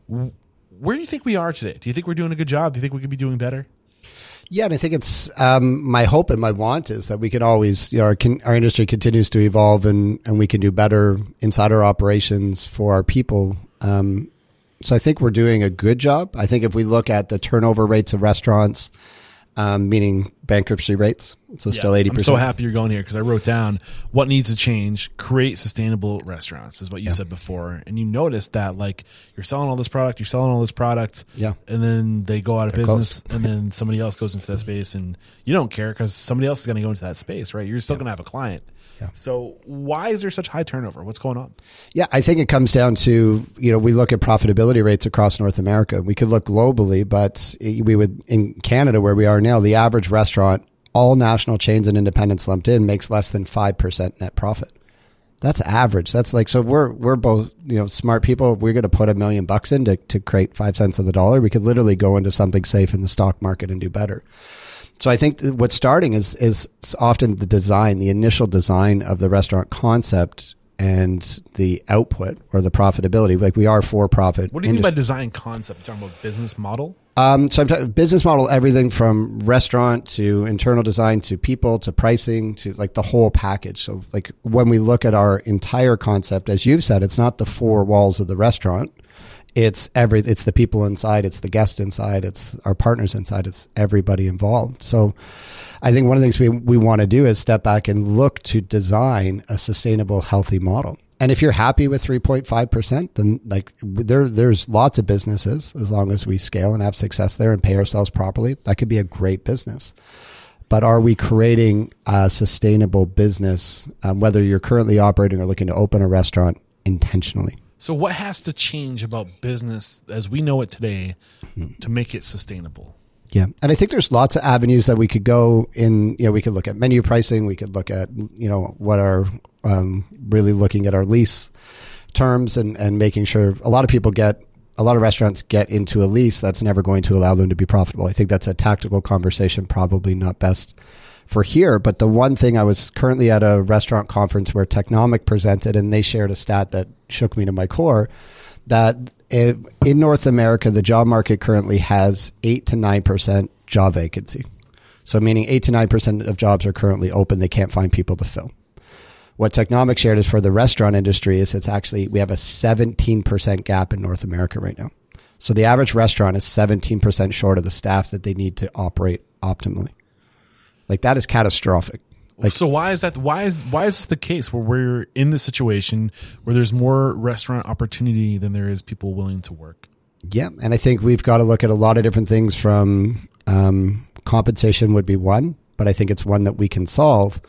where do you think we are today? Do you think we're doing a good job? Do you think we could be doing better? Yeah, and I think it's um, my hope and my want is that we can always, you know, our, our industry continues to evolve and, and we can do better inside our operations for our people. Um, so I think we're doing a good job. I think if we look at the turnover rates of restaurants, um, meaning bankruptcy rates. So yeah, still eighty. I'm so happy you're going here because I wrote down what needs to change. Create sustainable restaurants is what you yeah. said before, and you noticed that like you're selling all this product, you're selling all this product, yeah, and then they go out of They're business, and then somebody else goes into that space, and you don't care because somebody else is going to go into that space, right? You're still yeah. going to have a client. Yeah. So why is there such high turnover? What's going on? Yeah, I think it comes down to, you know, we look at profitability rates across North America. We could look globally, but we would in Canada where we are now, the average restaurant, all national chains and independents lumped in makes less than 5% net profit. That's average. That's like so we're we're both, you know, smart people. We're going to put a million bucks in to, to create 5 cents of the dollar. We could literally go into something safe in the stock market and do better. So I think what's starting is is often the design, the initial design of the restaurant concept and the output or the profitability. Like we are for profit. What do you industry. mean by design concept? You're talking about business model? Um, so I'm talking business model, everything from restaurant to internal design to people to pricing to like the whole package. So like when we look at our entire concept, as you've said, it's not the four walls of the restaurant it's every it's the people inside it's the guest inside it's our partners inside it's everybody involved. So i think one of the things we, we want to do is step back and look to design a sustainable healthy model. And if you're happy with 3.5% then like there there's lots of businesses as long as we scale and have success there and pay ourselves properly that could be a great business. But are we creating a sustainable business um, whether you're currently operating or looking to open a restaurant intentionally so, what has to change about business as we know it today to make it sustainable? Yeah, and I think there's lots of avenues that we could go in. You know, we could look at menu pricing. We could look at you know what are um, really looking at our lease terms and and making sure a lot of people get a lot of restaurants get into a lease that's never going to allow them to be profitable. I think that's a tactical conversation, probably not best for here. But the one thing I was currently at a restaurant conference where Technomic presented, and they shared a stat that shook me to my core that in North America, the job market currently has eight to nine percent job vacancy. So, meaning eight to nine percent of jobs are currently open; they can't find people to fill. What Technomic shared is for the restaurant industry is it's actually we have a seventeen percent gap in North America right now. So the average restaurant is seventeen percent short of the staff that they need to operate optimally. Like that is catastrophic. Like, so why is that? Why is why is this the case where we're in the situation where there's more restaurant opportunity than there is people willing to work? Yeah, and I think we've got to look at a lot of different things. From um, compensation would be one, but I think it's one that we can solve.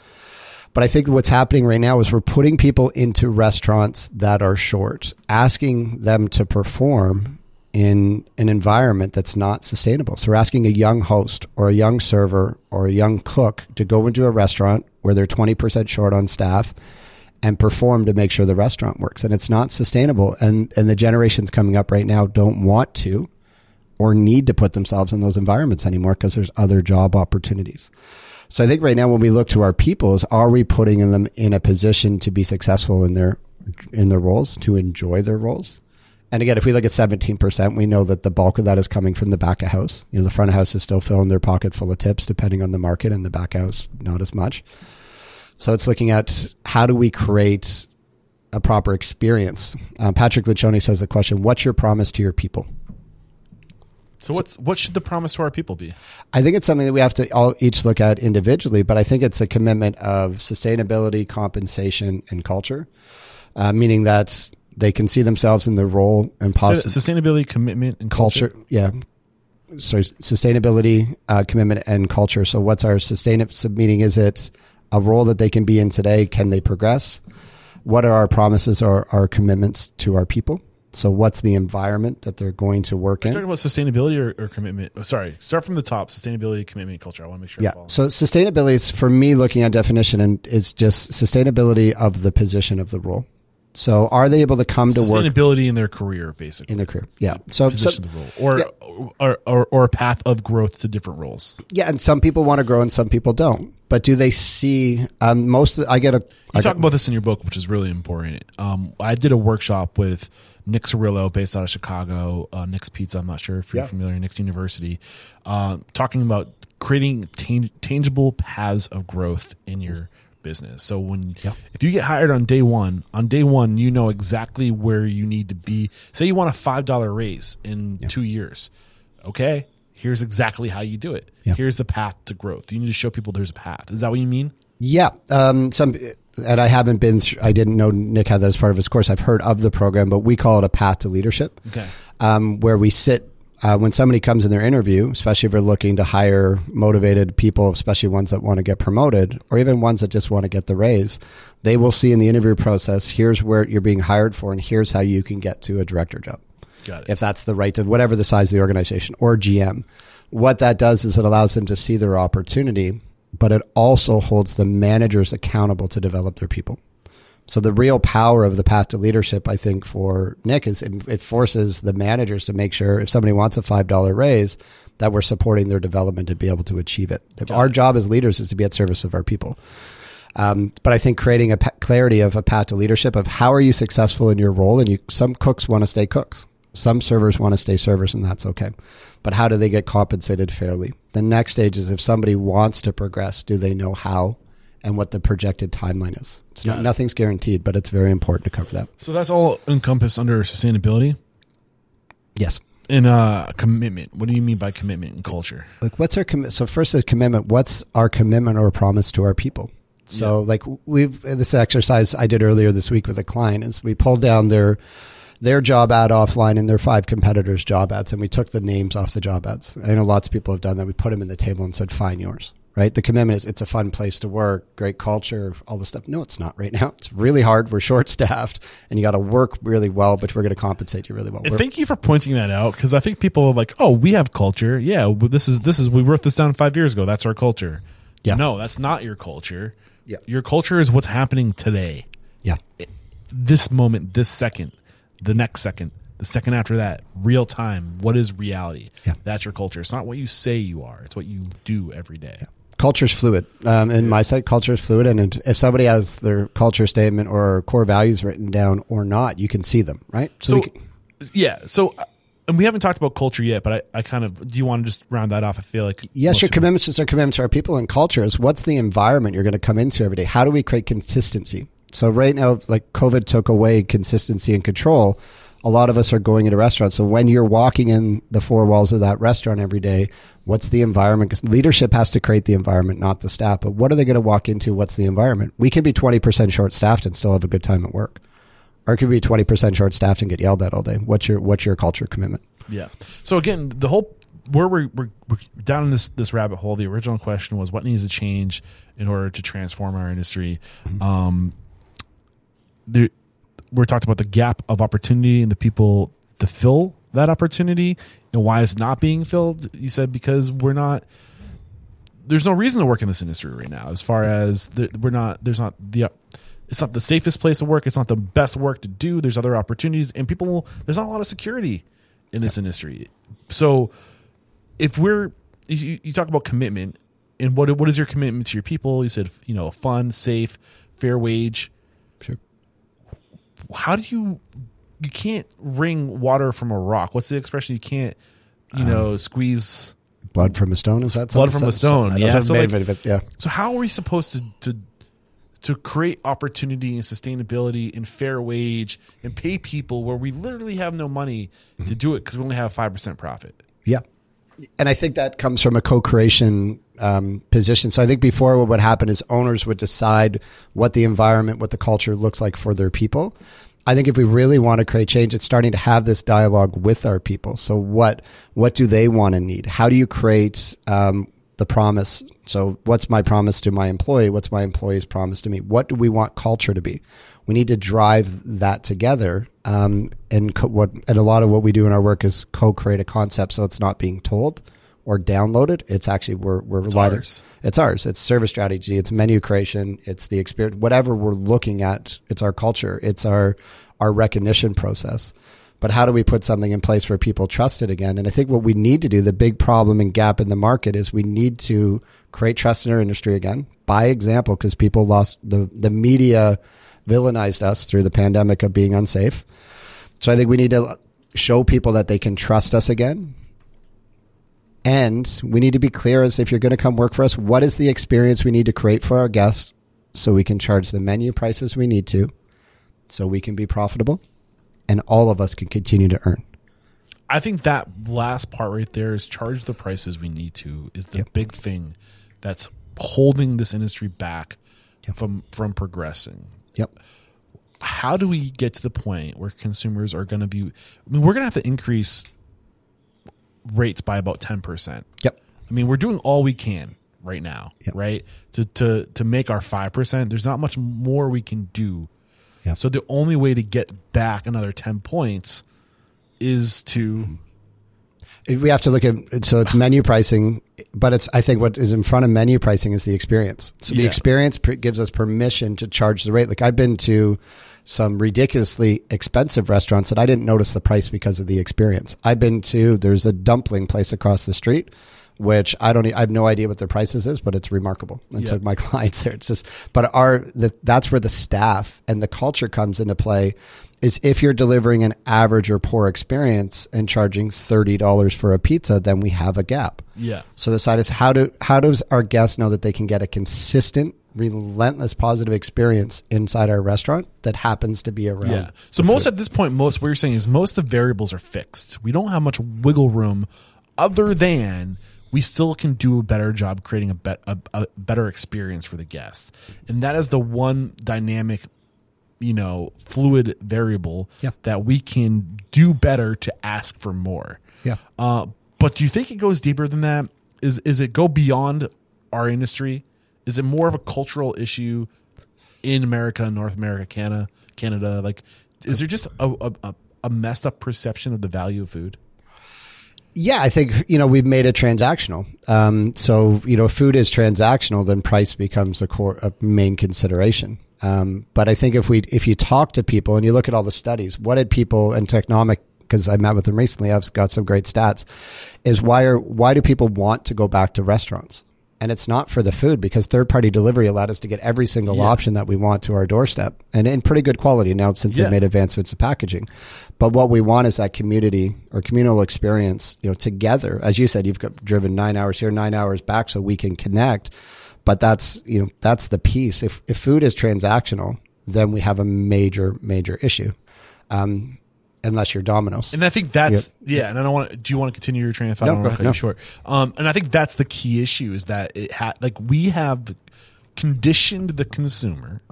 But I think what's happening right now is we're putting people into restaurants that are short, asking them to perform in an environment that's not sustainable. So we're asking a young host or a young server or a young cook to go into a restaurant where they're 20% short on staff and perform to make sure the restaurant works. And it's not sustainable. And, and the generations coming up right now don't want to or need to put themselves in those environments anymore because there's other job opportunities. So I think right now when we look to our people is are we putting them in a position to be successful in their in their roles, to enjoy their roles? And again, if we look at 17%, we know that the bulk of that is coming from the back of house. You know, the front of house is still filling their pocket full of tips, depending on the market, and the back of house, not as much. So it's looking at how do we create a proper experience. Uh, Patrick Lencioni says the question, what's your promise to your people? So what's what should the promise to our people be? I think it's something that we have to all each look at individually, but I think it's a commitment of sustainability, compensation, and culture, uh, meaning that they can see themselves in their role and Sus- sustainability, commitment, and culture. culture. Yeah. So sustainability, uh, commitment, and culture. So what's our sustainable meaning? Is it a role that they can be in today? Can they progress? What are our promises or our commitments to our people? So what's the environment that they're going to work Are in? talking about sustainability or, or commitment? Oh, sorry, start from the top. Sustainability, commitment, culture. I want to make sure. Yeah. So sustainability is for me looking at definition and it's just sustainability of the position of the role. So are they able to come to work sustainability in their career, basically. in their career? Yeah. So, so the role, or, or, or or a path of growth to different roles. yeah, and some people want to grow and some people don't. But do they see um, most? I get a. I You talk get- about this in your book, which is really important. Um, I did a workshop with Nick Sarillo, based out of Chicago. Uh, Nick's Pizza. I'm not sure if you're Yeah. familiar. Nick's University, uh, talking about creating tang- tangible paths of growth in your business. So when if you get hired on day one, on day one, you know exactly where you need to be. Say you want a five dollar raise in two years. Okay, here's exactly how you do it. Yeah. Here's the path to growth. You need to show people there's a path. Is that what you mean? Yeah. Um, some, and I haven't been. I didn't know Nick had that as part of his course. I've heard of the program, but we call it a path to leadership. Okay. um, where we sit uh, when somebody comes in their interview, especially if we're looking to hire motivated people, especially ones that want to get promoted or even ones that just want to get the raise, they will see in the interview process, here's where you're being hired for and here's how you can get to a director job. Got it. If that's the right to whatever the size of the organization or GM. What that does is it allows them to see their opportunity, but it also holds the managers accountable to develop their people. So the real power of the path to leadership, I think, for Nick is it, it forces the managers to make sure if somebody wants a five dollar raise, that we're supporting their development to be able to achieve it. If our job as leaders is to be at service of our people. Um, but I think creating a clarity of a path to leadership of how are you successful in your role, and you some cooks want to stay cooks, some servers want to stay servers, and that's okay. But how do they get compensated fairly? The next stage is if somebody wants to progress, do they know how and what the projected timeline is? It's not, nothing's guaranteed, but it's very important to cover that. So that's all encompassed under sustainability Yes. and uh, commitment. What do you mean by commitment and culture? like what's our commit so first is commitment what's our commitment or promise to our people so like we've this exercise i did earlier this week with a client is we pulled down their their job ad offline and their five competitors job ads and we took the names off the job ads i know lots of people have done that we put them in the table and said find yours right the commitment is it's a fun place to work great culture all this stuff no it's not right now it's really hard we're short staffed and you got to work really well but we're going to compensate you really well We're- thank you for pointing that out because I think people are like, "Oh, we have culture. Yeah, this is this is we wrote this down five years ago. That's our culture." Yeah. No, that's not your culture. Yeah. Your culture is what's happening today, yeah this moment, this second, the next second, the second after that, real time. What is reality? Yeah. That's your culture. It's not what you say you are. It's what you do every day. Culture's fluid. Um, in my site, culture is fluid, and if somebody has their culture statement or core values written down or not, you can see them, right? So, we can- yeah. So, uh, and we haven't talked about culture yet, but I, I kind of do you want to just round that off? I feel like yes, your commitments is our commitment to our people and culture is what's the environment you're going to come into every day? How do we create consistency? So right now, like COVID took away consistency and control. A lot of us are going into restaurants. So when you're walking in the four walls of that restaurant every day, what's the environment? Because leadership has to create the environment, not the staff. But what are they going to walk into? What's the environment? We can be 20% short staffed and still have a good time at work. Or it could be 20% short staffed and get yelled at all day. What's your, what's your culture commitment? Yeah. So again, the whole where we're, we're, we're down in this this rabbit hole. The original question was what needs to change in order to transform our industry. Um, there, we're talked about the gap of opportunity and the people to fill that opportunity and why it's not being filled. You said because we're not. There's no reason to work in this industry right now. As far as the, we're not, there's not the. It's not the safest place to work. It's not the best work to do. There's other opportunities, and people. There's not a lot of security in this industry. So, if we're you, you talk about commitment, and what what is your commitment to your people? You said you know fun, safe, fair wage. Sure. How do you you can't wring water from a rock. What's the expression? You can't, you Um, know, squeeze Blood from a stone is that Blood from a stone, yeah. So, like- but yeah. So how are we supposed to to to create opportunity and sustainability and fair wage and pay people where we literally have no money Mm-hmm. to do it because we only have five percent profit? Yeah. And I think that comes from a co-creation um, position. So I think before what would happen is owners would decide what the environment, what the culture looks like for their people. I think if we really want to create change, it's starting to have this dialogue with our people. So what what do they want to need? How do you create um, the promise? So what's my promise to my employee? What's my employee's promise to me? What do we want culture to be? We need to drive that together. Um, and co- what and a lot of what we do in our work is co-create a concept, so it's not being told or downloaded. It's actually we're we're relying- ours. It's ours. It's service strategy. It's menu creation. It's the experience. Whatever we're looking at, it's our culture. It's our our recognition process. But how do we put something in place where people trust it again? And I think what we need to do, the big problem and gap in the market, is we need to create trust in our industry again by example, because people lost the the media villainized us through the pandemic of being unsafe. So I think we need to show people that they can trust us again. And we need to be clear as if you're going to come work for us, what is the experience we need to create for our guests so we can charge the menu prices we need to, so we can be profitable, and all of us can continue to earn. I think that last part right there is charge the prices we need to is the Yep. big thing that's holding this industry back Yep. from from progressing. Yep. How do we get to the point where consumers are going to be? I mean, we're going to have to increase rates by about ten percent. Yep. I mean, we're doing all we can right now, Yep. right? To to to make our five percent. There's not much more we can do. Yep. So the only way to get back another ten points is to we have to look at so it's menu pricing but it's i think what is in front of menu pricing is the experience so the Yeah. experience per, gives us permission to charge the rate like i've been to some ridiculously expensive restaurants that i didn't notice the price because of the experience i've been to there's a dumpling place across the street which I don't, I have no idea what their prices is, but it's remarkable. And Yeah. so my clients there, it's just, but our, the, that's where the staff and the culture comes into play is if you're delivering an average or poor experience and charging $30 for a pizza, then we have a gap. yeah. So the side is how do, how does our guests know that they can get a consistent, relentless positive experience inside our restaurant that happens to be around? Yeah. So most at this point, most what you're saying is most of the variables are fixed. We don't have much wiggle room, other than we still can do a better job creating a, bet, a, a better experience for the guests, and that is the one dynamic, you know, fluid variable Yeah. that we can do better to ask for more. Yeah. Uh, but do you think it goes deeper than that? Is is it go beyond our industry? Is it more of a cultural issue in America, North America, Canada, Canada? Like, is there just a, a, a- messed up perception of the value of food? Yeah, I think you know we've made it transactional. Um, so you know, if food is transactional, then price becomes a core, a main consideration. Um, but I think if we if you talk to people and you look at all the studies, what did people and Technomic because I met with them recently, I've got some great stats. Is why are why do people want to go back to restaurants? And it's not for the food because third party delivery allowed us to get every single Yeah. option that we want to our doorstep and in pretty good quality now since Yeah. they've made advancements in packaging. But what we want is that community or communal experience, you know, together. As you said, you've got driven nine hours here, nine hours back so we can connect. But that's, you know, that's the piece. If, if food is transactional, then we have a major, major issue. Um, unless you're Domino's. And I think that's yeah. And I don't want. to Do you want to continue your train of thought? No, I don't want to cut you No. short. Um, and I think that's the key issue is that it had like we have conditioned the consumer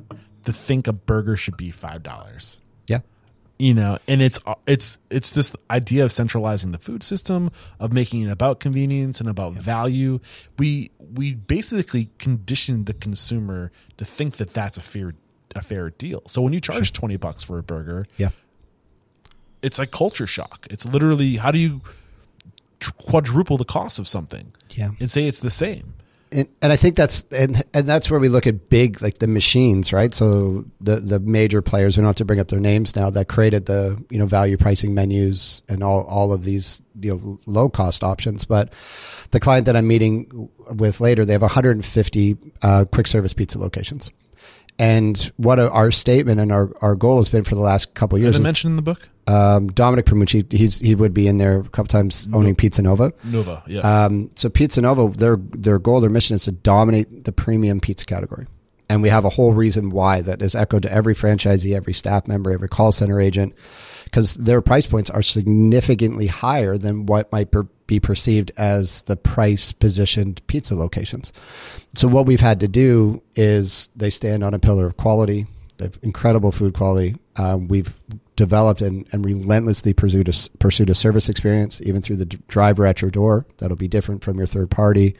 to think a burger should be five dollars. yeah. you know and it's it's it's this idea of centralizing the food system of making it about convenience and about value we we basically conditioned the consumer to think that that's a fair a fair deal so when you charge 20 bucks for a burger Yeah. It's like culture shock it's literally how do you quadruple the cost of something Yeah. and say it's the same and, and I think that's and and that's where we look at big like the machines, right? So the the major players, we don't have to bring up their names now, that created the you know value pricing menus and all all of these you know low cost options. But the client that I'm meeting with later, they have 150 uh, quick service pizza locations. And what our statement and our, our goal has been for the last couple of is years it is mentioned in the book Um, Domenic Primucci, he's he would be in there a couple times owning Pizza Nova. Nova, yeah. Um, so Pizza Nova, their their goal, their mission is to dominate the premium pizza category, and we have a whole reason why that is echoed to every franchisee, every staff member, every call center agent, because their price points are significantly higher than what might per- be perceived as the price positioned pizza locations. So what we've had to do is they stand on a pillar of quality. They have incredible food quality. Um, we've developed and, and relentlessly pursued a, pursued a service experience, even through the d- driver at your door. That'll be different from your third party.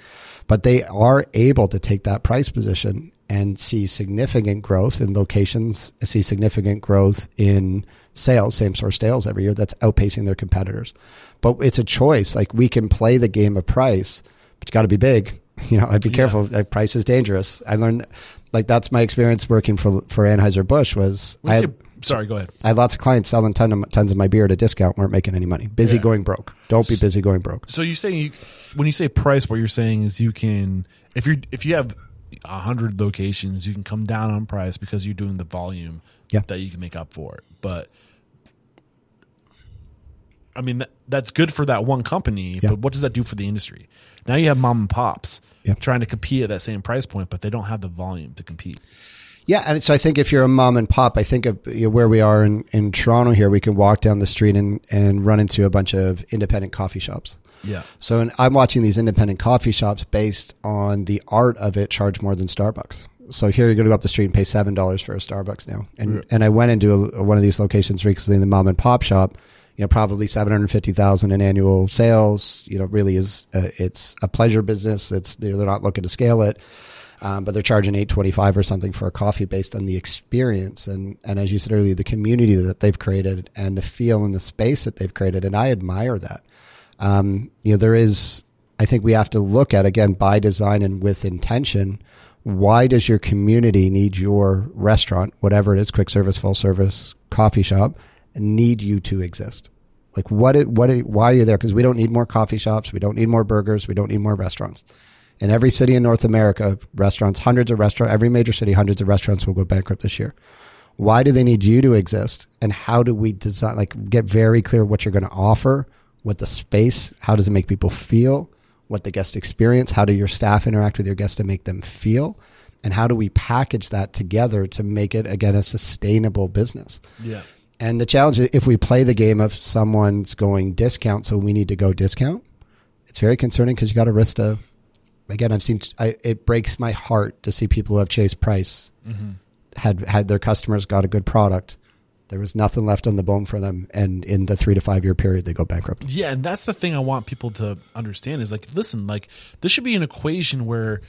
But they are able to take that price position and see significant growth in locations, see significant growth in sales, same source sales every year that's outpacing their competitors. But it's a choice. Like we can play the game of price, but you got to be big. You know, I'd be careful. Like, price is dangerous. I learned, like that's my experience working for for Anheuser Busch was. I Let's had, say- sorry, go ahead. I had lots of clients selling ton of, tons of my beer at a discount, weren't making any money. Busy Yeah. going broke. Don't be busy going broke. So you saying you, when you say price, what you're saying is you can if you if you have a hundred locations, you can come down on price because you're doing the volume Yeah. that you can make up for it. But I mean that, that's good for that one company, Yeah. but what does that do for the industry? Now you have mom and pops Yeah. trying to compete at that same price point, but they don't have the volume to compete. Yeah, and so I think if you're a mom and pop, I think of you know, where we are in, in Toronto here, we can walk down the street and, and run into a bunch of independent coffee shops. Yeah. So and I'm watching these independent coffee shops based on the art of it charge more than Starbucks. So here you're going to go up the street and pay seven dollars for a Starbucks now. And Right. and I went into a, one of these locations recently in the mom and pop shop. You know, probably seven hundred fifty thousand in annual sales. You know, really is uh, it's a pleasure business. It's they're not looking to scale it. Um, but they're charging eight twenty five or something for a coffee based on the experience and and as you said earlier, the community that they've created and the feel and the space that they've created, and I admire that. Um, you know, there is. I think we have to look at again by design and with intention. Why does your community need your restaurant, whatever it is, quick service, full service, coffee shop, need you to exist? Like what? It, what? It, why are you there? Because we don't need more coffee shops. We don't need more burgers. We don't need more restaurants. In every city in North America, restaurants, hundreds of restaurants, every major city, hundreds of restaurants will go bankrupt this year. Why do they need you to exist? And how do we design, like, get very clear what you're going to offer, what the space, how does it make people feel, what the guest experience, how do your staff interact with your guests to make them feel, and how do we package that together to make it, again, a sustainable business? Yeah. And the challenge, if we play the game of someone's going discount, so we need to go discount, it's very concerning because you got a risk to. Again, I've seen I, it breaks my heart to see people who have chased price had had their customers got a good product. There was nothing left on the bone for them, and in the three to five year period, they go bankrupt. Yeah, and that's the thing I want people to understand is like, listen, like this should be an equation where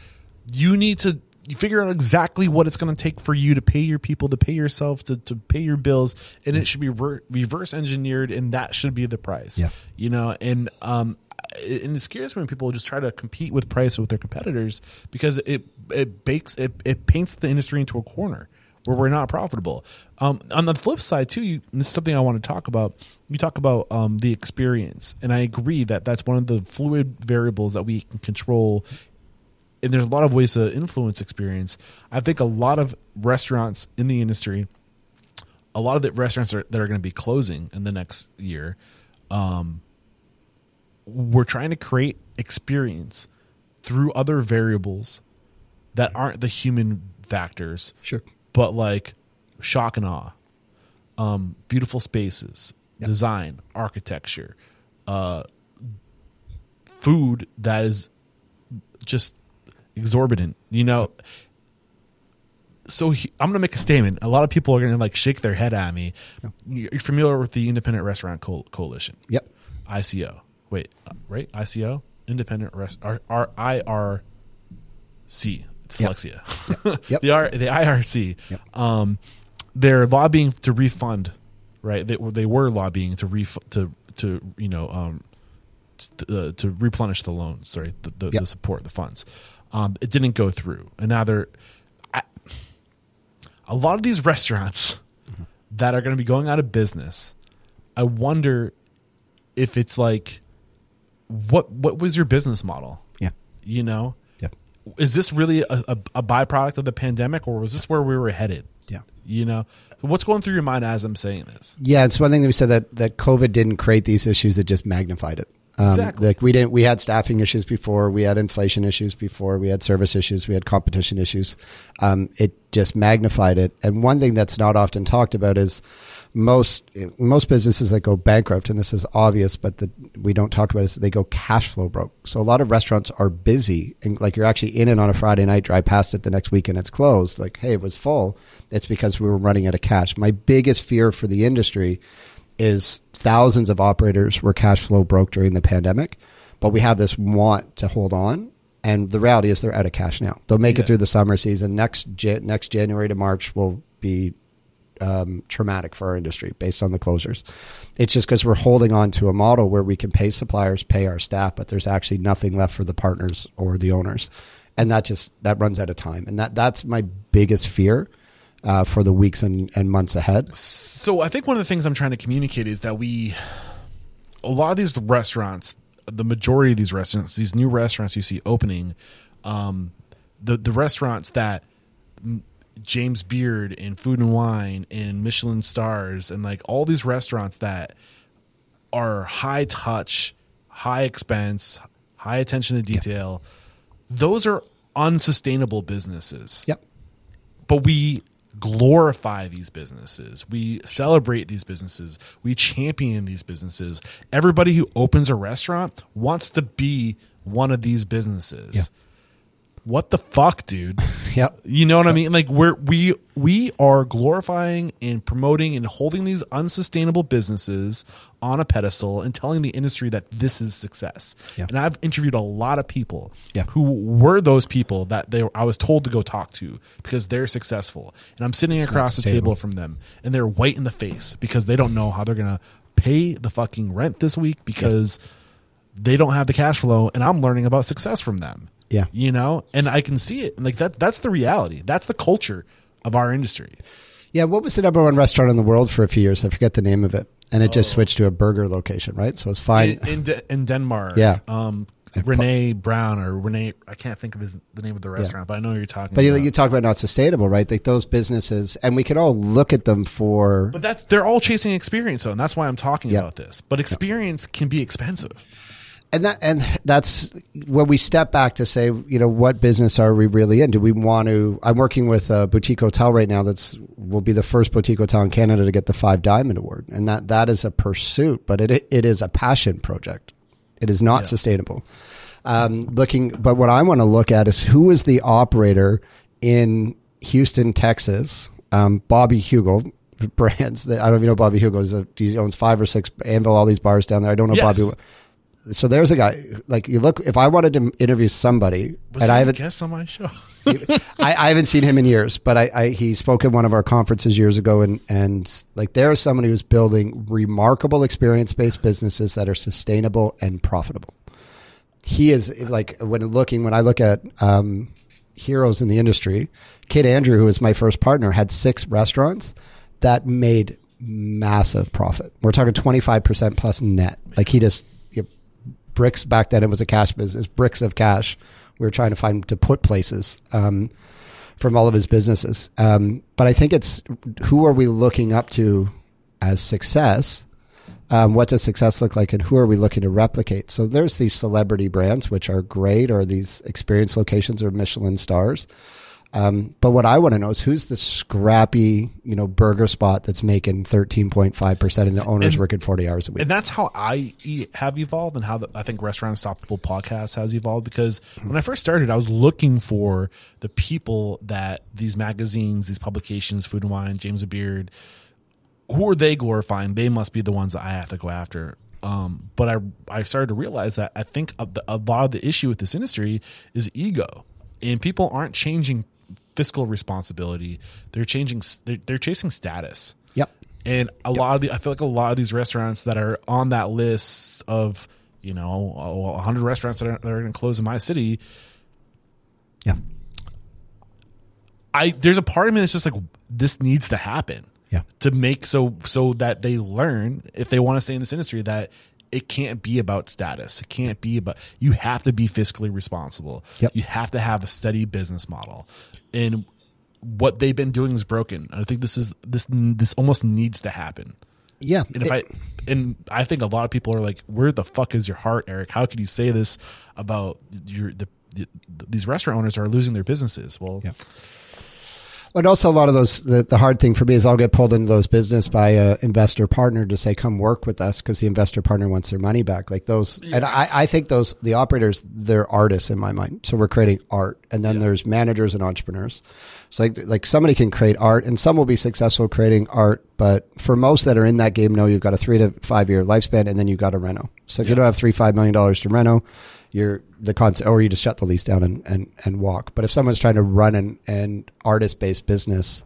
you need to you figure out exactly what it's going to take for you to pay your people, to pay yourself, to, to pay your bills, and it should be re- reverse engineered, and that should be the price. Yeah. you know, and um, and it's me when people just try to compete with price with their competitors because it it bakes it, it paints the industry into a corner where we're not profitable. Um, on the flip side, too, you, this is something I want to talk about. You talk about um, the experience, and I agree that that's one of the fluid variables that we can control. And there's a lot of ways to influence experience. I think a lot of restaurants in the industry, a lot of the restaurants are, that are going to be closing in the next year, um, we're trying to create experience through other variables that aren't the human factors Sure. but like shock and awe um beautiful spaces design architecture uh food that is just exorbitant you know so he, i'm gonna make a statement a lot of people are gonna like shake their head at me you're familiar with the independent restaurant Co- coalition Yep. ICO. Wait, right? ICO, Independent Rest, R, R, IRC, dyslexia. Yep. the R, the IRC. Yep. Um, they're lobbying to refund, right? They were they were lobbying to ref to to you know um to, uh, to replenish the loans, sorry, the the, Yep. the support, the funds. Um, it didn't go through, and now they're. I, a lot of these restaurants that are going to be going out of business, I wonder if it's like, what what was your business model? Yeah. You know, Yep. is this really a, a, a byproduct of the pandemic, or was this where we were headed? Yeah. You know, what's going through your mind as I'm saying this? Yeah, it's one thing that we said that that COVID didn't create these issues; it just magnified it. Um, Exactly. Like we didn't. We had staffing issues before. We had inflation issues before. We had service issues. We had competition issues. Um, it just magnified it. And one thing that's not often talked about is most most businesses that go bankrupt, and this is obvious, but that we don't talk about is they go cash flow broke. So a lot of restaurants are busy, and like you're actually in it on a Friday night, drive past it the next week, and it's closed. Like, hey, it was full. It's because we were running out of cash. My biggest fear for the industry is thousands of operators were cash flow broke during the pandemic, but we have this want to hold on. And the reality is they're out of cash now. They'll make Yeah. it through the summer season. Next next January to March will be um, traumatic for our industry based on the closures. It's just because we're holding on to a model where we can pay suppliers, pay our staff, but there's actually nothing left for the partners or the owners, and that just that runs out of time. And that that's my biggest fear uh, for the weeks and, and months ahead. So I think one of the things I'm trying to communicate is that we, a lot of these restaurants, the majority of these restaurants, these new restaurants you see opening, um, the the restaurants that James Beard and Food and Wine and Michelin Stars and like all these restaurants that are high touch, high expense, high attention to detail, those are unsustainable businesses Yep. but we glorify these businesses. We celebrate these businesses. We champion these businesses. Everybody who opens a restaurant wants to be one of these businesses. Yeah. What the fuck, dude? Yep. You know what I mean? Like we're we we are glorifying and promoting and holding these unsustainable businesses on a pedestal and telling the industry that this is success. Yeah. And I've interviewed a lot of people Yeah. who were those people that they I was told to go talk to because they're successful. And I'm sitting not across the table from them and they're white in the face because they don't know how they're going to pay the fucking rent this week because they don't have the cash flow and I'm learning about success from them Yeah. you know and i can see it like that that's the reality that's the culture of our industry Yeah, what was the number one restaurant in the world for a few years? I forget the name of it, and it just switched to a burger location, right? So it's fine. in, in, De- in denmark Yeah. um renee brown or renee i can't think of his, the name of the restaurant but i know you're talking but you, about you talk about not sustainable, right? Like those businesses, and we could all look at them for. but that's they're all chasing experience though and that's why i'm talking Yeah. about this but experience can be expensive and that and that's when we step back to say, you know, what business are we really in? Do we want to? I'm working with a boutique hotel right now. That's will be the first boutique hotel in Canada to get the Five Diamond Award, and that that is a pursuit, but it it is a passion project. It is not Yeah. sustainable. Um, looking, but what I want to look at is who is the operator in Houston, Texas? Um, Bobby Heugel brands. That I don't even know Bobby Heugel is. A, he owns five or six Anvil, all these bars down there. I don't know Yes. Bobby so there's a guy like you look if i wanted to interview somebody was and i haven't guest on my show? I, I haven't seen him in years but I, I he spoke at one of our conferences years ago and and like there is somebody who's building remarkable experience-based businesses that are sustainable and profitable. He is like when looking when i look at um, heroes in the industry kid andrew who was my first partner had six restaurants that made massive profit. We're talking 25% plus net. Like he just bricks back then it was a cash business bricks of cash. We were trying to find to put places um, from all of his businesses. Um, but i think it's who are we looking up to as success? Um, what does success look like and who are we looking to replicate? So there's these celebrity brands which are great or these experience locations or michelin stars um, but what I want to know is who's the scrappy, you know, burger spot that's making 13.5% and the owner's And- working 40 hours a week. and that's how I e- have evolved, and how the, I think Restaurant Unstoppable podcast has evolved. Because when I first started, I was looking for the people that these magazines, these publications, Food and Wine, James Beard, who are they glorifying? They must be the ones that I have to go after. Um, but I I started to realize that I think a, a lot of the issue with this industry is ego, and people aren't changing fiscal responsibility. They're changing. They're, they're chasing status. yep. And a lot of the, I feel like a lot of these restaurants that are on that list of, you know, a hundred restaurants that are, that are going to close in my city, Yeah. I there's a part of me that's just like this needs to happen. Yeah. To make so so that they learn if they want to stay in this industry that it can't be about status. It can't be about you have to be fiscally responsible. Yep. You have to have a steady business model. And what they've been doing is broken. I think this is this this almost needs to happen. Yeah. And if I and I think a lot of people are like, "Where the fuck is your heart, Eric? How could you say this about your the, the these restaurant owners are losing their businesses?" Well, Yeah. But also a lot of those, the, the hard thing for me is I'll get pulled into those business by a investor partner to say, come work with us because the investor partner wants their money back. Like those, and I, I think those, the operators, they're artists in my mind. So we're creating art and then there's managers and entrepreneurs. So like, like somebody can create art and some will be successful creating art. But for most that are in that game, no, you've got a three to five year lifespan and then you've got a reno. So if you don't have three, five million dollars to reno, you're the concept, or you just shut the lease down and, and, and walk. But if someone's trying to run an, an artist based business,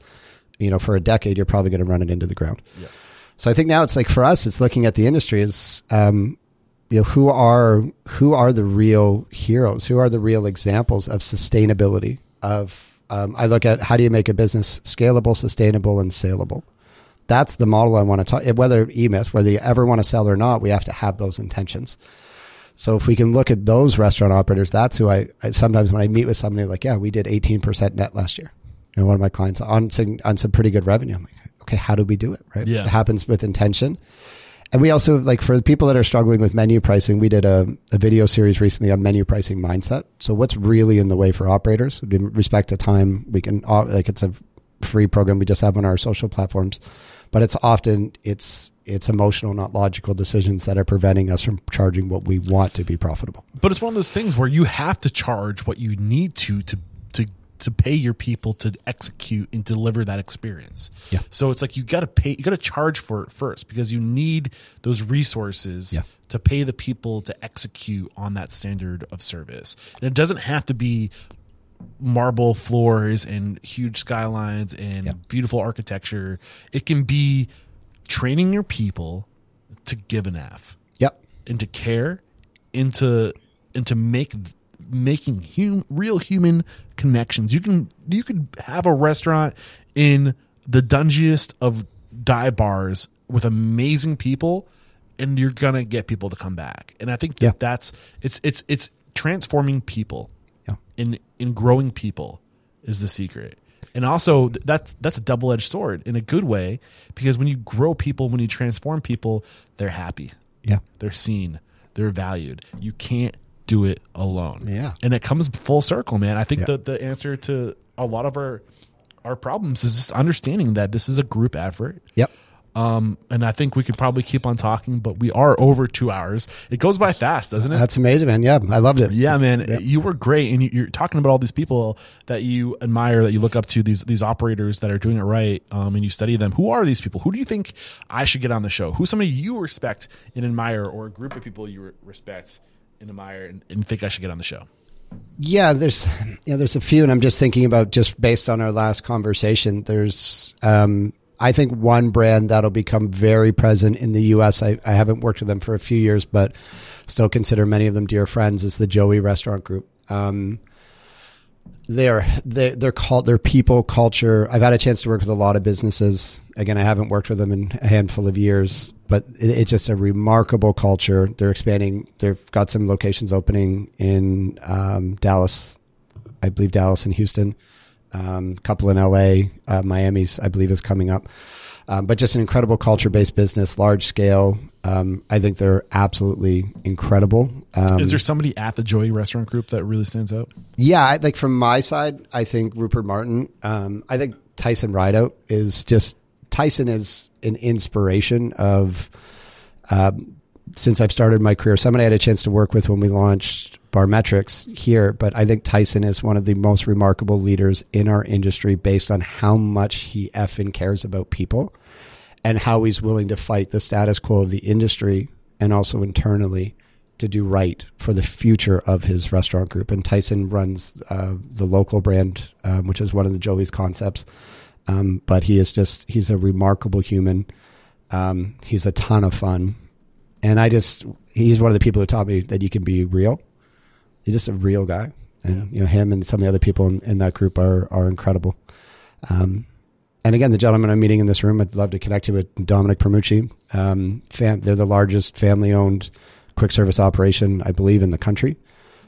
you know, for a decade, you're probably going to run it into the ground. Yeah. So I think now it's like for us, it's looking at the industry is, um, you know, who are, who are the real heroes? Who are the real examples of sustainability of, um, I look at how do you make a business scalable, sustainable, and saleable. That's the model I want to talk. Whether eMyth, whether you ever want to sell or not, we have to have those intentions. So if we can look at those restaurant operators, that's who I, I sometimes when I meet with somebody like, yeah, we did 18% net last year. And one of my clients on some, on some pretty good revenue. I'm like, okay, how do we do it? Right. Yeah. It happens with intention. And we also like for the people that are struggling with menu pricing, we did a, a video series recently on menu pricing mindset. So what's really in the way for operators? In respect to time, we can uh, like it's a free program we just have on our social platforms, but it's often it's it's emotional, not logical decisions that are preventing us from charging what we want to be profitable. But it's one of those things where you have to charge what you need to to to to pay your people to execute and deliver that experience. Yeah. So it's like you got to pay, you got to charge for it first because you need those resources Yeah. to pay the people to execute on that standard of service. And it doesn't have to be marble floors and huge skylines and Yeah. beautiful architecture. It can be training your people to give an F Yep. and to care and to and to make making hum, real human connections you can you could have a restaurant in the dungiest of dive bars with amazing people and you're gonna get people to come back and i think that Yeah. that's it's it's it's transforming people Yeah. in in growing people is the secret and also that's that's a double-edged sword in a good way because when you grow people when you transform people they're happy Yeah. they're seen they're valued you can't do it alone Yeah. and it comes full circle man i think Yeah. that the answer to a lot of our our problems is just understanding that this is a group effort Yep. Um and i think we could probably keep on talking but we are over two hours it goes by fast doesn't it That's amazing, man. Yeah. I loved it. yeah, man, you were great, and you- you're talking about all these people that you admire, that you look up to, these these operators that are doing it right, um, and you study them. Who are these people? Who do you think I should get on the show? Who's somebody you respect and admire, or a group of people you respect and admire, and, and think I should get on the show? Yeah, there's yeah, there's a few, and I'm just thinking about just based on our last conversation. There's um, I think one brand that'll become very present in the U.S. I, I haven't worked with them for a few years, but still consider many of them dear friends. Is the Joey Restaurant Group. Um, they, they're called their people culture. I've had a chance to work with a lot of businesses. Again, I haven't worked with them in a handful of years, but it, it's just a remarkable culture. They're expanding. They've got some locations opening in um, Dallas, I believe Dallas and Houston. Um, couple in LA, uh, Miami's I believe is coming up. Um, but just an incredible culture based business, large scale. Um, I think they're absolutely incredible. Um, Is there somebody at the Joey Restaurant Group that really stands out? yeah, I, like from my side, I think Rupert Martin. Um, I think Tyson Rideout is just Tyson is an inspiration of. Um, since I've started my career, somebody I had a chance to work with when we launched Barmetrics here, but I think Tyson is one of the most remarkable leaders in our industry based on how much he effing cares about people and how he's willing to fight the status quo of the industry and also internally to do right for the future of his restaurant group. And Tyson runs uh, the local brand, um, which is one of the Joey's concepts. Um, but he is just, he's a remarkable human. Um, he's a ton of fun. And I just, he's one of the people who taught me that you can be real. He's just a real guy. And, you know, him and some of the other people in, in that group are, are incredible. Um, and again, the gentleman I'm meeting in this room, I'd love to connect you with Domenic Primucci. Um, fam- they're the largest family owned quick service operation, I believe, in the country.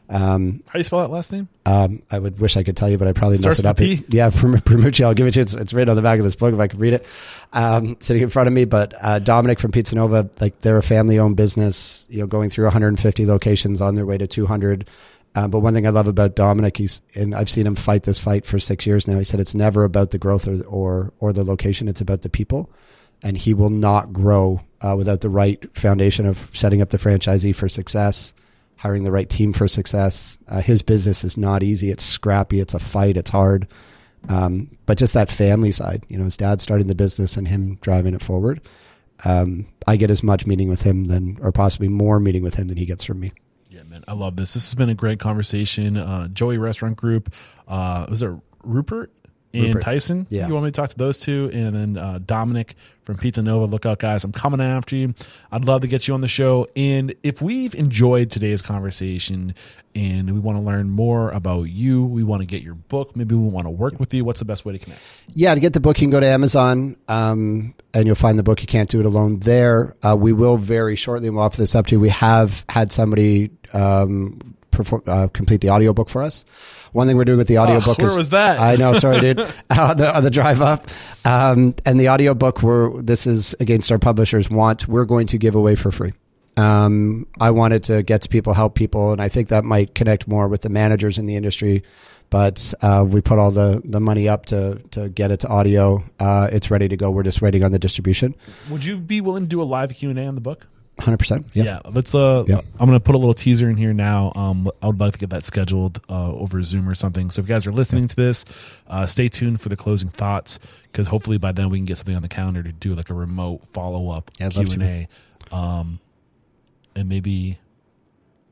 Um, How do you spell that last name? um, I would wish I could tell you, but I probably mess it up. P? Yeah, Prim- Primucci. I'll give it to you. It's, it's written on the back of this book if I could read it. Um, sitting in front of me, but uh, Domenic from Pizza Nova, like they're a family-owned business. You know, going through 150 locations on their way to 200. Uh, but one thing I love about Domenic, he's and I've seen him fight this fight for six years now. He said it's never about the growth or or, or the location; it's about the people, and he will not grow uh, without the right foundation of setting up the franchisee for success, hiring the right team for success. Uh, his business is not easy; it's scrappy, it's a fight, it's hard. Um, but just that family side, you know, his dad starting the business and him driving it forward. Um, I get as much meeting with him than, or possibly more meeting with him than he gets from me. Yeah, man, I love this. This has been a great conversation. Uh, Joey Restaurant Group. Uh, was it Rupert and Rupert. Tyson? Yeah. You want me to talk to those two, and then uh, Domenic from Pizza Nova. Look out, guys! I'm coming after you. I'd love to get you on the show. And if we've enjoyed today's conversation, and we want to learn more about you, we want to get your book. Maybe we want to work with you. What's the best way to connect? Yeah, to get the book, you can go to Amazon um, and you'll find the book. You can't do it alone there. Uh, we will very shortly, we'll offer this up to you. We have had somebody um, perform, uh, complete the audiobook for us. One thing we're doing with the audiobook where is was that? I know, sorry, dude. on, the, on the drive up, um, and the audiobook. We're this is against our publishers' want. We're going to give away for free. Um, I wanted to get to people, help people, and I think that might connect more with the managers in the industry. But uh, we put all the, the money up to to get it to audio. Uh, it's ready to go. We're just waiting on the distribution. Would you be willing to do a live Q and A on the book? Hundred percent. Yeah, let's. Uh, Yeah. I'm gonna put a little teaser in here now. Um, I would like to get that scheduled uh, over Zoom or something. So if you guys are listening to this, uh, stay tuned for the closing thoughts because hopefully by then we can get something on the calendar to do like a remote follow up Yeah, Q and A. Um, and maybe.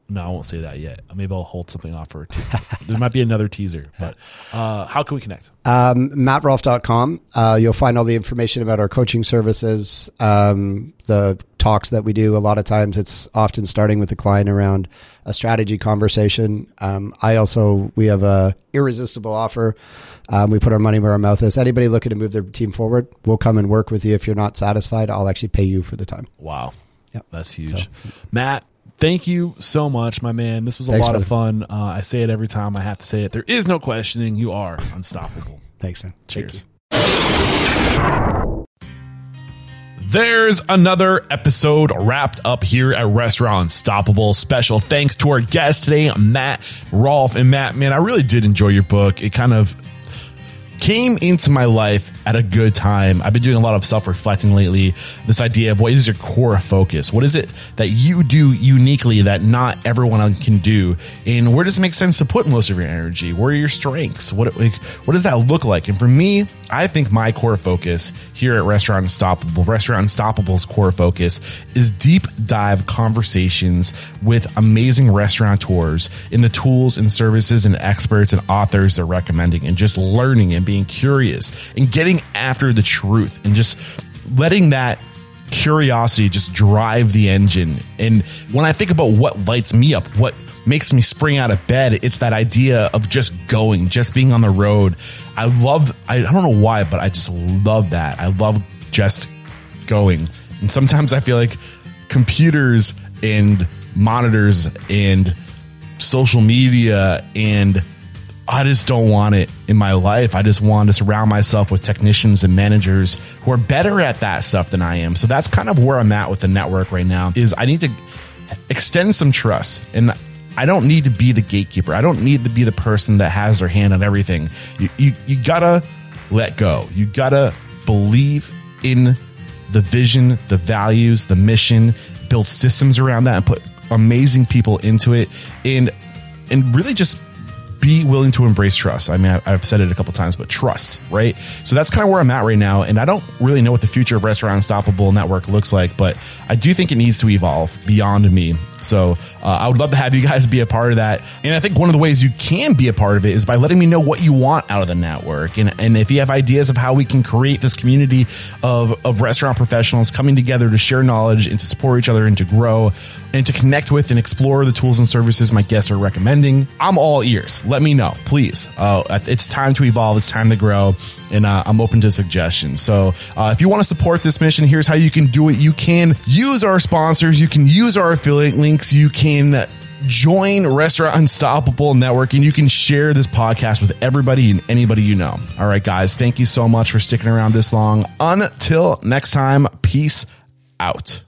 No, I won't say that yet. Maybe I'll hold something off for two. there might be another teaser, but uh, how can we connect? Um, MattRolfe.com. Uh, you'll find all the information about our coaching services, um, the talks that we do. A lot of times it's often starting with the client around a strategy conversation. Um, I also, we have a irresistible offer. Um, we put our money where our mouth is. Anybody looking to move their team forward, we'll come and work with you. If you're not satisfied, I'll actually pay you for the time. Wow. Yep. That's huge. Matt, thank you so much, my man. This was a Thanks, lot of fun. Uh, I say it every time I have to say it. There is no questioning. You are unstoppable. Thanks, man. Thank Cheers. you. There's another episode wrapped up here at Restaurant Unstoppable. Special thanks to our guest today, Matt Rolfe. And Matt, man, I really did enjoy your book. It kind of came into my life at a good time. I've been doing a lot of self reflecting lately. This idea of what is your core focus? What is it that you do uniquely that not everyone can do? And where does it make sense to put most of your energy? Where are your strengths? What like, what does that look like? And for me, I think my core focus here at Restaurant Unstoppable, Restaurant Unstoppable's core focus is deep dive conversations with amazing restaurateurs in the tools and services and experts and authors they're recommending and just learning and being curious and getting after the truth and just letting that curiosity just drive the engine. And when I think about what lights me up, what makes me spring out of bed, it's that idea of just going, just being on the road. I love, I, I don't know why, but I just love that. I love just going. And sometimes I feel like computers and monitors and social media and I just don't want it in my life. I just want to surround myself with technicians and managers who are better at that stuff than I am. So that's kind of where I'm at with the network right now is I need to extend some trust and I don't need to be the gatekeeper. I don't need to be the person that has their hand on everything. You, you, you gotta let go. You gotta believe in the vision, the values, the mission, build systems around that and put amazing people into it and, and really just be willing to embrace trust. I mean, I've said it a couple times, but trust, right? So that's kind of where I'm at right now. And I don't really know what the future of Restaurant Unstoppable Network looks like, but I do think it needs to evolve beyond me. So uh, I would love to have you guys be a part of that. And I think one of the ways you can be a part of it is by letting me know what you want out of the network. And, and if you have ideas of how we can create this community of, of restaurant professionals coming together to share knowledge and to support each other and to grow and to connect with and explore the tools and services my guests are recommending, I'm all ears. Let me know, please. Uh, it's time to evolve. It's time to grow. And uh, I'm open to suggestions. So uh, if you want to support this mission, here's how you can do it. You can use our sponsors. You can use our affiliate links. You can join Restaurant Unstoppable Network and you can share this podcast with everybody and anybody you know. All right, guys, thank you so much for sticking around this long. Until next time, peace out.